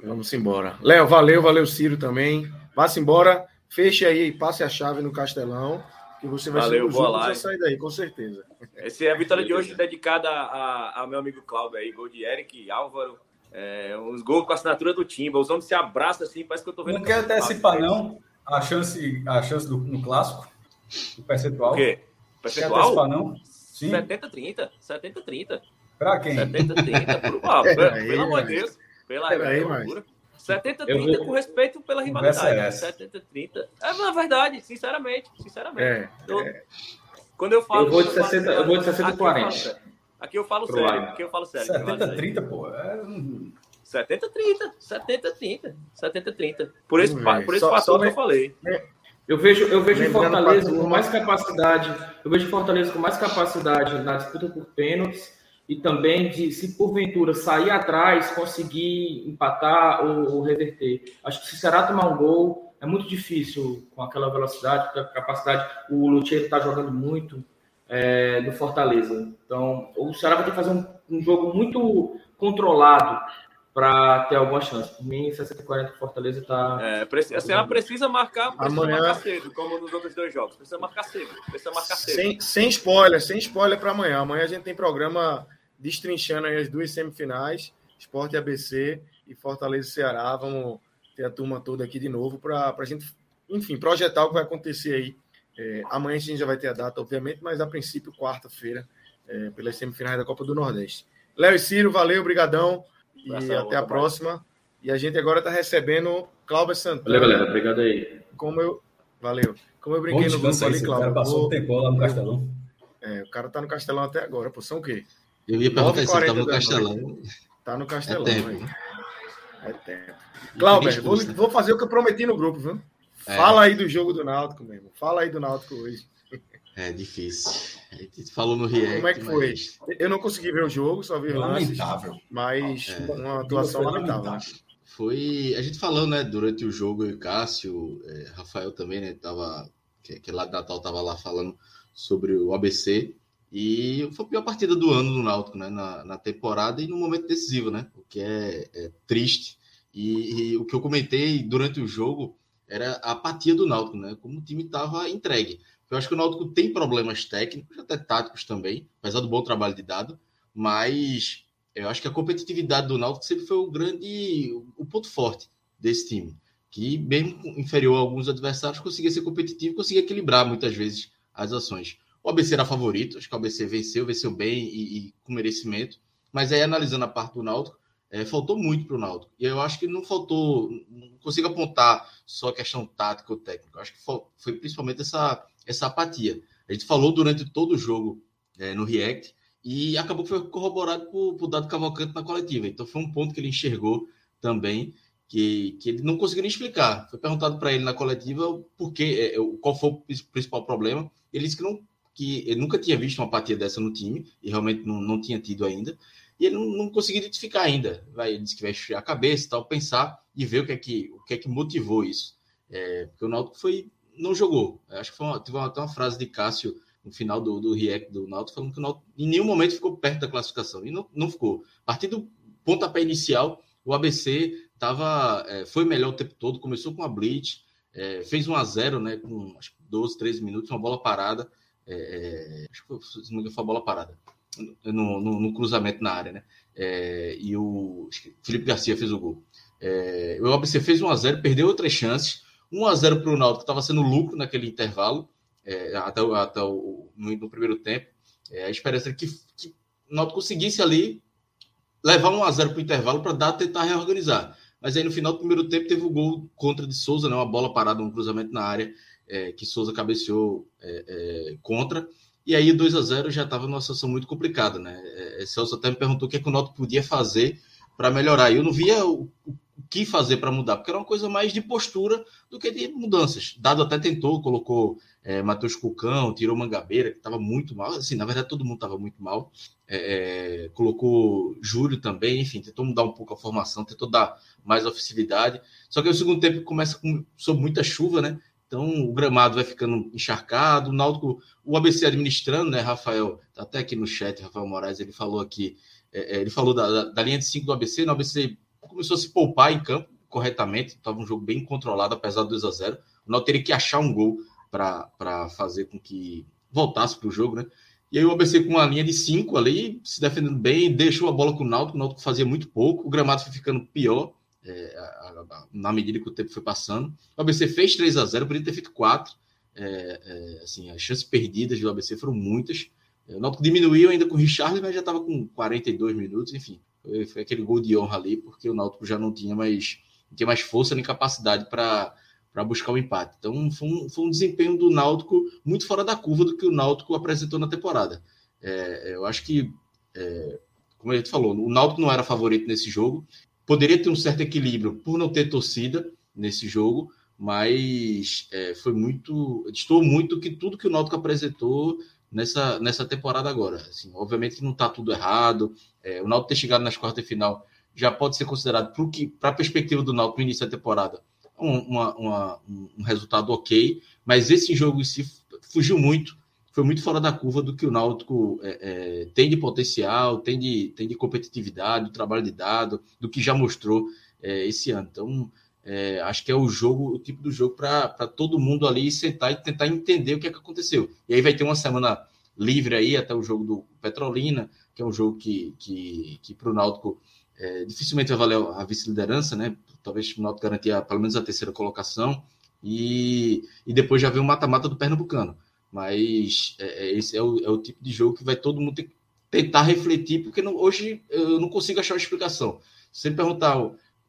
Vamos embora. Léo, valeu, valeu, Ciro também. Vá-se embora, feche aí, passe a chave no Castelão, que você vai valeu, ser o sair daí, com certeza. Essa é a vitória de hoje dedicada a, a, meu amigo Cláudio aí, gol de Eric, Álvaro, é, uns gols com a assinatura do Timba, os homens se abraçam assim, parece que eu tô vendo... Não quer antecipar não a chance, a chance do, no clássico, o percentual? O quê? Percentual? Quer antecipar não? Sim. 70-30, 70-30. Pra quem? 70-30, por... ah, pelo amor de Deus. Pela aí, mas... 70-30 vou... com respeito pela rivalidade. É 70-30. É na verdade, sinceramente. Sinceramente. É, eu, é. Quando eu falo. Eu vou de 60, eu vou de 60 40. Aqui eu falo sério. Aqui eu falo sério. 70-30, pô. É... 70-30. 70-30. 70-30. Por esse, por esse só, fator só que eu falei. Eu vejo, eu vejo Fortaleza com mais capacidade. Eu vejo Fortaleza com mais capacidade na disputa por pênaltis e também de, se porventura sair atrás, conseguir empatar ou, ou reverter. Acho que se será tomar um gol é muito difícil com aquela velocidade, com a capacidade. O Lutero está jogando muito é, do Fortaleza. Então, o Ceará vai ter que fazer um, um jogo muito controlado para ter alguma chance. Por mim, 60 40 Fortaleza está. É, a Ceará precisa marcar, precisa amanhã... marcar cedo, como nos outros dois jogos. Precisa marcar cedo. Precisa marcar cedo. Sem, sem spoiler, sem spoiler para amanhã. Amanhã a gente tem programa destrinchando as duas semifinais, Esporte ABC e Fortaleza Ceará. Vamos ter a turma toda aqui de novo para a gente, enfim, projetar o que vai acontecer aí. É, amanhã a gente já vai ter a data, obviamente, mas a princípio, quarta-feira, é, pelas semifinais da Copa do Nordeste. Léo e Ciro, valeu, brigadão e até a próxima. E a gente agora está recebendo Cláudio Santana. Valeu, galera. Obrigado aí. Como eu... Valeu. Como eu brinquei no grupo ali, Cláudio. O cara passou um tempo lá no Castelão. É, o cara tá no Castelão até agora. Pô, são o quê? Eu ia perguntar se estava no Castelão. Tá no Castelão. É tempo. Aí. É tempo. Cláudio, vou, vou, fazer o que eu prometi no grupo, viu? É. Fala aí do jogo do Náutico mesmo. Fala aí do Náutico hoje. É difícil. A gente falou no React. Como é que foi? Mas... Eu não consegui ver o jogo, só vi lamentável. Lances, mas é. uma atuação lamentável. lamentável. Foi. A gente falou, né, durante o jogo, e o Cássio, é, Rafael também, né, tava. Que, que lá de Natal tava lá falando sobre o ABC. E foi a pior partida do ano do Náutico, né? Na, na temporada e no momento decisivo, né? O que é, é triste. E, e, o que eu comentei durante o jogo era a apatia do Náutico, né? Como o time estava entregue. Eu acho que o Náutico tem problemas técnicos, até táticos também, apesar do bom trabalho de dado, mas eu acho que a competitividade do Náutico sempre foi o grande, o ponto forte desse time, que mesmo inferior a alguns adversários conseguia ser competitivo, conseguia equilibrar muitas vezes as ações. O ABC era favorito, acho que o ABC venceu, venceu bem e, e com merecimento. Mas aí, analisando a parte do Náutico, é, faltou muito para o Náutico. E eu acho que não faltou, não consigo apontar só a questão tática ou técnica. Acho que foi principalmente essa, essa apatia. A gente falou durante todo o jogo é, no React e acabou que foi corroborado por, por Dado Cavalcante na coletiva. Então foi um ponto que ele enxergou também que, que ele não conseguiu nem explicar. Foi perguntado para ele na coletiva por que, é, qual foi o principal problema. Ele disse que não que ele nunca tinha visto uma apatia dessa no time, e realmente não, não tinha tido ainda, e ele não, não conseguiu identificar ainda. Vai, ele disse que vai esfriar a cabeça tal, pensar e ver o que é que, o que, é que motivou isso. É, porque o Náutico foi, não jogou. Acho que foi uma, teve até uma frase de Cássio no final do, do react do Náutico, falando que o Náutico em nenhum momento ficou perto da classificação, e não, não ficou. A partir do pontapé inicial, o ABC tava, é, foi melhor o tempo todo, começou com a blitz, é, fez 1 a 0 né, com acho, 12, 13 minutos, uma bola parada, é, acho que foi, se não foi a bola parada, no, no, no cruzamento na área, né? É, e o Felipe Garcia fez o gol. É, o ABC fez 1x0, perdeu outras chances. 1x0 para o Náutico, estava sendo lucro naquele intervalo, é, até, até o, no, no, primeiro tempo. É, a esperança que, que o Náutico conseguisse ali levar 1x0 para o intervalo para dar tentar reorganizar. Mas aí no final do primeiro tempo teve o gol contra de Souza, né, uma bola parada, um cruzamento na área, é, que Souza cabeceou é, é, contra. E aí 2 a 0 já estava numa situação muito complicada, né? É, Celso até me perguntou o que, é que o Náutico podia fazer para melhorar. Eu não via o, o que fazer para mudar, porque era uma coisa mais de postura do que de mudanças. Dado até tentou, colocou é, Matheus Cucão, tirou Mangabeira, que estava muito mal. Assim, na verdade, todo mundo estava muito mal. É, é, colocou Júlio também, enfim, tentou mudar um pouco a formação, tentou dar mais ofensividade. Só que o segundo tempo começa com, sob muita chuva, né? Então o gramado vai ficando encharcado, o Náutico, o ABC administrando, né, Rafael, tá até aqui no chat, Rafael Moraes, ele falou aqui, é, é ele falou da, da, da, linha de 5 do ABC, no ABC começou a se poupar em campo corretamente, estava um jogo bem controlado, apesar do 2 a 0 O Náutico teria que achar um gol para fazer com que voltasse para o jogo, né? E aí o ABC com uma linha de 5 ali, se defendendo bem, deixou a bola com o Náutico, o Náutico fazia muito pouco, o gramado foi ficando pior, é, a, a, na medida que o tempo foi passando. O ABC fez 3 a 0 poderia ter feito 4. É, é, assim, as chances perdidas do ABC foram muitas. É, o Náutico diminuiu ainda com o Richard, mas já estava com 42 minutos, enfim. Foi, aquele gol de honra ali, porque o Náutico já não tinha mais, não tinha mais força nem capacidade para buscar o empate. Então foi um, foi um desempenho do Náutico muito fora da curva do que o Náutico apresentou na temporada. É, eu acho que, é, como a gente falou, o Náutico não era favorito nesse jogo. Poderia ter um certo equilíbrio por não ter torcida nesse jogo, mas é, foi muito. Estou muito que tudo que o Náutico apresentou nessa, nessa temporada agora. Assim, obviamente que não está tudo errado. É, o Náutico ter chegado nas quartas de final já pode ser considerado, para a perspectiva do Náutico no início da temporada, um, uma, uma, um resultado ok, mas esse jogo em si fugiu muito foi muito fora da curva do que o Náutico é, é, tem de potencial, tem de, tem de competitividade, do trabalho de dado, do que já mostrou é, esse ano. Então, é, acho que é o jogo, o tipo do jogo para todo mundo ali sentar e tentar entender o que, é que aconteceu. E aí vai ter uma semana livre aí até o jogo do Petrolina, que é um jogo que, que, que para o Náutico é, dificilmente vai valer a vice-liderança, né? Talvez o Náutico garantir pelo menos a terceira colocação. E, e depois já vem o mata-mata do Pernambucano. Mas é, é, esse é o, é o, tipo de jogo que vai todo mundo ter tentar refletir, porque não, hoje eu não consigo achar uma explicação. Se me perguntar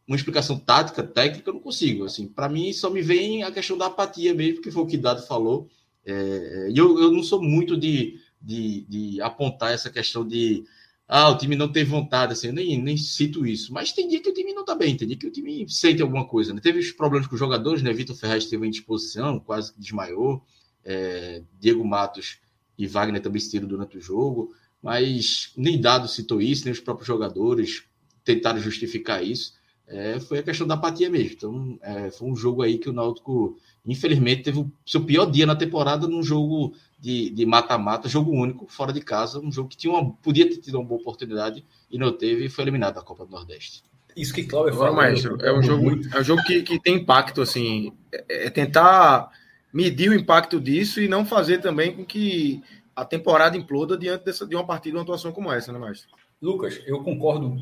uma explicação tática, técnica, eu não consigo. Assim, para mim só me vem a questão da apatia mesmo, que foi o que Dado falou. É, e eu, eu não sou muito de, de, de, apontar essa questão de ah, o time não tem vontade, assim, eu nem, nem cito isso. Mas tem dia que o time não tá bem, tem dia que o time sente alguma coisa. Né? Teve os problemas com os jogadores, né? Vitor Ferraz teve em disposição, quase que desmaiou é, Diego Matos e Wagner também se durante o jogo, mas nem Dado citou isso, nem os próprios jogadores tentaram justificar isso. É, foi a questão da apatia mesmo. Então, é, foi um jogo aí que o Náutico, infelizmente, teve o seu pior dia na temporada num jogo de mata-mata, jogo único, fora de casa, um jogo que tinha uma, podia ter tido uma boa oportunidade e não teve e foi eliminado da Copa do Nordeste. Isso que Cláudio falou, maestro, é um jogo, é um jogo que, que tem impacto, assim, é, é tentar medir o impacto disso e não fazer também com que a temporada imploda diante dessa, de uma partida, uma atuação como essa, né, Márcio? Lucas, eu concordo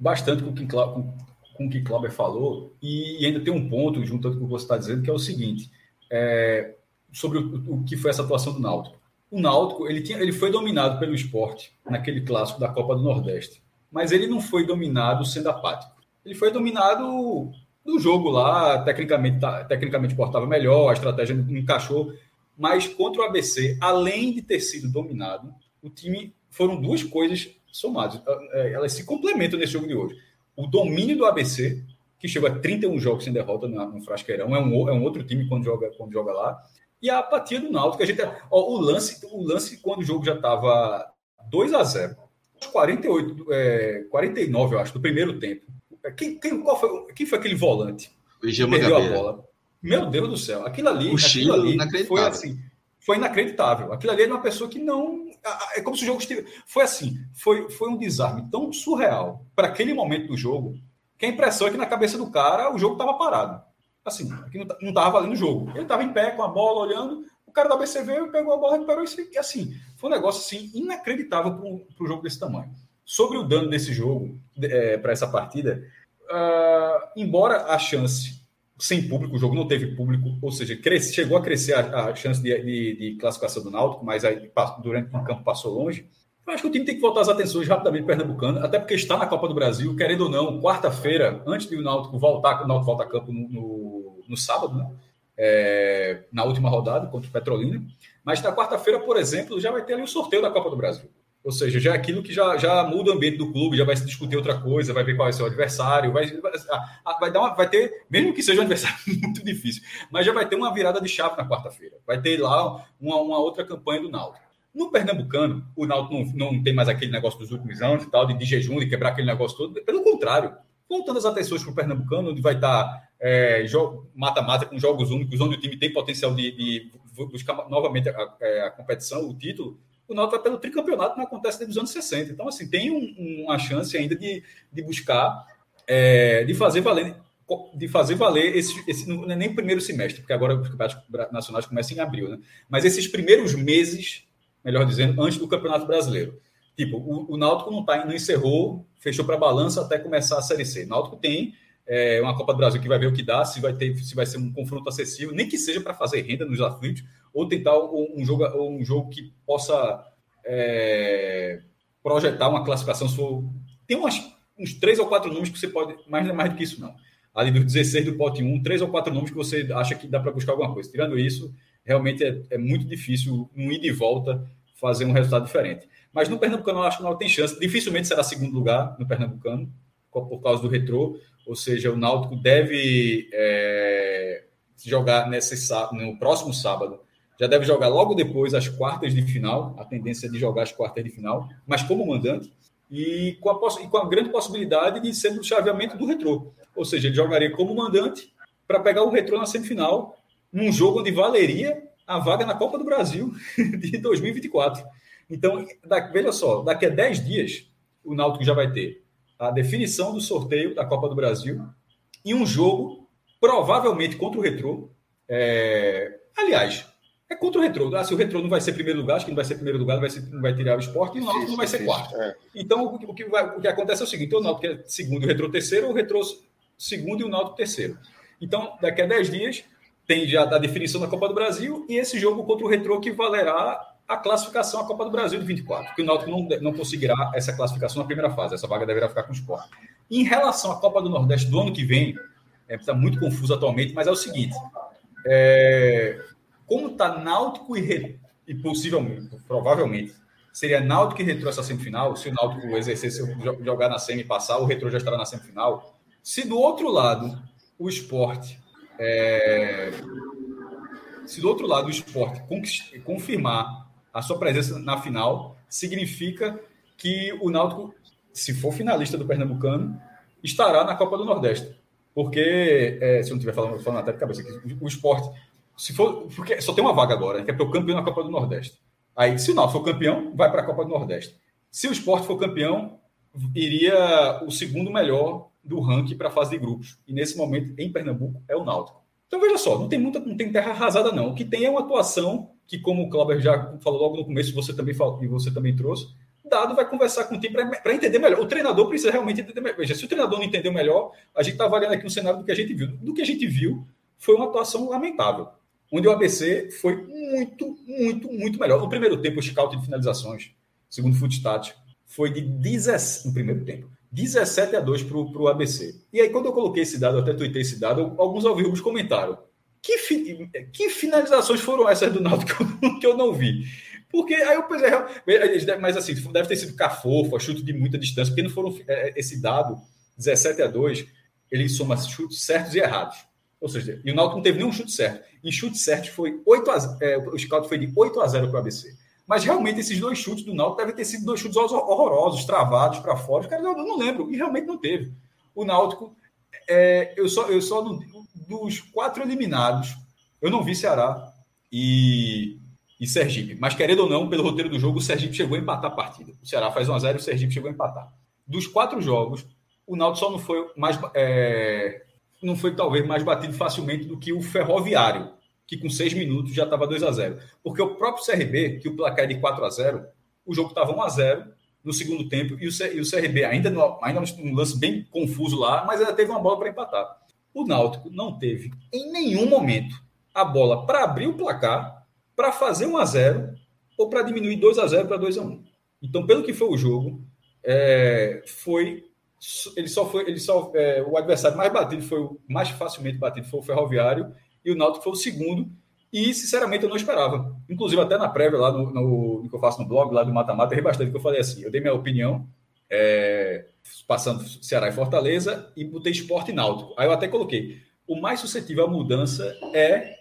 bastante com o que, com, com o que Clauber falou e ainda tem um ponto, junto com o que você está dizendo, que é o seguinte, é, sobre o, o, que foi essa atuação do Náutico. O Náutico, ele, tinha, ele foi dominado pelo esporte naquele clássico da Copa do Nordeste, mas ele não foi dominado sendo apático. Ele foi dominado do jogo lá, tecnicamente, tá, tecnicamente portava melhor, a estratégia não encaixou, mas contra o ABC, além de ter sido dominado, o time foram duas coisas somadas. É, elas se complementam nesse jogo de hoje. O domínio do ABC, que chegou a 31 jogos sem derrota no Frasqueirão, é um, é um outro time quando joga, quando joga lá. E a apatia do Náutico, a gente, ó, o lance, o lance quando o jogo já estava 2 a 0, 48, é, 49, eu acho, do primeiro tempo. Quem, quem, qual foi, quem foi aquele volante? perdeu a bola. Meu Deus do céu, aquilo ali, aquilo ali foi assim, foi inacreditável. Aquilo ali era uma pessoa que não. É como se o jogo estivesse. Foi assim, foi, foi um desarme tão surreal para aquele momento do jogo que a impressão é que na cabeça do cara o jogo estava parado. Assim, aqui não estava valendo o jogo. Ele estava em pé com a bola olhando, O cara da veio, pegou a bola, recuperou. E assim, foi um negócio assim, inacreditável para um jogo desse tamanho. Sobre o dano desse jogo, é, para essa partida, uh, embora a chance sem público, o jogo não teve público, ou seja, cresce, chegou a crescer a, a chance de, de, de, classificação do Náutico, mas aí durante o campo passou longe. Eu acho que o time tem que voltar as atenções rapidamente pernambucano, até porque está na Copa do Brasil, querendo ou não, quarta-feira, antes de o Náutico voltar, o Náutico volta a campo no, no, no sábado, né? É, na última rodada contra o Petrolina. Mas na quarta-feira, por exemplo, já vai ter ali o sorteio da Copa do Brasil. Ou seja, já é aquilo que já, já muda o ambiente do clube, já vai se discutir outra coisa, vai ver qual é o seu adversário, vai, vai, dar uma, vai ter, mesmo que seja um adversário (laughs) muito difícil, mas já vai ter uma virada de chave na quarta-feira. Vai ter lá uma, uma outra campanha do Náutico. No Pernambucano, o Náutico não, não tem mais aquele negócio dos últimos anos e tal, de, de jejum, de quebrar aquele negócio todo. Pelo contrário, voltando as atenções para o Pernambucano, onde vai estar é, mata-mata com jogos únicos, onde o time tem potencial de, de buscar novamente a, a, é, a competição, o título, o Náutico vai pelo tricampeonato, não acontece desde os anos 60. Então, assim, tem um, uma chance ainda de, de buscar, é, de fazer valer de fazer valer esse, esse não é nem primeiro semestre, porque agora os campeonatos nacionais começam em abril, né? Mas esses primeiros meses, melhor dizendo, antes do Campeonato Brasileiro. Tipo, o, o Náutico não, tá, não encerrou, fechou para balança até começar a Série C. O Náutico tem é, uma Copa do Brasil que vai ver o que dá, se vai ter, se vai ser um confronto acessível, nem que seja para fazer renda nos aflitos, ou tentar um, jogo, um jogo que possa é, projetar uma classificação. Tem umas, uns três ou quatro nomes que você pode, mais, mais do que isso não. Ali dos 16 do pote 1, três ou quatro nomes que você acha que dá para buscar alguma coisa. Tirando isso, realmente é, é muito difícil, um ida e volta, fazer um resultado diferente. Mas no Pernambucano eu acho que não tem chance. Dificilmente será segundo lugar no Pernambucano, por causa do retrô. Ou seja, o Náutico deve é, jogar nesse, no próximo sábado. Já deve jogar logo depois as quartas de final. A tendência é de jogar as quartas de final, mas como mandante. E com a, e com a grande possibilidade de ser no chaveamento do retrô. Ou seja, ele jogaria como mandante para pegar o retrô na semifinal, num jogo onde valeria a vaga na Copa do Brasil (laughs) de 2024. Então, veja só, daqui a 10 dias, o Náutico já vai ter a definição do sorteio da Copa do Brasil e um jogo, provavelmente contra o Retrô. É... Aliás, é contra o Retrô. Ah, se o Retrô não vai ser primeiro lugar, acho que não vai ser primeiro lugar, não vai, ser, não vai tirar o esporte, e o Náutico não vai ser quarto. É. Então, o que, vai, o que acontece é o seguinte: o Náutico é segundo, o Retrô terceiro, o Retrô segundo e o Náutico terceiro. Então, daqui a 10 dias, tem já a definição da Copa do Brasil e esse jogo contra o Retrô que valerá a classificação à Copa do Brasil de 24, que o Náutico não, não conseguirá essa classificação na primeira fase, essa vaga deverá ficar com o Sport. Em relação à Copa do Nordeste do ano que vem, está é, tá muito confuso atualmente, mas é o seguinte: é, como está Náutico e, e possivelmente, provavelmente, seria Náutico e Retro essa semifinal, se o Náutico exercesse jogar na semi passar, o Retro já estará na semifinal. Se do outro lado o esporte. É, se do outro lado o esporte confirmar a sua presença na final significa que o Náutico, se for finalista do Pernambucano, estará na Copa do Nordeste. Porque, é, se eu não estiver falando, falando até de cabeça aqui, o esporte, se for, porque só tem uma vaga agora, que é para o campeão na Copa do Nordeste. Aí, se o Náutico for campeão, vai para a Copa do Nordeste. Se o esporte for campeão, iria o segundo melhor do ranking para a fase de grupos. E nesse momento, em Pernambuco, é o Náutico. Então, veja só, não tem muita, não tem terra arrasada, não. O que tem é uma atuação que, como o Clauber já falou logo no começo, você também falou, e você também trouxe, Dado vai conversar com o time para entender melhor. O treinador precisa realmente entender melhor. Veja, se o treinador não entendeu melhor, a gente está avaliando aqui um cenário do que a gente viu. Do que a gente viu foi uma atuação lamentável, onde o ABC foi muito, muito, muito melhor. No primeiro tempo, o scout de finalizações, segundo o Footstat, foi de 17 no primeiro tempo. 17 a 2 para o ABC. E aí, quando eu coloquei esse dado, eu até tuitei esse dado, alguns ouvintes comentaram. Que, fi, que finalizações foram essas do Náutico (laughs) que eu não vi? Porque aí eu pensei, mas assim, deve ter sido cafofa, chute de muita distância, porque não foram é, esse dado, 17 a 2, ele soma chutes certos e errados. Ou seja, e o Náutico não teve nenhum chute certo. Em chute certo foi 8 a, é, o scout foi de 8 a 0 para o ABC. Mas realmente esses dois chutes do Náutico devem ter sido dois chutes horrorosos, travados para fora. Os caras, eu não lembro, e realmente não teve. O Náutico, é, eu só, eu só dos quatro eliminados, eu não vi Ceará e, e Sergipe. Mas querendo ou não, pelo roteiro do jogo, o Sergipe chegou a empatar a partida. O Ceará faz 1x0 e o Sergipe chegou a empatar. Dos quatro jogos, o Náutico só não foi mais. É, não foi talvez mais batido facilmente do que o Ferroviário que com seis minutos já estava 2 a 0 Porque o próprio CRB, que o placar é de 4 a 0 o jogo estava 1 a 0 no segundo tempo e o, CRB ainda, no, ainda um lance bem confuso lá, mas ainda teve uma bola para empatar. O Náutico não teve em nenhum momento a bola para abrir o placar, para fazer 1 a 0 ou para diminuir 2 a 0 para 2 a 1 Então, pelo que foi o jogo, é, foi ele só foi ele só é, o adversário mais batido foi o mais facilmente batido foi o Ferroviário e o Náutico foi o segundo. E, sinceramente, eu não esperava. Inclusive, até na prévia, lá no, no, no que eu faço no blog, lá do Mata Mata, eu bastante que eu falei assim. Eu dei minha opinião, é, passando Ceará e Fortaleza, e botei esporte e náutico. Aí eu até coloquei. O mais suscetível à mudança é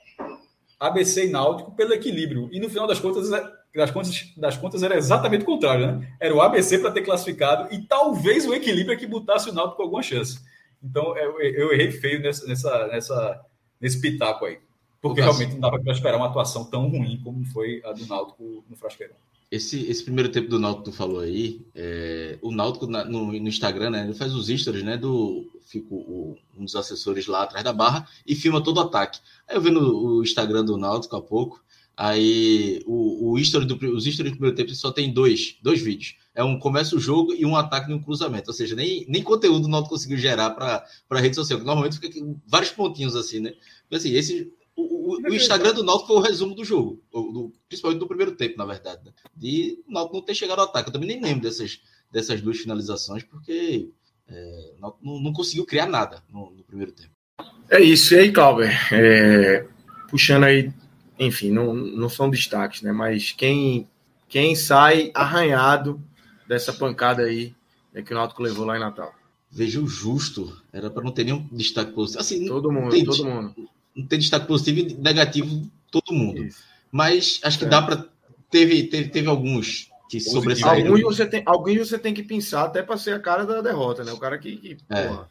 ABC e Náutico pelo equilíbrio. E no final das contas, é, das contas, das contas era exatamente o contrário, né? Era o ABC para ter classificado e talvez o equilíbrio é que botasse o Náutico com alguma chance. Então eu, eu errei feio nessa, nessa, nessa, nesse pitaco aí. Porque realmente não dava para esperar uma atuação tão ruim como foi a do Náutico no Frasqueirão. Esse, esse primeiro tempo do Náutico que tu falou aí, é, o Náutico na, no, no, Instagram, né, ele faz os stories, né, do, fica o, um dos assessores lá atrás da barra e filma todo o ataque. Aí eu vendo o Instagram do Náutico há pouco, aí o, o history do, os stories do primeiro tempo só tem dois, dois vídeos. É um começa o jogo e um ataque um cruzamento. Ou seja, nem, nem conteúdo o Náutico conseguiu gerar para a rede social. Normalmente fica vários pontinhos assim, né? Assim, esse, o, o, Instagram do Náutico foi o resumo do jogo, do, principalmente do primeiro tempo, na verdade. Né? De o Náutico não ter chegado ao ataque. Eu também nem lembro dessas, dessas duas finalizações, porque é, não, não, conseguiu criar nada no, no, primeiro tempo. É isso. E aí, Cláudio, é, puxando aí, enfim, não, não são destaques, né? Mas quem, quem sai arranhado dessa pancada aí é que o Náutico levou lá em Natal. Veja o justo, era para não ter nenhum destaque positivo. Assim, todo mundo, tem, todo mundo não tem destaque positivo e negativo todo mundo. Isso. Mas acho que é. dá para. Teve, teve, teve alguns que sobressaíram. Alguns você, tem, alguns você tem que pensar até para ser a cara da derrota, né? O cara que, que é. porra,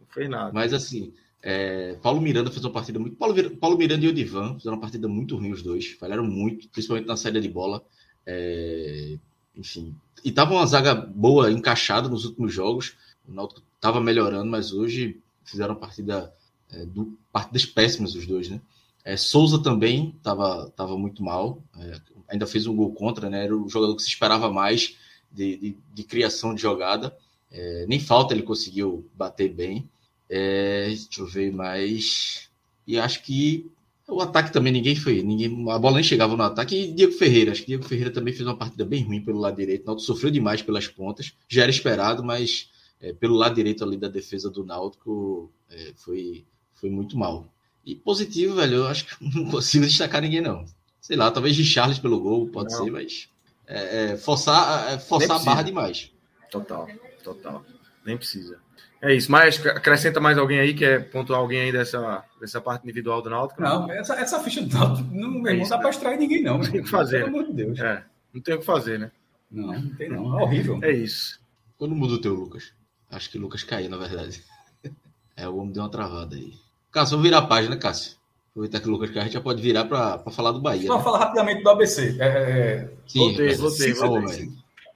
não fez nada. Mas assim, é, Paulo Miranda fez uma partida muito. Paulo, Paulo Miranda e o Divan fizeram uma partida muito ruim, os dois. Falharam muito, principalmente na saída de bola. É, enfim. E tava uma zaga boa, encaixada nos últimos jogos. O Náutico estava melhorando, mas hoje fizeram uma partida é, do, partidas péssimas os dois, né? É, Souza também estava tava muito mal, é, ainda fez um gol contra, né? Era o jogador que se esperava mais de, de, de criação de jogada. É, nem falta ele conseguiu bater bem. É, deixa eu ver mais. E acho que o ataque também ninguém foi, ninguém, a bola nem chegava no ataque. E Diego Ferreira, acho que Diego Ferreira também fez uma partida bem ruim pelo lado direito. O Náutico sofreu demais pelas pontas, já era esperado, mas é, pelo lado direito ali da defesa do Náutico é, foi foi muito mal. E positivo, velho, eu acho que (laughs) não consigo destacar ninguém, não. Sei lá, talvez de Charles pelo gol, pode não. ser, mas é, é, forçar, é, forçar a barra demais. Total, total. Nem precisa. É isso, mas acrescenta mais alguém aí, quer pontuar alguém aí dessa, dessa parte individual do Náutico? Não, essa, essa ficha do Náutico não, é não dá para extrair ninguém, não. Não tem o que fazer. Pelo amor de Deus. É, não tem o que fazer, né? Não, não tem não. É horrível. É isso. Quando muda o teu, Lucas? Acho que o Lucas caiu, na verdade. (laughs) É, o homem deu uma travada aí. Cássio, vamos virar a página, Cássio. Aproveitar que o Lucas Carreira já pode virar para falar do Bahia. Só né? falar rapidamente do ABC. É, é... é sim, voltei, voltei, voltei.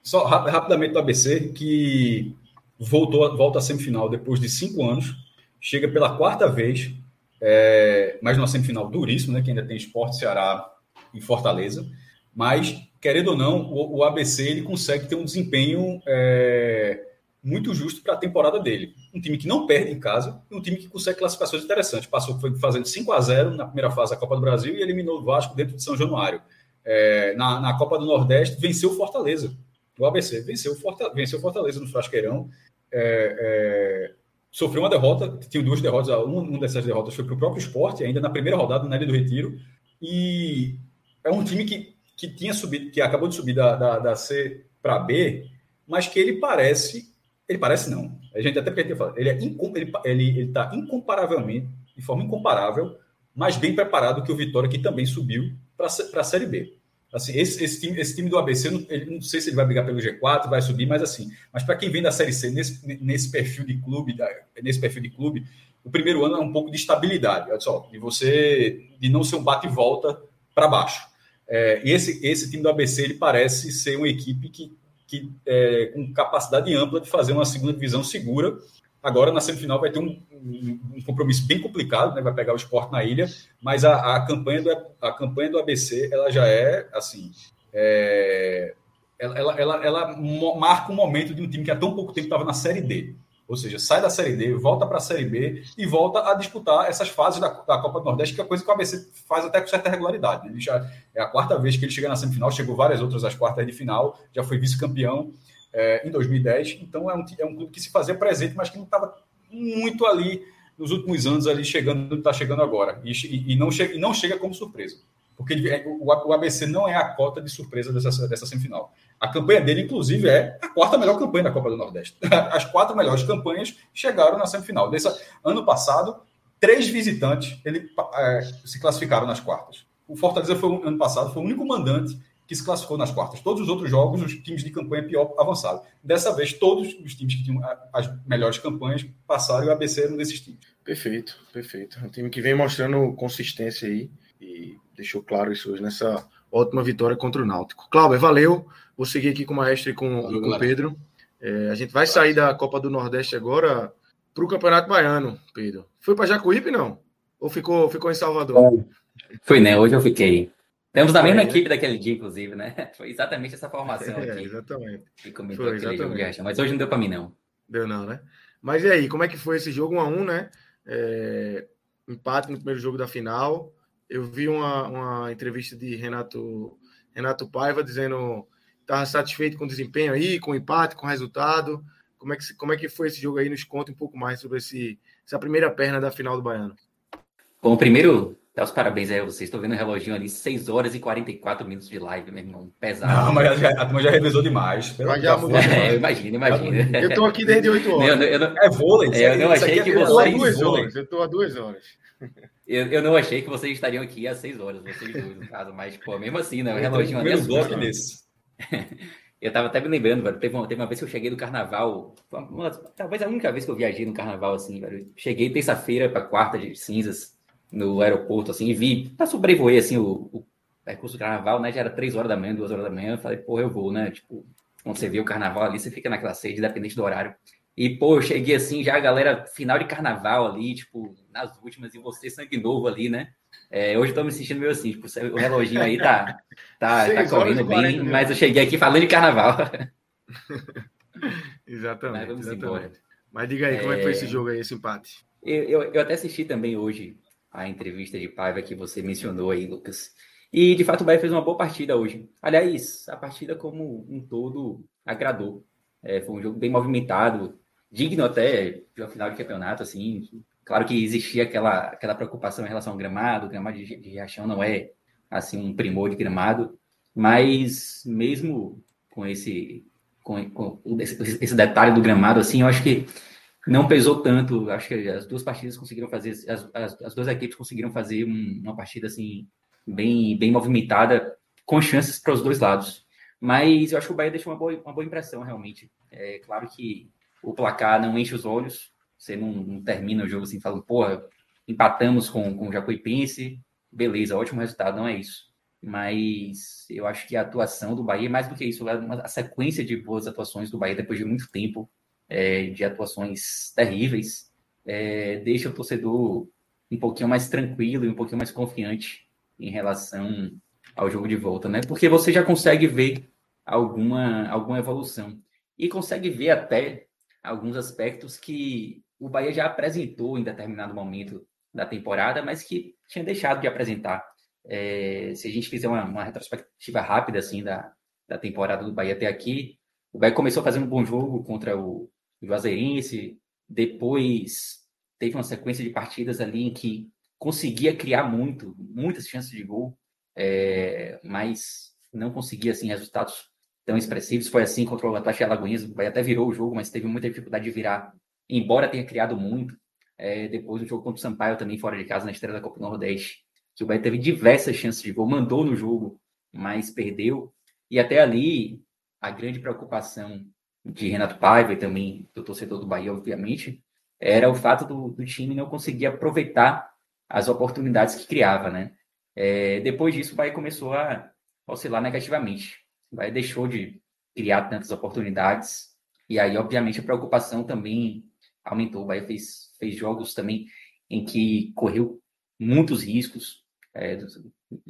Só rapidamente do ABC, que voltou, volta à semifinal depois de cinco anos, chega pela quarta vez, é, mas numa semifinal duríssima, né, que ainda tem Esporte Ceará e Fortaleza, mas, querendo ou não, o, o ABC ele consegue ter um desempenho é, muito justo para a temporada dele. Um time que não perde em casa e um time que consegue classificações interessantes. Passou foi fazendo 5 a 0 na primeira fase da Copa do Brasil e eliminou o Vasco dentro de São Januário. É, na, na, Copa do Nordeste, venceu o Fortaleza. O ABC venceu o Fortaleza, venceu Fortaleza no Frasqueirão. É, é, sofreu uma derrota, tinha duas derrotas. Uma, uma dessas derrotas foi para o próprio esporte, ainda na primeira rodada na Ilha do Retiro. E é um time que, que tinha subido, que acabou de subir da, da, da C para B, mas que ele parece ele parece não. A gente até perdeu falar. Ele é incom, ele ele está incomparavelmente, de forma incomparável, mais bem preparado que o Vitória, que também subiu para a Série B. Assim, esse, esse, time, esse time do ABC, não, não sei se ele vai brigar pelo G4, vai subir, mas assim, mas para quem vem da Série C nesse, nesse perfil de clube, nesse perfil de clube, o primeiro ano é um pouco de estabilidade, olha só, de você de não ser um bate e volta para baixo. É, e esse, esse time do ABC ele parece ser uma equipe que que é, com capacidade ampla de fazer uma segunda divisão segura, Agora, na semifinal, vai ter um, um, compromisso bem complicado, né? Vai pegar o esporte na ilha, mas a, a, campanha, do, a campanha do ABC, ela já é, assim, é, ela, ela, ela, ela, marca um momento de um time que há tão pouco tempo estava na Série D. Ou seja, sai da Série D, volta para a Série B e volta a disputar essas fases da, da, Copa do Nordeste, que é coisa que o ABC faz até com certa regularidade. Ele já, é a quarta vez que ele chega na semifinal, chegou várias outras às quartas de final, já foi vice-campeão é, em 2010. Então é um, é um clube que se fazia presente, mas que não estava muito ali nos últimos anos, ali chegando, está chegando agora. E, e, não chega, e não chega como surpresa. Porque é, o, ABC não é a cota de surpresa dessa, dessa semifinal. A campanha dele, inclusive, é a quarta melhor campanha da Copa do Nordeste. (laughs) As quatro melhores campanhas chegaram na semifinal. Desse, ano passado, três visitantes ele, é, se classificaram nas quartas. O Fortaleza foi ano passado foi o único mandante que se classificou nas quartas. Todos os outros jogos, os times de campanha pior avançaram. Dessa vez, todos os times que tinham as melhores campanhas passaram e o ABC era um desses times. Perfeito, perfeito. Um time que vem mostrando consistência aí e deixou claro isso hoje nessa ótima vitória contra o Náutico. Cláudio, valeu. Vou seguir aqui com o Maestro e com, valeu, com o Pedro. É, a gente vai sair da Copa do Nordeste agora para o Campeonato Baiano, Pedro. Foi para Jacuípe, não? Ou ficou, ficou em Salvador? Fui, né? Hoje eu fiquei. Temos na mesma equipe daquele dia, inclusive, né? (laughs) Foi exatamente essa formação é, aqui. Exatamente. Que comentou foi, aquele exatamente. jogo Mas hoje não deu para mim, não. Deu não, né? Mas e aí, como é que foi esse jogo 1 a 1 né? É, empate no primeiro jogo da final. Eu vi uma, uma entrevista de Renato, Renato Paiva dizendo que estava satisfeito com o desempenho aí, com o empate, com o resultado. Como é que, como é que foi esse jogo aí? Nos conta um pouco mais sobre esse, essa primeira perna da final do Baiano. Bom, primeiro, Dá os parabéns aí a vocês. Estou vendo o reloginho ali, 6 horas e 44 minutos de live, meu irmão. Pesado. Não, mas já, a turma já revisou demais. Mas já mudou (laughs) é, imagina, imagina. Eu estou aqui desde 8 horas. Eu, eu não, é vôlei. É, eu não achei que vocês... Eu estou há duas horas. Eu, eu não achei que vocês estariam aqui às 6 horas, vocês dois, no caso. Mas, pô, mesmo assim, né? O reloginho bloco desse. (laughs) Eu tava até me lembrando, velho. Teve uma, teve uma vez que eu cheguei no carnaval. Uma, talvez a única vez que eu viajei no carnaval, assim, velho. Cheguei terça-feira para quarta de cinzas no aeroporto, assim, e vi, para sobrevoar, assim, o, o, percurso do carnaval, né, já era três horas da manhã, duas horas da manhã, eu falei, pô, eu vou, né, tipo, quando você vê o carnaval ali, você fica naquela sede, independente do horário. E, pô, eu cheguei assim, já a galera, final de carnaval ali, tipo, nas últimas, e você sangue novo ali, né? É, hoje eu tô me sentindo meio assim, tipo, o reloginho aí tá, tá, tá correndo bem, mas eu cheguei aqui falando de carnaval. (laughs) exatamente. Mas vamos exatamente. embora. Mas diga aí, como é que foi esse é. jogo aí, esse empate? Eu, eu, eu até assisti também hoje a entrevista de Paiva que você mencionou aí, Lucas. E de fato o Bahia fez uma boa partida hoje. Aliás, a partida como um todo agradou. É, foi um jogo bem movimentado, digno até de uma final de campeonato, assim. Claro que existia aquela, aquela preocupação em relação ao gramado, o gramado de, de Riachão não é assim um primor de gramado, mas mesmo com esse com, com esse, esse detalhe do gramado, assim, eu acho que não pesou tanto. Acho que as duas partidas conseguiram fazer, as, as, as duas equipes conseguiram fazer um, uma partida assim bem, bem movimentada, com chances para os dois lados. Mas eu acho que o Bahia deixou uma boa, uma boa impressão, realmente. É claro que o placar não enche os olhos, você não, não termina o jogo assim falando, porra, empatamos com, com o Jacuipense, beleza, ótimo resultado, não é isso. Mas eu acho que a atuação do Bahia, mais do que isso, a sequência de boas atuações do Bahia depois de muito tempo, é, de atuações terríveis, é, deixa o torcedor um pouquinho mais tranquilo e um pouquinho mais confiante em relação ao jogo de volta, né? Porque você já consegue ver alguma, alguma evolução e consegue ver até alguns aspectos que o Bahia já apresentou em determinado momento da temporada, mas que tinha deixado de apresentar. É, se a gente fizer uma, uma, retrospectiva rápida assim da, da temporada do Bahia até aqui, o Bahia começou fazendo um bom jogo contra o, Juazeirense, depois teve uma sequência de partidas ali em que conseguia criar muito, muitas chances de gol, é, mas não conseguia assim resultados tão expressivos. Foi assim contra o Atlético Alagoinhas, o Bahia até virou o jogo, mas teve muita dificuldade de virar, embora tenha criado muito. É, depois do jogo contra o Sampaio, também fora de casa, na estreia da Copa do Nordeste, que o Bahia teve diversas chances de gol, mandou no jogo, mas perdeu. E até ali, a grande preocupação de Renato Paiva e também do torcedor do Bahia, obviamente, era o fato do, do time não conseguir aproveitar as oportunidades que criava, né? É, depois disso, o Bahia começou a oscilar negativamente. O Bahia deixou de criar tantas oportunidades e aí, obviamente, a preocupação também aumentou. O Bahia fez, fez jogos também em que correu muitos riscos é,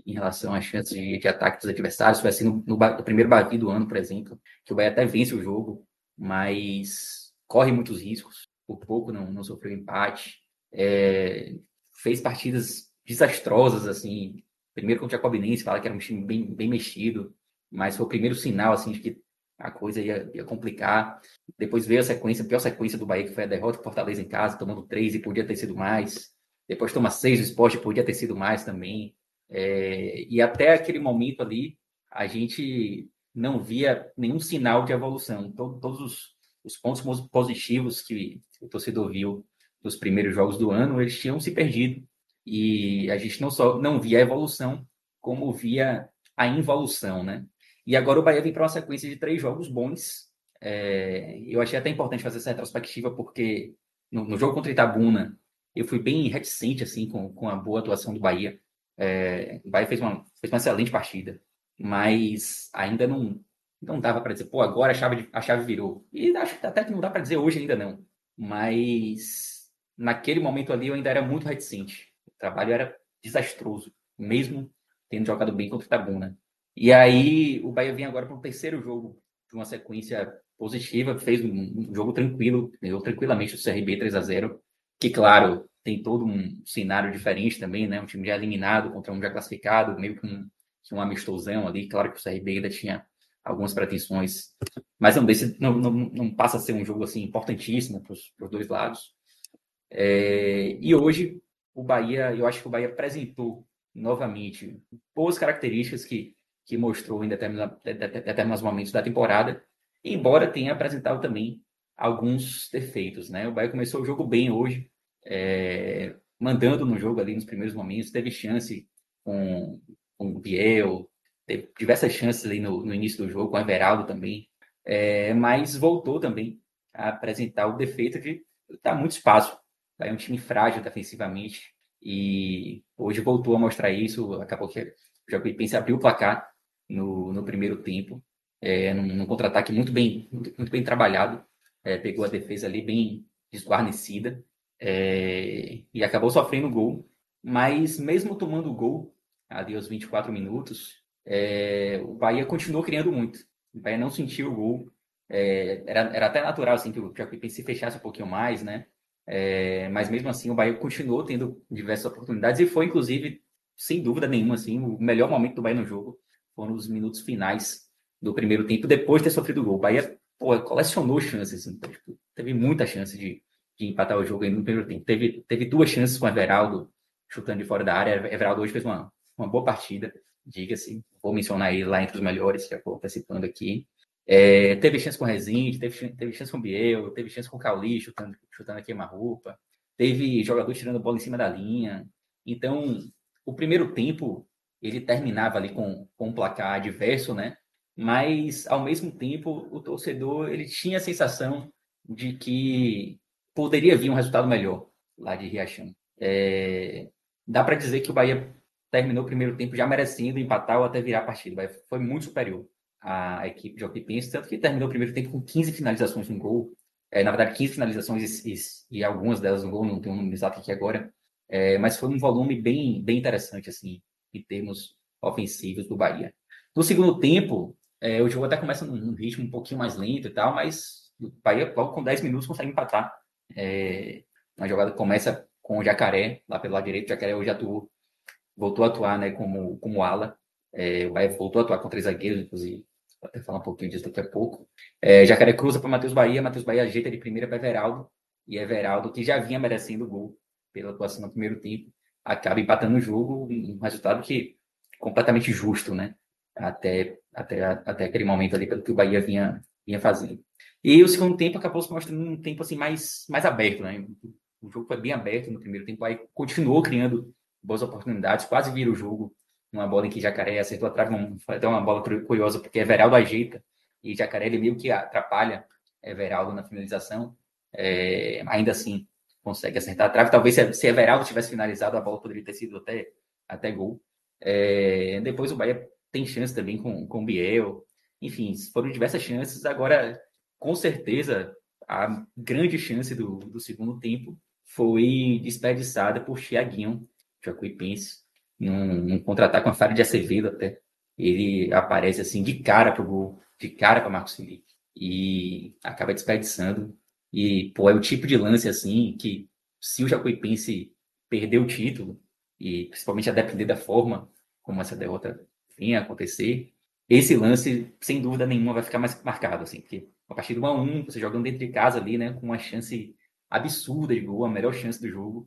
em relação às chances de, de ataque dos adversários. Foi assim no, no, no primeiro Bavi do ano, por exemplo, que o Bahia até vence o jogo, mas corre muitos riscos. Por pouco não, não sofreu empate. É, fez partidas desastrosas, assim. Primeiro com o Jacobinense, fala que era um time bem, bem mexido, mas foi o primeiro sinal, assim, de que a coisa ia, ia complicar. Depois veio a sequência, a pior sequência do Bahia, que foi a derrota do Fortaleza em casa, tomando três e podia ter sido mais. Depois toma seis, o esporte podia ter sido mais também. É, e até aquele momento ali, a gente não via nenhum sinal de evolução. Todo, todos os, os pontos positivos que o torcedor viu dos primeiros jogos do ano, eles tinham se perdido. E a gente não só não via a evolução, como via a involução, né? E agora o Bahia vem para uma sequência de três jogos bons. É, eu achei até importante fazer essa retrospectiva, porque no, no, jogo contra Itabuna, eu fui bem reticente assim com, com a boa atuação do Bahia. É, o Bahia fez uma, fez uma excelente partida, mas ainda não, não dava para dizer, pô, agora a chave, a chave virou. E acho até que não dá para dizer hoje ainda não. Mas naquele momento ali eu ainda era muito reticente. O trabalho era desastroso, mesmo tendo jogado bem contra Itabuna. E aí o Bahia vem agora para um terceiro jogo de uma sequência positiva, fez um, jogo tranquilo, ganhou tranquilamente o CRB 3 a 0 que claro, tem todo um cenário diferente também, né? Um time já eliminado contra um já classificado, meio que um, um amistosão ali, claro que o CRB ainda tinha algumas pretensões, mas não, desse, não, não, não passa a ser um jogo assim importantíssimo para os dois lados. É, e hoje o Bahia, eu acho que o Bahia apresentou novamente boas características que que mostrou em determinados, determinados momentos da temporada, embora tenha apresentado também alguns defeitos. Né? O Bahia começou o jogo bem hoje, é, mandando no jogo ali nos primeiros momentos, teve chance com, com o Biel, teve diversas chances ali no, no início do jogo, com o Everaldo também, é, mas voltou também a apresentar o defeito de dar muito espaço. É um time frágil defensivamente e hoje voltou a mostrar isso. Acabou que o Jacuipense abriu o placar no, no primeiro tempo, é, num, num contra-ataque muito bem, muito, muito, bem trabalhado, é, pegou a defesa ali bem desguarnecida é, e acabou sofrendo gol, mas mesmo tomando o gol ali aos 24 minutos, é, o Bahia continuou criando muito, o Bahia não sentiu o gol, é, era, era até natural assim, que o Jacuipense se fechasse um pouquinho mais, né? É, mas mesmo assim o Bahia continuou tendo diversas oportunidades e foi inclusive sem dúvida nenhuma assim o melhor momento do Bahia no jogo foram os minutos finais do primeiro tempo, depois de ter sofrido o gol. O Bahia pô, colecionou chances, então, tipo, teve muita chance de, de empatar o jogo aí no primeiro tempo. Teve, teve duas chances com o Everaldo chutando de fora da área. Everaldo hoje fez uma, uma boa partida, diga-se. Vou mencionar ele lá entre os melhores, já vou participando aqui. É, teve chance com o Rezende, teve, teve chance com o Biel, teve chance com o Cauli chutando, chutando aqui uma roupa. Teve jogador tirando bola em cima da linha. Então, o primeiro tempo ele terminava ali com, com um placar adverso, né? Mas, ao mesmo tempo, o torcedor ele tinha a sensação de que poderia vir um resultado melhor lá de Riachão. É, dá para dizer que o Bahia terminou o primeiro tempo já merecendo empatar ou até virar a partida. O foi muito superior à equipe de Alpipense, tanto que terminou o primeiro tempo com 15 finalizações no gol. É, na verdade, 15 finalizações e, e, e, algumas delas no gol, não tenho um número exato aqui agora. É, mas foi um volume bem, bem interessante, assim em termos ofensivos do Bahia. No segundo tempo, é, o jogo até começa num ritmo um pouquinho mais lento e tal, mas o Bahia, logo com 10 minutos, consegue empatar. É, a jogada começa com o Jacaré, lá pelo lado direito. O Jacaré hoje atuou, voltou a atuar né, como, como ala. É, o Bahia voltou a atuar com três zagueiros, inclusive. Vou até falar um pouquinho disso daqui a pouco. É, Jacaré cruza para Matheus Bahia. Matheus Bahia ajeita de primeira para Everaldo. E Everaldo, que já vinha merecendo o gol pela atuação no primeiro tempo, acaba empatando o jogo, um resultado que completamente justo, né? Até, até, até aquele momento ali, pelo que o Bahia vinha, vinha fazendo. E o segundo tempo acabou se mostrando um tempo assim mais, mais aberto, né? O jogo foi bem aberto no primeiro tempo, aí continuou criando boas oportunidades, quase vira o jogo uma bola em que Jacaré acertou a trave, foi até uma bola curiosa, porque Everaldo ajeita e Jacaré ele meio que atrapalha Everaldo na finalização. É, ainda assim, consegue acertar a trave. Talvez se, Everaldo tivesse finalizado, a bola poderia ter sido até, até gol. É, depois o Bahia tem chance também com, com o Biel. Enfim, foram diversas chances. Agora, com certeza, a grande chance do, do segundo tempo foi desperdiçada por Thiaguinho, Jacuipense, num, num contra-ataque com a falha de Acevedo até. Ele aparece assim de cara pro gol, de cara para Marcos Felipe e acaba desperdiçando. E, pô, é o tipo de lance assim que se o Jacuipense perder o título, e principalmente a depender da forma como essa derrota a acontecer, esse lance, sem dúvida nenhuma, vai ficar mais marcado, assim, porque a partir do 1 a 1 você jogando dentro de casa ali, né, com uma chance absurda de gol, a melhor chance do jogo,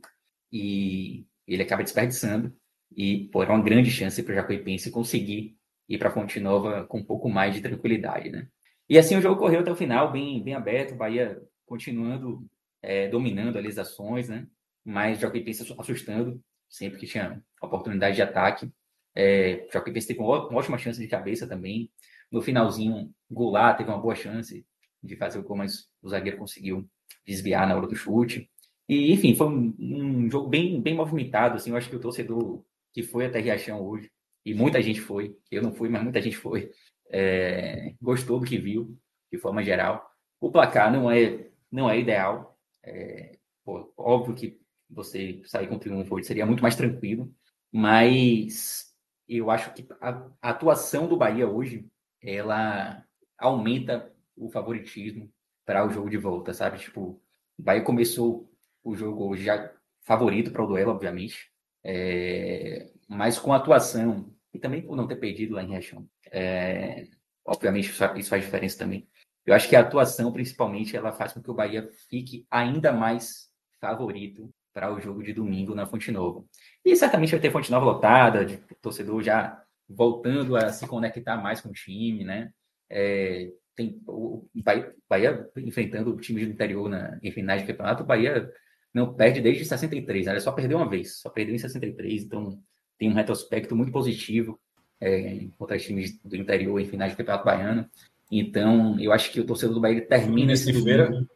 e ele acaba desperdiçando, e pô, era uma grande chance para o Jacuipense conseguir ir para Fonte Nova com um pouco mais de tranquilidade, né. E assim o jogo correu até o final, bem, bem aberto, o Bahia continuando é, dominando ali as ações, né, mas o Jacuipense assustando, sempre que tinha oportunidade de ataque, é, o Jacuipense teve uma ótima chance de cabeça também. No finalzinho, Goulart teve uma boa chance de fazer o gol, mas o zagueiro conseguiu desviar na hora do chute. E, enfim, foi um, um, jogo bem, bem movimentado. Assim, eu acho que o torcedor que foi até Riachão hoje, e muita gente foi, eu não fui, mas muita gente foi, é, gostou do que viu, de forma geral. O placar não é, não é ideal. É, pô, óbvio que você sair com triunfo hoje seria muito mais tranquilo, mas eu acho que a, a atuação do Bahia hoje ela aumenta o favoritismo para o jogo de volta, sabe? Tipo, o Bahia começou o jogo já favorito para o duelo, obviamente, é, mas com a atuação e também por não ter perdido lá em Riachão, é, obviamente isso faz diferença também. Eu acho que a atuação, principalmente, ela faz com que o Bahia fique ainda mais favorito para o jogo de domingo na Fonte Nova. E certamente vai ter Fonte Nova lotada, de torcedor já voltando a se conectar mais com o time, né? É, tem o Bahia, Bahia, enfrentando o time do interior na, em finais de campeonato, o Bahia não perde desde 63, né? Ele só perdeu uma vez, só perdeu em 63, então tem um retrospecto muito positivo é, contra times do interior em finais de campeonato baiano. Então, eu acho que o torcedor do Bahia termina esse feira.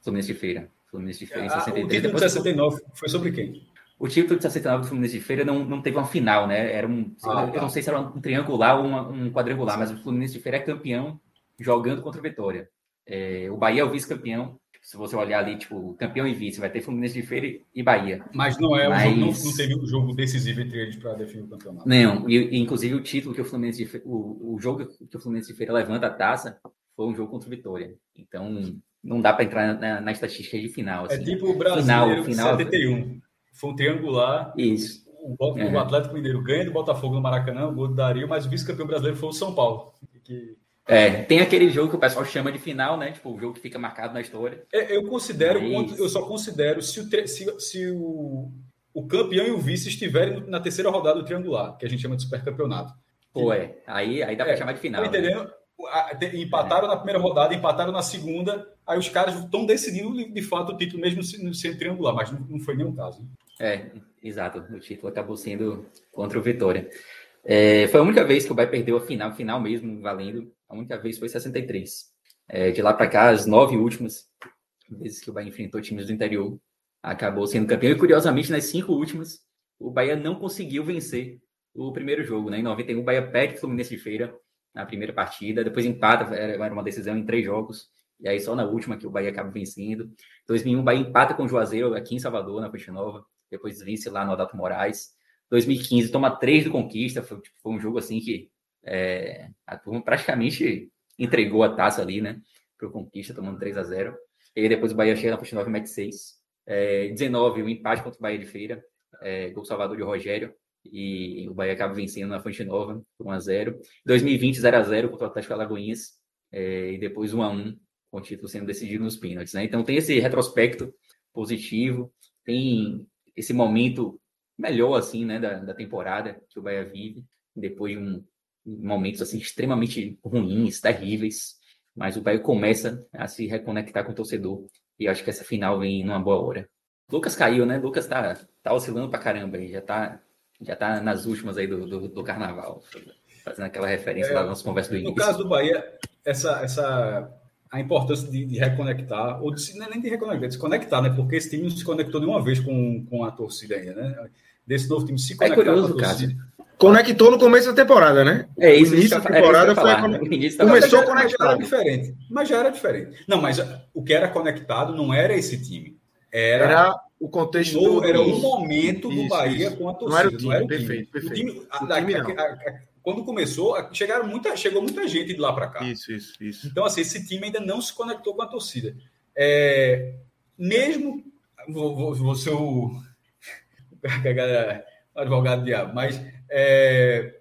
Fluminense de feira. Fluminense de Feira em 63. Ah, o título de 69 foi sobre quem? O título de 69 do Fluminense de Feira não, não teve uma final, né? Era um, ah, eu tá. não sei se era um triangular ou uma, um quadrangular, mas o Fluminense de Feira é campeão jogando contra o Vitória. É, o Bahia é o vice-campeão. Se você olhar ali, tipo, campeão e vice, vai ter Fluminense de Feira e Bahia. Mas não é mas... Jogo, não, não, teve um jogo decisivo entre eles para definir o campeonato. Não, e, inclusive o título que o Fluminense de Feira, o, o jogo que o Fluminense de Feira levanta a taça foi um jogo contra o Vitória. Então, não dá para entrar na, na, estatística de final. É assim. É tipo o brasileiro final, final 71. Foi um triangular. Isso. O, é. o Atlético Mineiro ganha do Botafogo no Maracanã, o gol do Dario, mas o vice-campeão brasileiro foi o São Paulo. Que... É, tem aquele jogo que o pessoal chama de final, né? Tipo, o jogo que fica marcado na história. É, eu considero, mas... eu só considero se o, se, se o, o campeão e o vice estiverem na terceira rodada do triangular, que a gente chama de supercampeonato. Pô, é. Aí, aí dá para é, chamar de final. Tá entendendo? Né? empataram na primeira rodada, empataram na segunda, aí os caras estão decidindo de fato o título mesmo sendo triangular, mas não, foi nenhum caso. É, exato, o título acabou sendo contra o Vitória. É, foi a única vez que o Bahia perdeu a final, final mesmo, valendo, a única vez foi 63. É, de lá para cá, as nove últimas vezes que o Bahia enfrentou times do interior, acabou sendo campeão, e curiosamente, nas cinco últimas, o Bahia não conseguiu vencer o primeiro jogo, né? Em 91, o Bahia perde o Fluminense de Feira, na primeira partida, depois empata, era uma decisão em três jogos, e aí só na última que o Bahia acaba vencendo. 2001, o Bahia empata com o Juazeiro aqui em Salvador, na Ponte Nova, depois vence lá no Adato Moraes. 2015, toma três do Conquista, foi, tipo, foi um jogo assim que é, a turma praticamente entregou a taça ali, né, para o Conquista, tomando 3 a 0 E depois o Bahia chega na Ponte Nova e mete 6. É, 19, o um empate contra o Bahia de Feira, é, gol Salvador de Rogério e o Bahia acaba vencendo na Fonte Nova por 1x0. 2020, 0x0 contra o Atlético Alagoinhas, é, e depois 1x1, com o título sendo decidido nos pênaltis. Né? Então tem esse retrospecto positivo, tem esse momento melhor assim, né, da, da temporada que o Bahia vive, depois de um, momentos assim extremamente ruins, terríveis, mas o Bahia começa a se reconectar com o torcedor e acho que essa final vem numa boa hora. Lucas caiu, né? Lucas tá, tá oscilando pra caramba aí, já tá já está nas últimas aí do, do, do, carnaval, fazendo aquela referência é, da nossa conversa do início. No caso do Bahia, essa, essa a importância de, de reconectar, ou de, não é nem de reconectar, de se conectar, né? Porque esse time não se conectou nenhuma vez com, com a torcida ainda, né? desse novo time se é conectar é curioso, com a torcida. Conectou no começo da temporada, né? É isso. O (laughs) início da temporada foi a... começou a conectar. Mas já era diferente. Mas já era diferente. Não, mas o que era conectado não era esse time. Era, era o contexto do, do, era o momento do Bahia isso. com a torcida. Não era o time, não era o time. perfeito, perfeito. O time, o time a, a, a, quando começou, chegaram muita, chegou muita gente de lá para cá. Isso, isso, isso. Então, assim, esse time ainda não se conectou com a torcida. É, mesmo vou, vou, vou ser o, (laughs) o advogado diabo, mas é,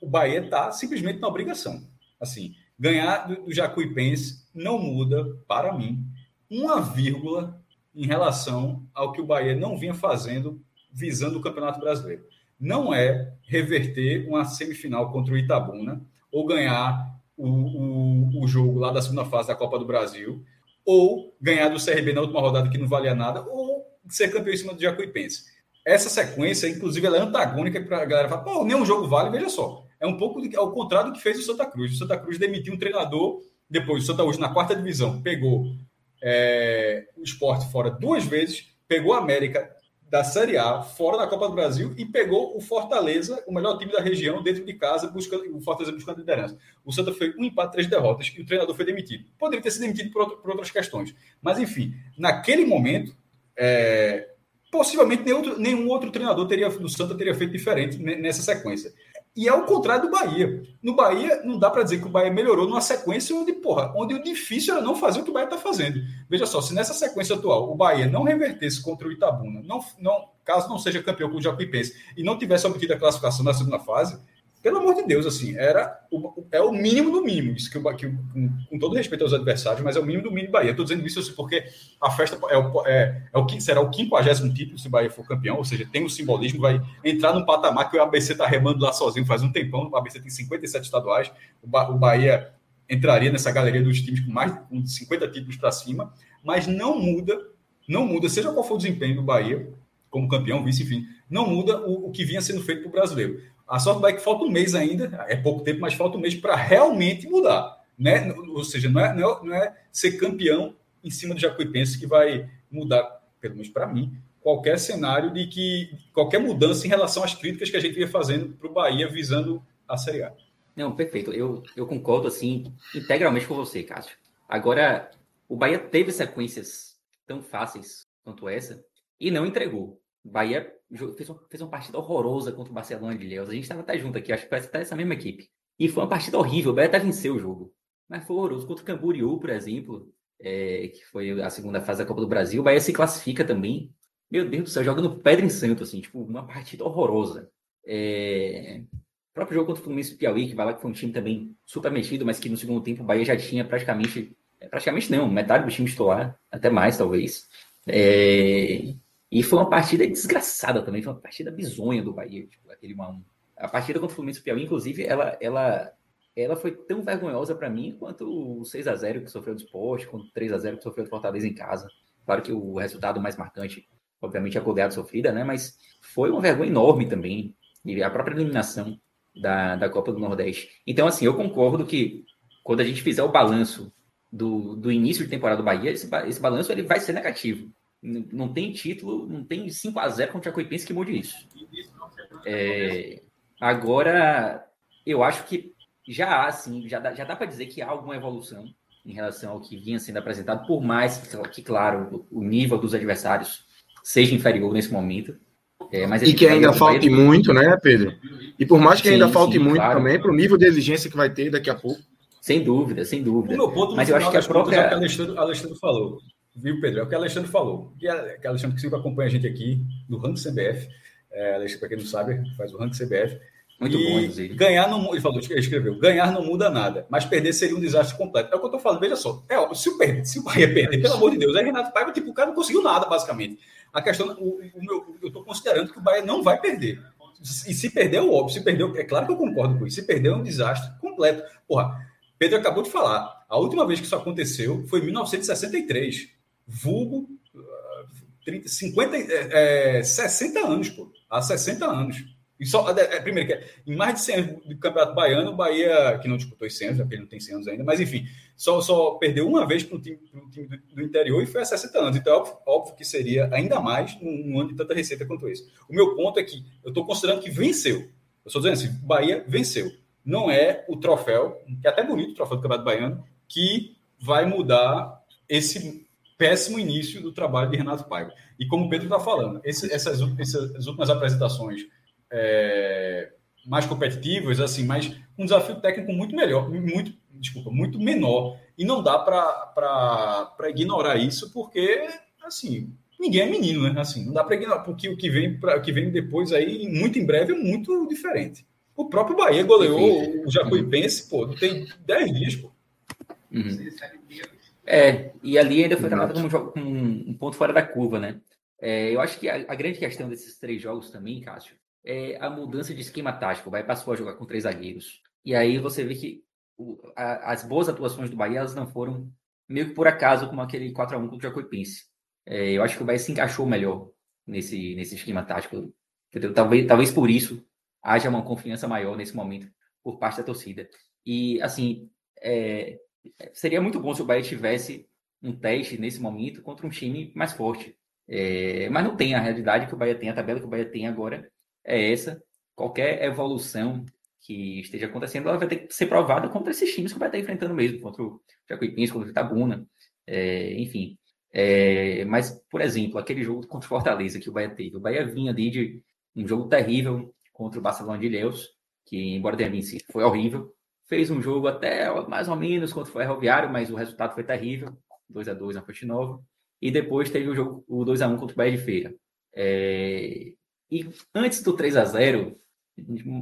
o Bahia está simplesmente na obrigação. Assim, ganhar do, do Jacuipense não muda, para mim, uma vírgula em relação ao que o Bahia não vinha fazendo visando o Campeonato Brasileiro. Não é reverter uma semifinal contra o Itabuna ou ganhar o, o, o jogo lá da segunda fase da Copa do Brasil ou ganhar do CRB na última rodada que não valia nada ou ser campeão em cima do Jacuipense. Essa sequência, inclusive, ela é antagônica para a galera falar, pô, nenhum jogo vale, veja só. É um pouco ao contrário do que fez o Santa Cruz. O Santa Cruz demitiu um treinador, depois o Santa hoje na quarta divisão pegou é, o esporte fora duas vezes, pegou a América da Série A fora da Copa do Brasil e pegou o Fortaleza, o melhor time da região, dentro de casa, buscando o Fortaleza buscando liderança. O Santa foi um empate, três derrotas e o treinador foi demitido. Poderia ter sido demitido por, outro, por outras questões. Mas, enfim, naquele momento, é, possivelmente nenhum outro, nenhum outro treinador teria, do Santa teria feito diferente nessa sequência. E é o contrário do Bahia. No Bahia, não dá para dizer que o Bahia melhorou numa sequência onde, porra, onde o difícil era não fazer o que o Bahia está fazendo. Veja só, se nessa sequência atual o Bahia não revertesse contra o Itabuna, não, não, caso não seja campeão com o Jacuipense e não tivesse obtido a classificação na segunda fase, pelo amor de Deus, assim, era o, é o mínimo do mínimo. Isso que, eu, que com, com, todo respeito aos adversários, mas é o mínimo do mínimo do Bahia. Estou dizendo isso assim, porque a festa é o, é, é o, será o 50 título se o Bahia for campeão, ou seja, tem o simbolismo, vai entrar num patamar que o ABC está remando lá sozinho faz um tempão. O ABC tem 57 estaduais, o, ba, o Bahia entraria nessa galeria dos times com mais com 50 títulos para cima, mas não muda, não muda, seja qual for o desempenho do Bahia, como campeão, vice, enfim, não muda o, o que vinha sendo feito para o brasileiro. A sorte vai que falta um mês ainda, é pouco tempo, mas falta um mês para realmente mudar. Né? Ou seja, não é, não é, não é ser campeão em cima do Jacuipense que vai mudar, pelo menos para mim, qualquer cenário de que qualquer mudança em relação às críticas que a gente ia fazendo para o Bahia visando a Série A. Não, perfeito. Eu, eu concordo assim integralmente com você, Cássio. Agora, o Bahia teve sequências tão fáceis quanto essa e não entregou. Bahia fez uma, fez uma partida horrorosa contra o Barcelona de Leus. A gente estava até junto aqui, acho que parece tá essa mesma equipe. E foi uma partida horrível. O Bahia até venceu o jogo. Mas foi horroroso. Contra o Camboriú, por exemplo, é, que foi a segunda fase da Copa do Brasil, o Bahia se classifica também. Meu Deus do céu, joga no Pedro em Santo, assim, tipo, uma partida horrorosa. É... O próprio jogo contra o Fluminense do Piauí, que vai lá que foi um time também super mexido, mas que no segundo tempo o Bahia já tinha praticamente. É, praticamente não, metade do time titular, até mais, talvez. É... E foi uma partida desgraçada também, foi uma partida bizonha do Bahia, tipo, aquele 1x1. A partida contra o Fluminense Piauí, inclusive, ela, ela, ela foi tão vergonhosa para mim quanto o 6 a 0 que sofreu do Sport, quanto o 3 a 0 que sofreu do Fortaleza em casa. Claro que o resultado mais marcante, obviamente, é a goleada sofrida, né? Mas foi uma vergonha enorme também. E a própria eliminação da, da Copa do Nordeste. Então, assim, eu concordo que quando a gente fizer o balanço do, do início de temporada do Bahia, esse, esse balanço ele vai ser negativo. Não tem título, não tem 5 a 0 contra a Coipense que mude isso. É, agora, eu acho que já há, assim, já dá, já dá para dizer que há alguma evolução em relação ao que vinha sendo apresentado, por mais que, que claro, o nível dos adversários seja inferior nesse momento. É, mas e que ainda falte muito, né, Pedro? E por mais que sim, ainda falte sim, muito claro. também, para o nível de exigência que vai ter daqui a pouco. Sem dúvida, sem dúvida. O meu ponto, mas eu acho que a própria. É o que Alexandre, Alexandre falou viu, Pedro? É o que o Alexandre falou. É, que Alexandre que sempre acompanha a gente aqui do Rank CBF. É, Alexandre, para quem não sabe, faz o Rank CBF. Muito e bom, inclusive. Ganhar não, ele falou, ele escreveu, ganhar não muda nada, mas perder seria um desastre completo. É o que eu tô falando, veja só. É óbvio, se o, perder, se o Bahia perder, pelo amor de Deus, é Renato Paiva, tipo, o cara não conseguiu nada, basicamente. A questão, o, o meu, eu tô considerando que o Bahia não vai perder. E se perder, é óbvio. Se perder, é claro que eu concordo com isso. Se perder, é um desastre completo. Porra, Pedro acabou de falar. A última vez que isso aconteceu foi em 1963 vulgo 30, 50, é, 60 anos, pô. Há 60 anos. E só, é, é primeiro, que em mais de 100 anos do Campeonato Baiano, o Bahia, que não disputou 100 anos, porque ele não tem 100 anos ainda, mas enfim, só, só perdeu uma vez para o time, time do, do, interior e foi há 60 anos. Então, é óbvio, óbvio, que seria ainda mais num, num ano de tanta receita quanto esse. O meu ponto é que eu estou considerando que venceu. Eu estou dizendo assim, Bahia venceu. Não é o troféu, que é até bonito o troféu do Campeonato Baiano, que vai mudar esse péssimo início do trabalho de Renato Paiva. E como o Pedro está falando, esse, essas, essas últimas apresentações é, mais competitivas, assim, mas um desafio técnico muito melhor, muito, desculpa, muito menor. E não dá para ignorar isso, porque, assim, ninguém é menino, né? Assim, não dá para ignorar, porque o que vem, pra, o que vem depois aí, muito em breve, é muito diferente. O próprio Bahia goleou o Jacuipense, pô, tem 10 dias, pô. Uhum. É, e ali ainda foi tratado como um, um, ponto fora da curva, né? É, eu acho que a, a, grande questão desses três jogos também, Cássio, é a mudança de esquema tático. Vai passou a jogar com três zagueiros. E aí você vê que o, a, as boas atuações do Bahia elas não foram meio que por acaso como aquele 4 a 1 contra o Jacuipense. É, eu acho que o Bahia se encaixou melhor nesse, nesse esquema tático. Entendeu? Talvez, talvez por isso haja uma confiança maior nesse momento por parte da torcida. E, assim, é, seria muito bom se o Bahia tivesse um teste nesse momento contra um time mais forte. É, mas não tem a realidade que o Bahia tem, a tabela que o Bahia tem agora é essa. Qualquer evolução que esteja acontecendo, ela vai ter que ser provada contra esses times que vai estar enfrentando mesmo, contra o Jacuipense, contra o Itabuna, é, enfim. É, mas, por exemplo, aquele jogo contra o Fortaleza que o Bahia teve, o Bahia vinha ali de um jogo terrível contra o Barcelona de Ilhéus, que, embora tenha vencido, foi horrível. Fez um jogo até mais ou menos contra o Ferroviário, mas o resultado foi terrível, 2 a 2 na Fonte Nova. E depois teve o jogo o 2 a 1 contra o Bahia de Feira. É, e antes do 3 a 0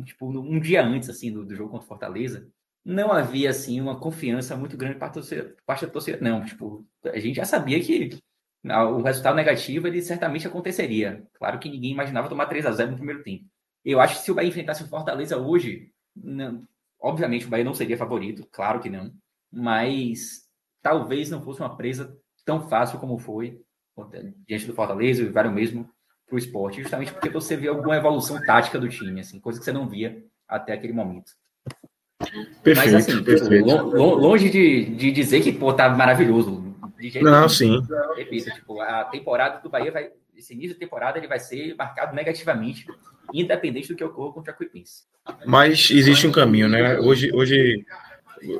tipo, um dia antes assim do, do jogo contra o Fortaleza, não havia assim uma confiança muito grande para parte da torcida. Não, tipo, a gente já sabia que o resultado negativo ele certamente aconteceria. Claro que ninguém imaginava tomar 3 a 0 no primeiro tempo. Eu acho que se o Bahia enfrentasse o Fortaleza hoje, não, obviamente o Bahia não seria favorito, claro que não, mas talvez não fosse uma presa tão fácil como foi diante do Fortaleza e o mesmo para o esporte, justamente porque você vê alguma evolução tática do time, assim, coisa que você não via até aquele momento. Perfeito, Mas assim, tipo, perfeito. longe de, de dizer que pô, tá maravilhoso. não, sim. Repito, tipo, a temporada do Bahia vai. Esse início de temporada ele vai ser marcado negativamente, independente do que ocorra contra a Cuipense. Mas existe um caminho, né? Hoje, hoje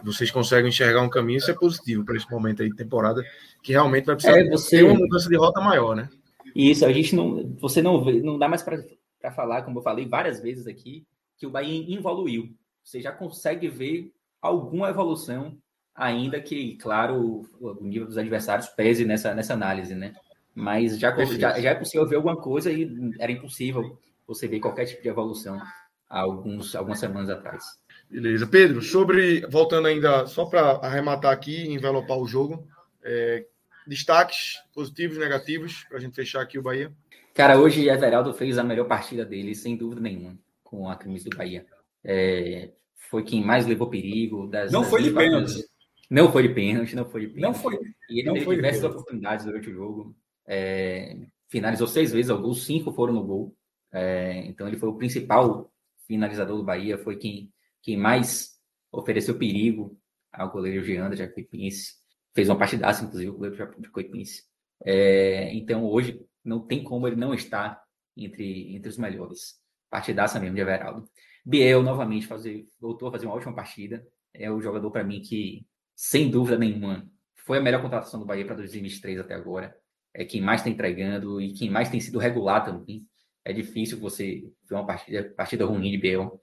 vocês conseguem enxergar um caminho, isso é positivo para esse momento aí de temporada, que realmente vai precisar é, você... ter uma mudança de rota maior, né? Isso, a gente não. Você não vê, não dá mais para falar, como eu falei várias vezes aqui, que o Bahia evoluiu. Você já consegue ver alguma evolução, ainda que, claro, o nível dos adversários pese nessa, nessa análise, né? Mas já, já, já é possível ver alguma coisa e era impossível você ver qualquer tipo de evolução há alguns, algumas semanas atrás. Beleza. Pedro, sobre. Voltando ainda, só para arrematar aqui e envelopar o jogo, é, destaques positivos, negativos, para a gente fechar aqui o Bahia. Cara, hoje Everaldo fez a melhor partida dele, sem dúvida nenhuma, com a camisa do Bahia. É, foi quem mais levou perigo. Das, não das foi de pênalti. Não foi de pênalti, não foi de pênalti. Não foi. E ele não teve diversas oportunidades durante o jogo. É, finalizou seis vezes ao gol, cinco foram no gol. É, então ele foi o principal finalizador do Bahia, foi quem, quem mais ofereceu perigo ao goleiro Geandra Jacuipense. Fez uma partidaça, inclusive, o goleiro Jacuipense. É, então hoje não tem como ele não estar entre, entre os melhores. Partidaça mesmo de Everaldo. Biel novamente fazer, voltou a fazer uma ótima partida. É o jogador para mim que, sem dúvida nenhuma, foi a melhor contratação do Bahia para 2023 até agora. É quem mais está entregando e quem mais tem sido regular também. É difícil você ver uma partida, partida ruim de Biel.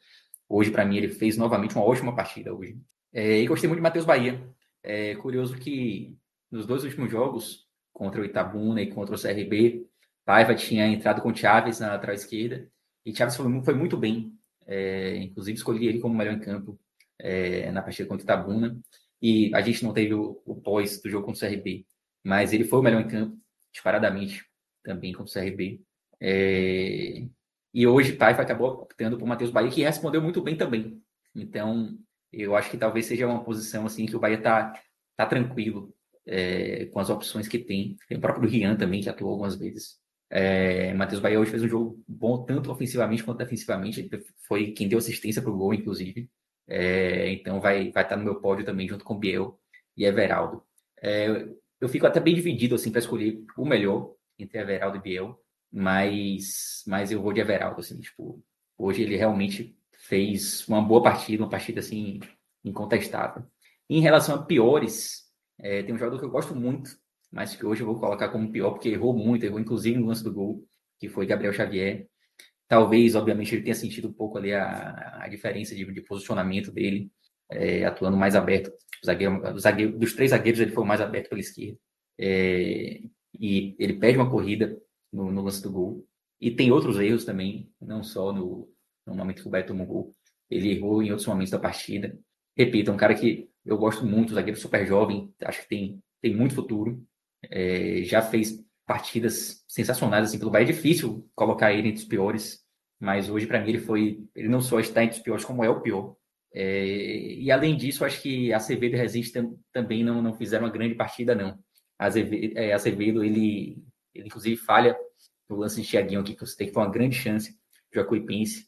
Hoje, para mim, ele fez novamente uma ótima partida hoje. É, e gostei muito de Matheus Bahia. É curioso que nos dois últimos jogos, contra o Itabuna e contra o CRB, Paiva tinha entrado com Chaves na lateral esquerda. E Chaves foi, foi muito bem. É, inclusive, escolhi ele como melhor em campo é, na partida contra o Itabuna. E a gente não teve o, o pós do jogo contra o CRB. Mas ele foi o melhor em campo, disparadamente, também contra o CRB. É... E hoje Taifa acabou optando por Matheus Bahia, que respondeu muito bem também. Então, eu acho que talvez seja uma posição assim que o Bahia está tá tranquilo é, com as opções que tem. Tem o próprio Rian também, que atuou algumas vezes. É, Matheus Bahia hoje fez um jogo bom, tanto ofensivamente quanto defensivamente. Foi quem deu assistência para o gol, inclusive. É, então vai, vai estar no meu pódio também, junto com Biel e Everaldo. É, eu fico até bem dividido assim para escolher o melhor entre Everaldo e Biel, mas, mas eu vou de Everaldo. Assim, tipo, hoje ele realmente fez uma boa partida, uma partida assim incontestável. Em relação a piores, é, tem um jogador que eu gosto muito, mas que hoje eu vou colocar como pior, porque errou muito, errou inclusive no lance do gol, que foi Gabriel Xavier. Talvez, obviamente, ele tenha sentido um pouco ali a, a diferença de, de, posicionamento dele, é, atuando mais aberto. O zagueiro, o zagueiro, dos três zagueiros, ele foi o mais aberto pela esquerda. É, e ele perde uma corrida no, no, lance do gol. E tem outros erros também, não só no, no momento que o Beto tomou gol. Ele errou em outros momentos da partida. Repito, é um cara que eu gosto muito, zagueiro super jovem, acho que tem, tem muito futuro é, já fez partidas sensacionais assim pelo Bahia. É difícil colocar ele entre os piores, mas hoje para mim ele foi, ele não só está entre os piores, como é o pior. É, e além disso, acho que Acevedo e Resiste também não, não fizeram uma grande partida não. É, Acevedo ele, ele inclusive falha no lance de Thiaguinho aqui que você tem que uma grande chance, Jacuipense.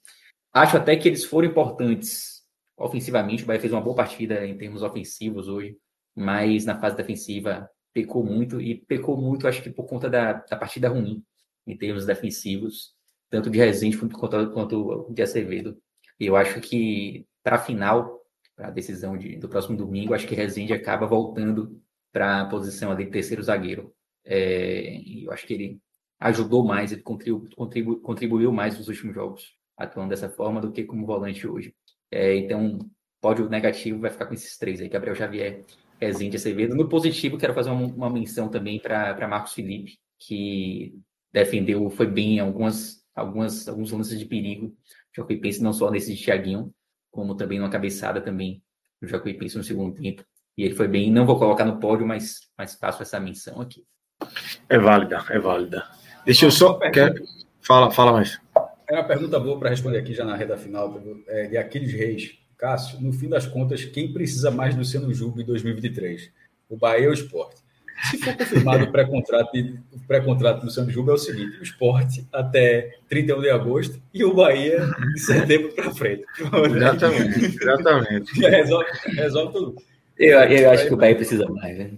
Acho até que eles foram importantes ofensivamente. O Bahia fez uma boa partida em termos ofensivos hoje, mas na fase defensiva pecou muito, e pecou muito, acho que por conta da, da partida ruim, em termos defensivos, tanto de Rezende quanto, quanto de Acevedo. Eu acho que, para a final, para a decisão de, do próximo domingo, acho que Rezende acaba voltando para a posição ali de terceiro zagueiro. É, eu acho que ele ajudou mais, ele contribu, contribu, contribuiu mais nos últimos jogos, atuando dessa forma, do que como volante hoje. É, então, pódio negativo vai ficar com esses três aí: Gabriel Xavier, Rezende Acevedo. No positivo, quero fazer uma, uma menção também para Marcos Felipe, que defendeu, foi bem em algumas, algumas, alguns lances de perigo. Jacuipense não só nesse de Thiaguinho, como também numa cabeçada também do Jacuipense no segundo tempo. E ele foi bem, não vou colocar no pódio, mas, mas faço essa menção aqui. É válida, é válida. Deixa eu só. Quer... Fala, fala mais. É uma pergunta boa para responder aqui já na reta final, é, de Aquiles Reis. Cássio, no fim das contas, quem precisa mais do Luciano Juba em 2023? O Bahia ou o Esporte? Se for confirmado o pré-contrato pré-contrato do Luciano Juba, é o seguinte: o Esporte até 31 de agosto e o Bahia de setembro para frente. (laughs) Exatamente, exatamente. (laughs) resolve, resolve tudo. Eu, eu acho que o Bahia precisa mais, né?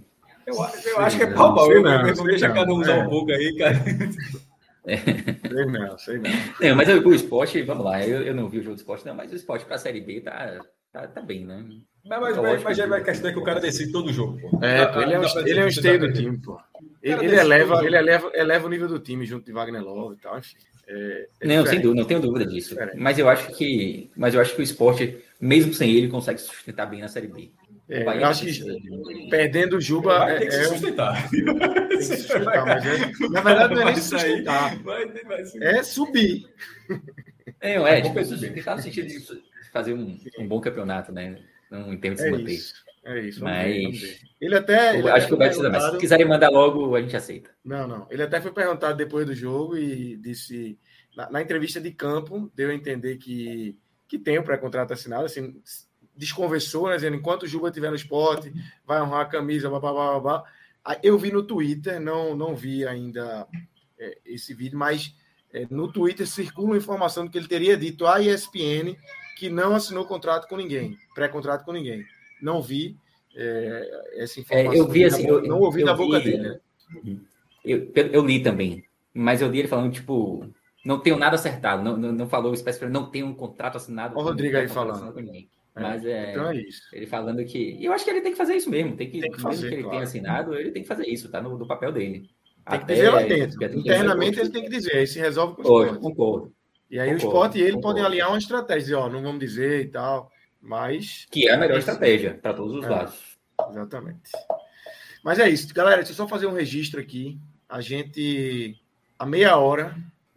Eu, eu acho que é pau pau. Eu, eu, deixa cada um usar um pouco aí, cara. (laughs) Sei não, sei não. não mas o esporte, vamos lá, eu, eu não vi o jogo do esporte, não, mas o esporte para a Série B tá, tá, tá bem, né? Mas, mas, mas, mas já vai questão que o cara decide todo o jogo, pô. É, pô, ele é um, ele é um esteio do time, pô. Ele, ele eleva, ele eleva, eleva o nível do time junto de Wagner Love e tal, enfim. É, é não, sem dúvida, não tenho dúvida disso. Mas eu acho que, mas eu acho que o esporte, mesmo sem ele, consegue sustentar bem na Série B. É, eu acho que perdendo o Juba. Vai ter que é, se sustentar. (laughs) Tem que sustentar, mas é, na verdade não é nem sustentar. Vai, vai é subir. É, é, tipo, tentar no sentido de fazer um, um, bom campeonato, né? Não em termos de se manter. Isso, é isso. Mas ver, ele até. Ele acho até que o precisar, mas se quiserem mandar logo, a gente aceita. Não, não. Ele até foi perguntado depois do jogo e disse. Na, na entrevista de campo, deu a entender que, que tem o pré-contrato assinado. Assim, desconversou, né, dizendo enquanto o Juba estiver no esporte, vai honrar a camisa, blá, blá, blá, blá. Eu vi no Twitter, não, não vi ainda é, esse vídeo, mas é, no Twitter circula a informação de que ele teria dito à ESPN que não assinou contrato com ninguém, pré-contrato com ninguém. Não vi é, essa informação. É, eu vi assim, eu, não ouvi eu da vi, boca dele. Né? Eu, eu, li também, mas eu li ele falando, tipo, não tenho nada acertado, não, não, não falou especificamente, não tenho um contrato assinado. Olha o Rodrigo aí falando. É, Mas é, então é isso. ele falando que. Eu acho que ele tem que fazer isso mesmo. Tem que, tem que fazer, mesmo que ele claro. tenha assinado, ele tem que fazer isso, tá no, no papel dele. Tem que dizer lá dentro. Internamente ele tem que dizer, aí se resolve com o esporte. Concordo. E aí concordo, o esporte e ele concordo. podem alinhar uma estratégia, dizer, ó, não vamos dizer e tal. Mas. Que é a melhor estratégia para todos os é, lados. Exatamente. Mas é isso, galera. Deixa eu só fazer um registro aqui. A gente, a meia hora,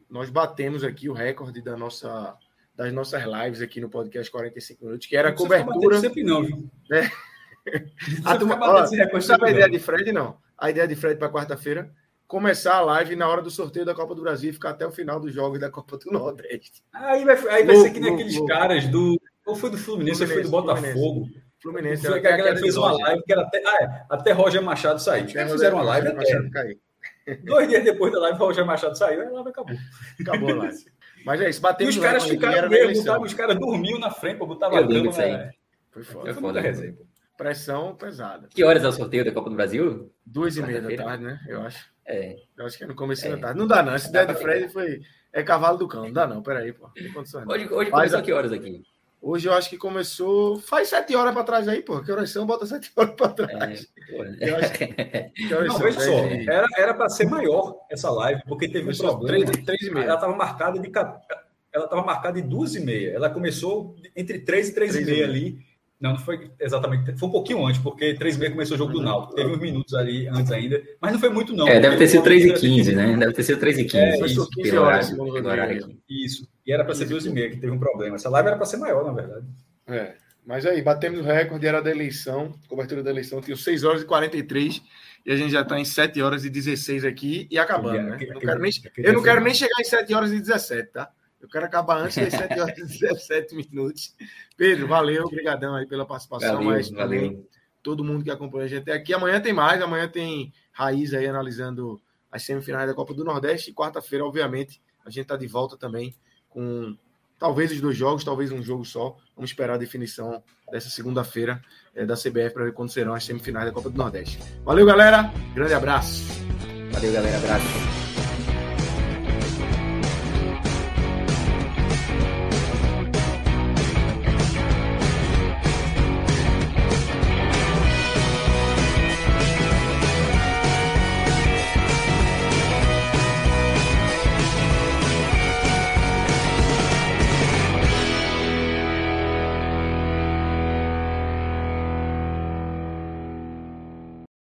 nós batemos aqui o recorde da nossa das nossas lives aqui no podcast 45 minutos, que era a cobertura. Sempre não, viu? É. A turma, ó, sabe a ideia de Fred? Não. A ideia de Fred para quarta-feira começar a live na hora do sorteio da Copa do Brasil e ficar até o final dos jogos da Copa do Nordeste. Aí vai, aí vai ser que nem aqueles caras do. Ou foi do Fluminense, Fluminense ou foi do Botafogo. Fluminense. Foi que a galera fez uma live que era até, ah, é, até Roger Machado sair. Até fizeram uma live até. Machado cair. Dois dias depois da live, o Roger Machado saiu, a live acabou. Acabou a live. Mas é isso, bateu E os caras ficaram mesmo, os caras dormiam na frente, botavam a lembro cama. aí. Foi foda. Foi Foi muita resenha. Pressão pesada. Que horas é o sorteio da Copa do Brasil? Duas e meia da tarde, né? Eu acho. É. Eu acho que é no começo É. da tarde. Não dá, não. Essa ideia do Fred foi. É cavalo do cão. Não dá, não. Peraí, pô. Condições. Hoje, hoje Mas começou a- que horas aqui? Hoje eu acho que começou. Faz sete horas pra trás aí, pô. Que horas são? Bota sete (laughs) horas pra trás. É, Eu acho (laughs) Que horas Não, são? veja só, era, era para ser maior essa live, porque teve um Começou problema. três, três e meia. Ela estava marcada de ela estava marcada de duas e meia. Ela começou entre três e três, Três e e meia meia. ali. Não, não foi exatamente. Foi um pouquinho antes, porque três e meia começou o jogo do Náutico. Teve uns minutos ali antes ainda, mas não foi muito não. É, deve ter sido 3 e Porque- 15, né? Deve ter sido 3 e 15. É, isso, 15 pelo horas, horário, pelo horário. Isso. E era para ser duas e meia, que teve um problema. Essa live era para ser maior, na verdade. É. Mas aí, batemos o recorde, era da eleição, cobertura da eleição, tinha 6 horas e 43, e a gente já está em 7 horas e 16 aqui e acabando, né? Eu não quero nem, eu não quero nem chegar em 7 horas e 17, tá? Eu quero acabar antes das 7 horas e 17 minutos. Pedro, valeu, obrigadão aí pela participação, Valeu, mas também valeu. todo mundo que acompanha a gente até aqui. Amanhã tem mais, amanhã tem Raiz aí analisando as semifinais da Copa do Nordeste e quarta-feira, obviamente, a gente está de volta também com talvez os dois jogos, talvez um jogo só. Vamos esperar a definição dessa segunda-feira eh, da CBF para ver quando serão as semifinais da Copa do Nordeste. Valeu, galera. Grande abraço. Valeu, galera. Abraço.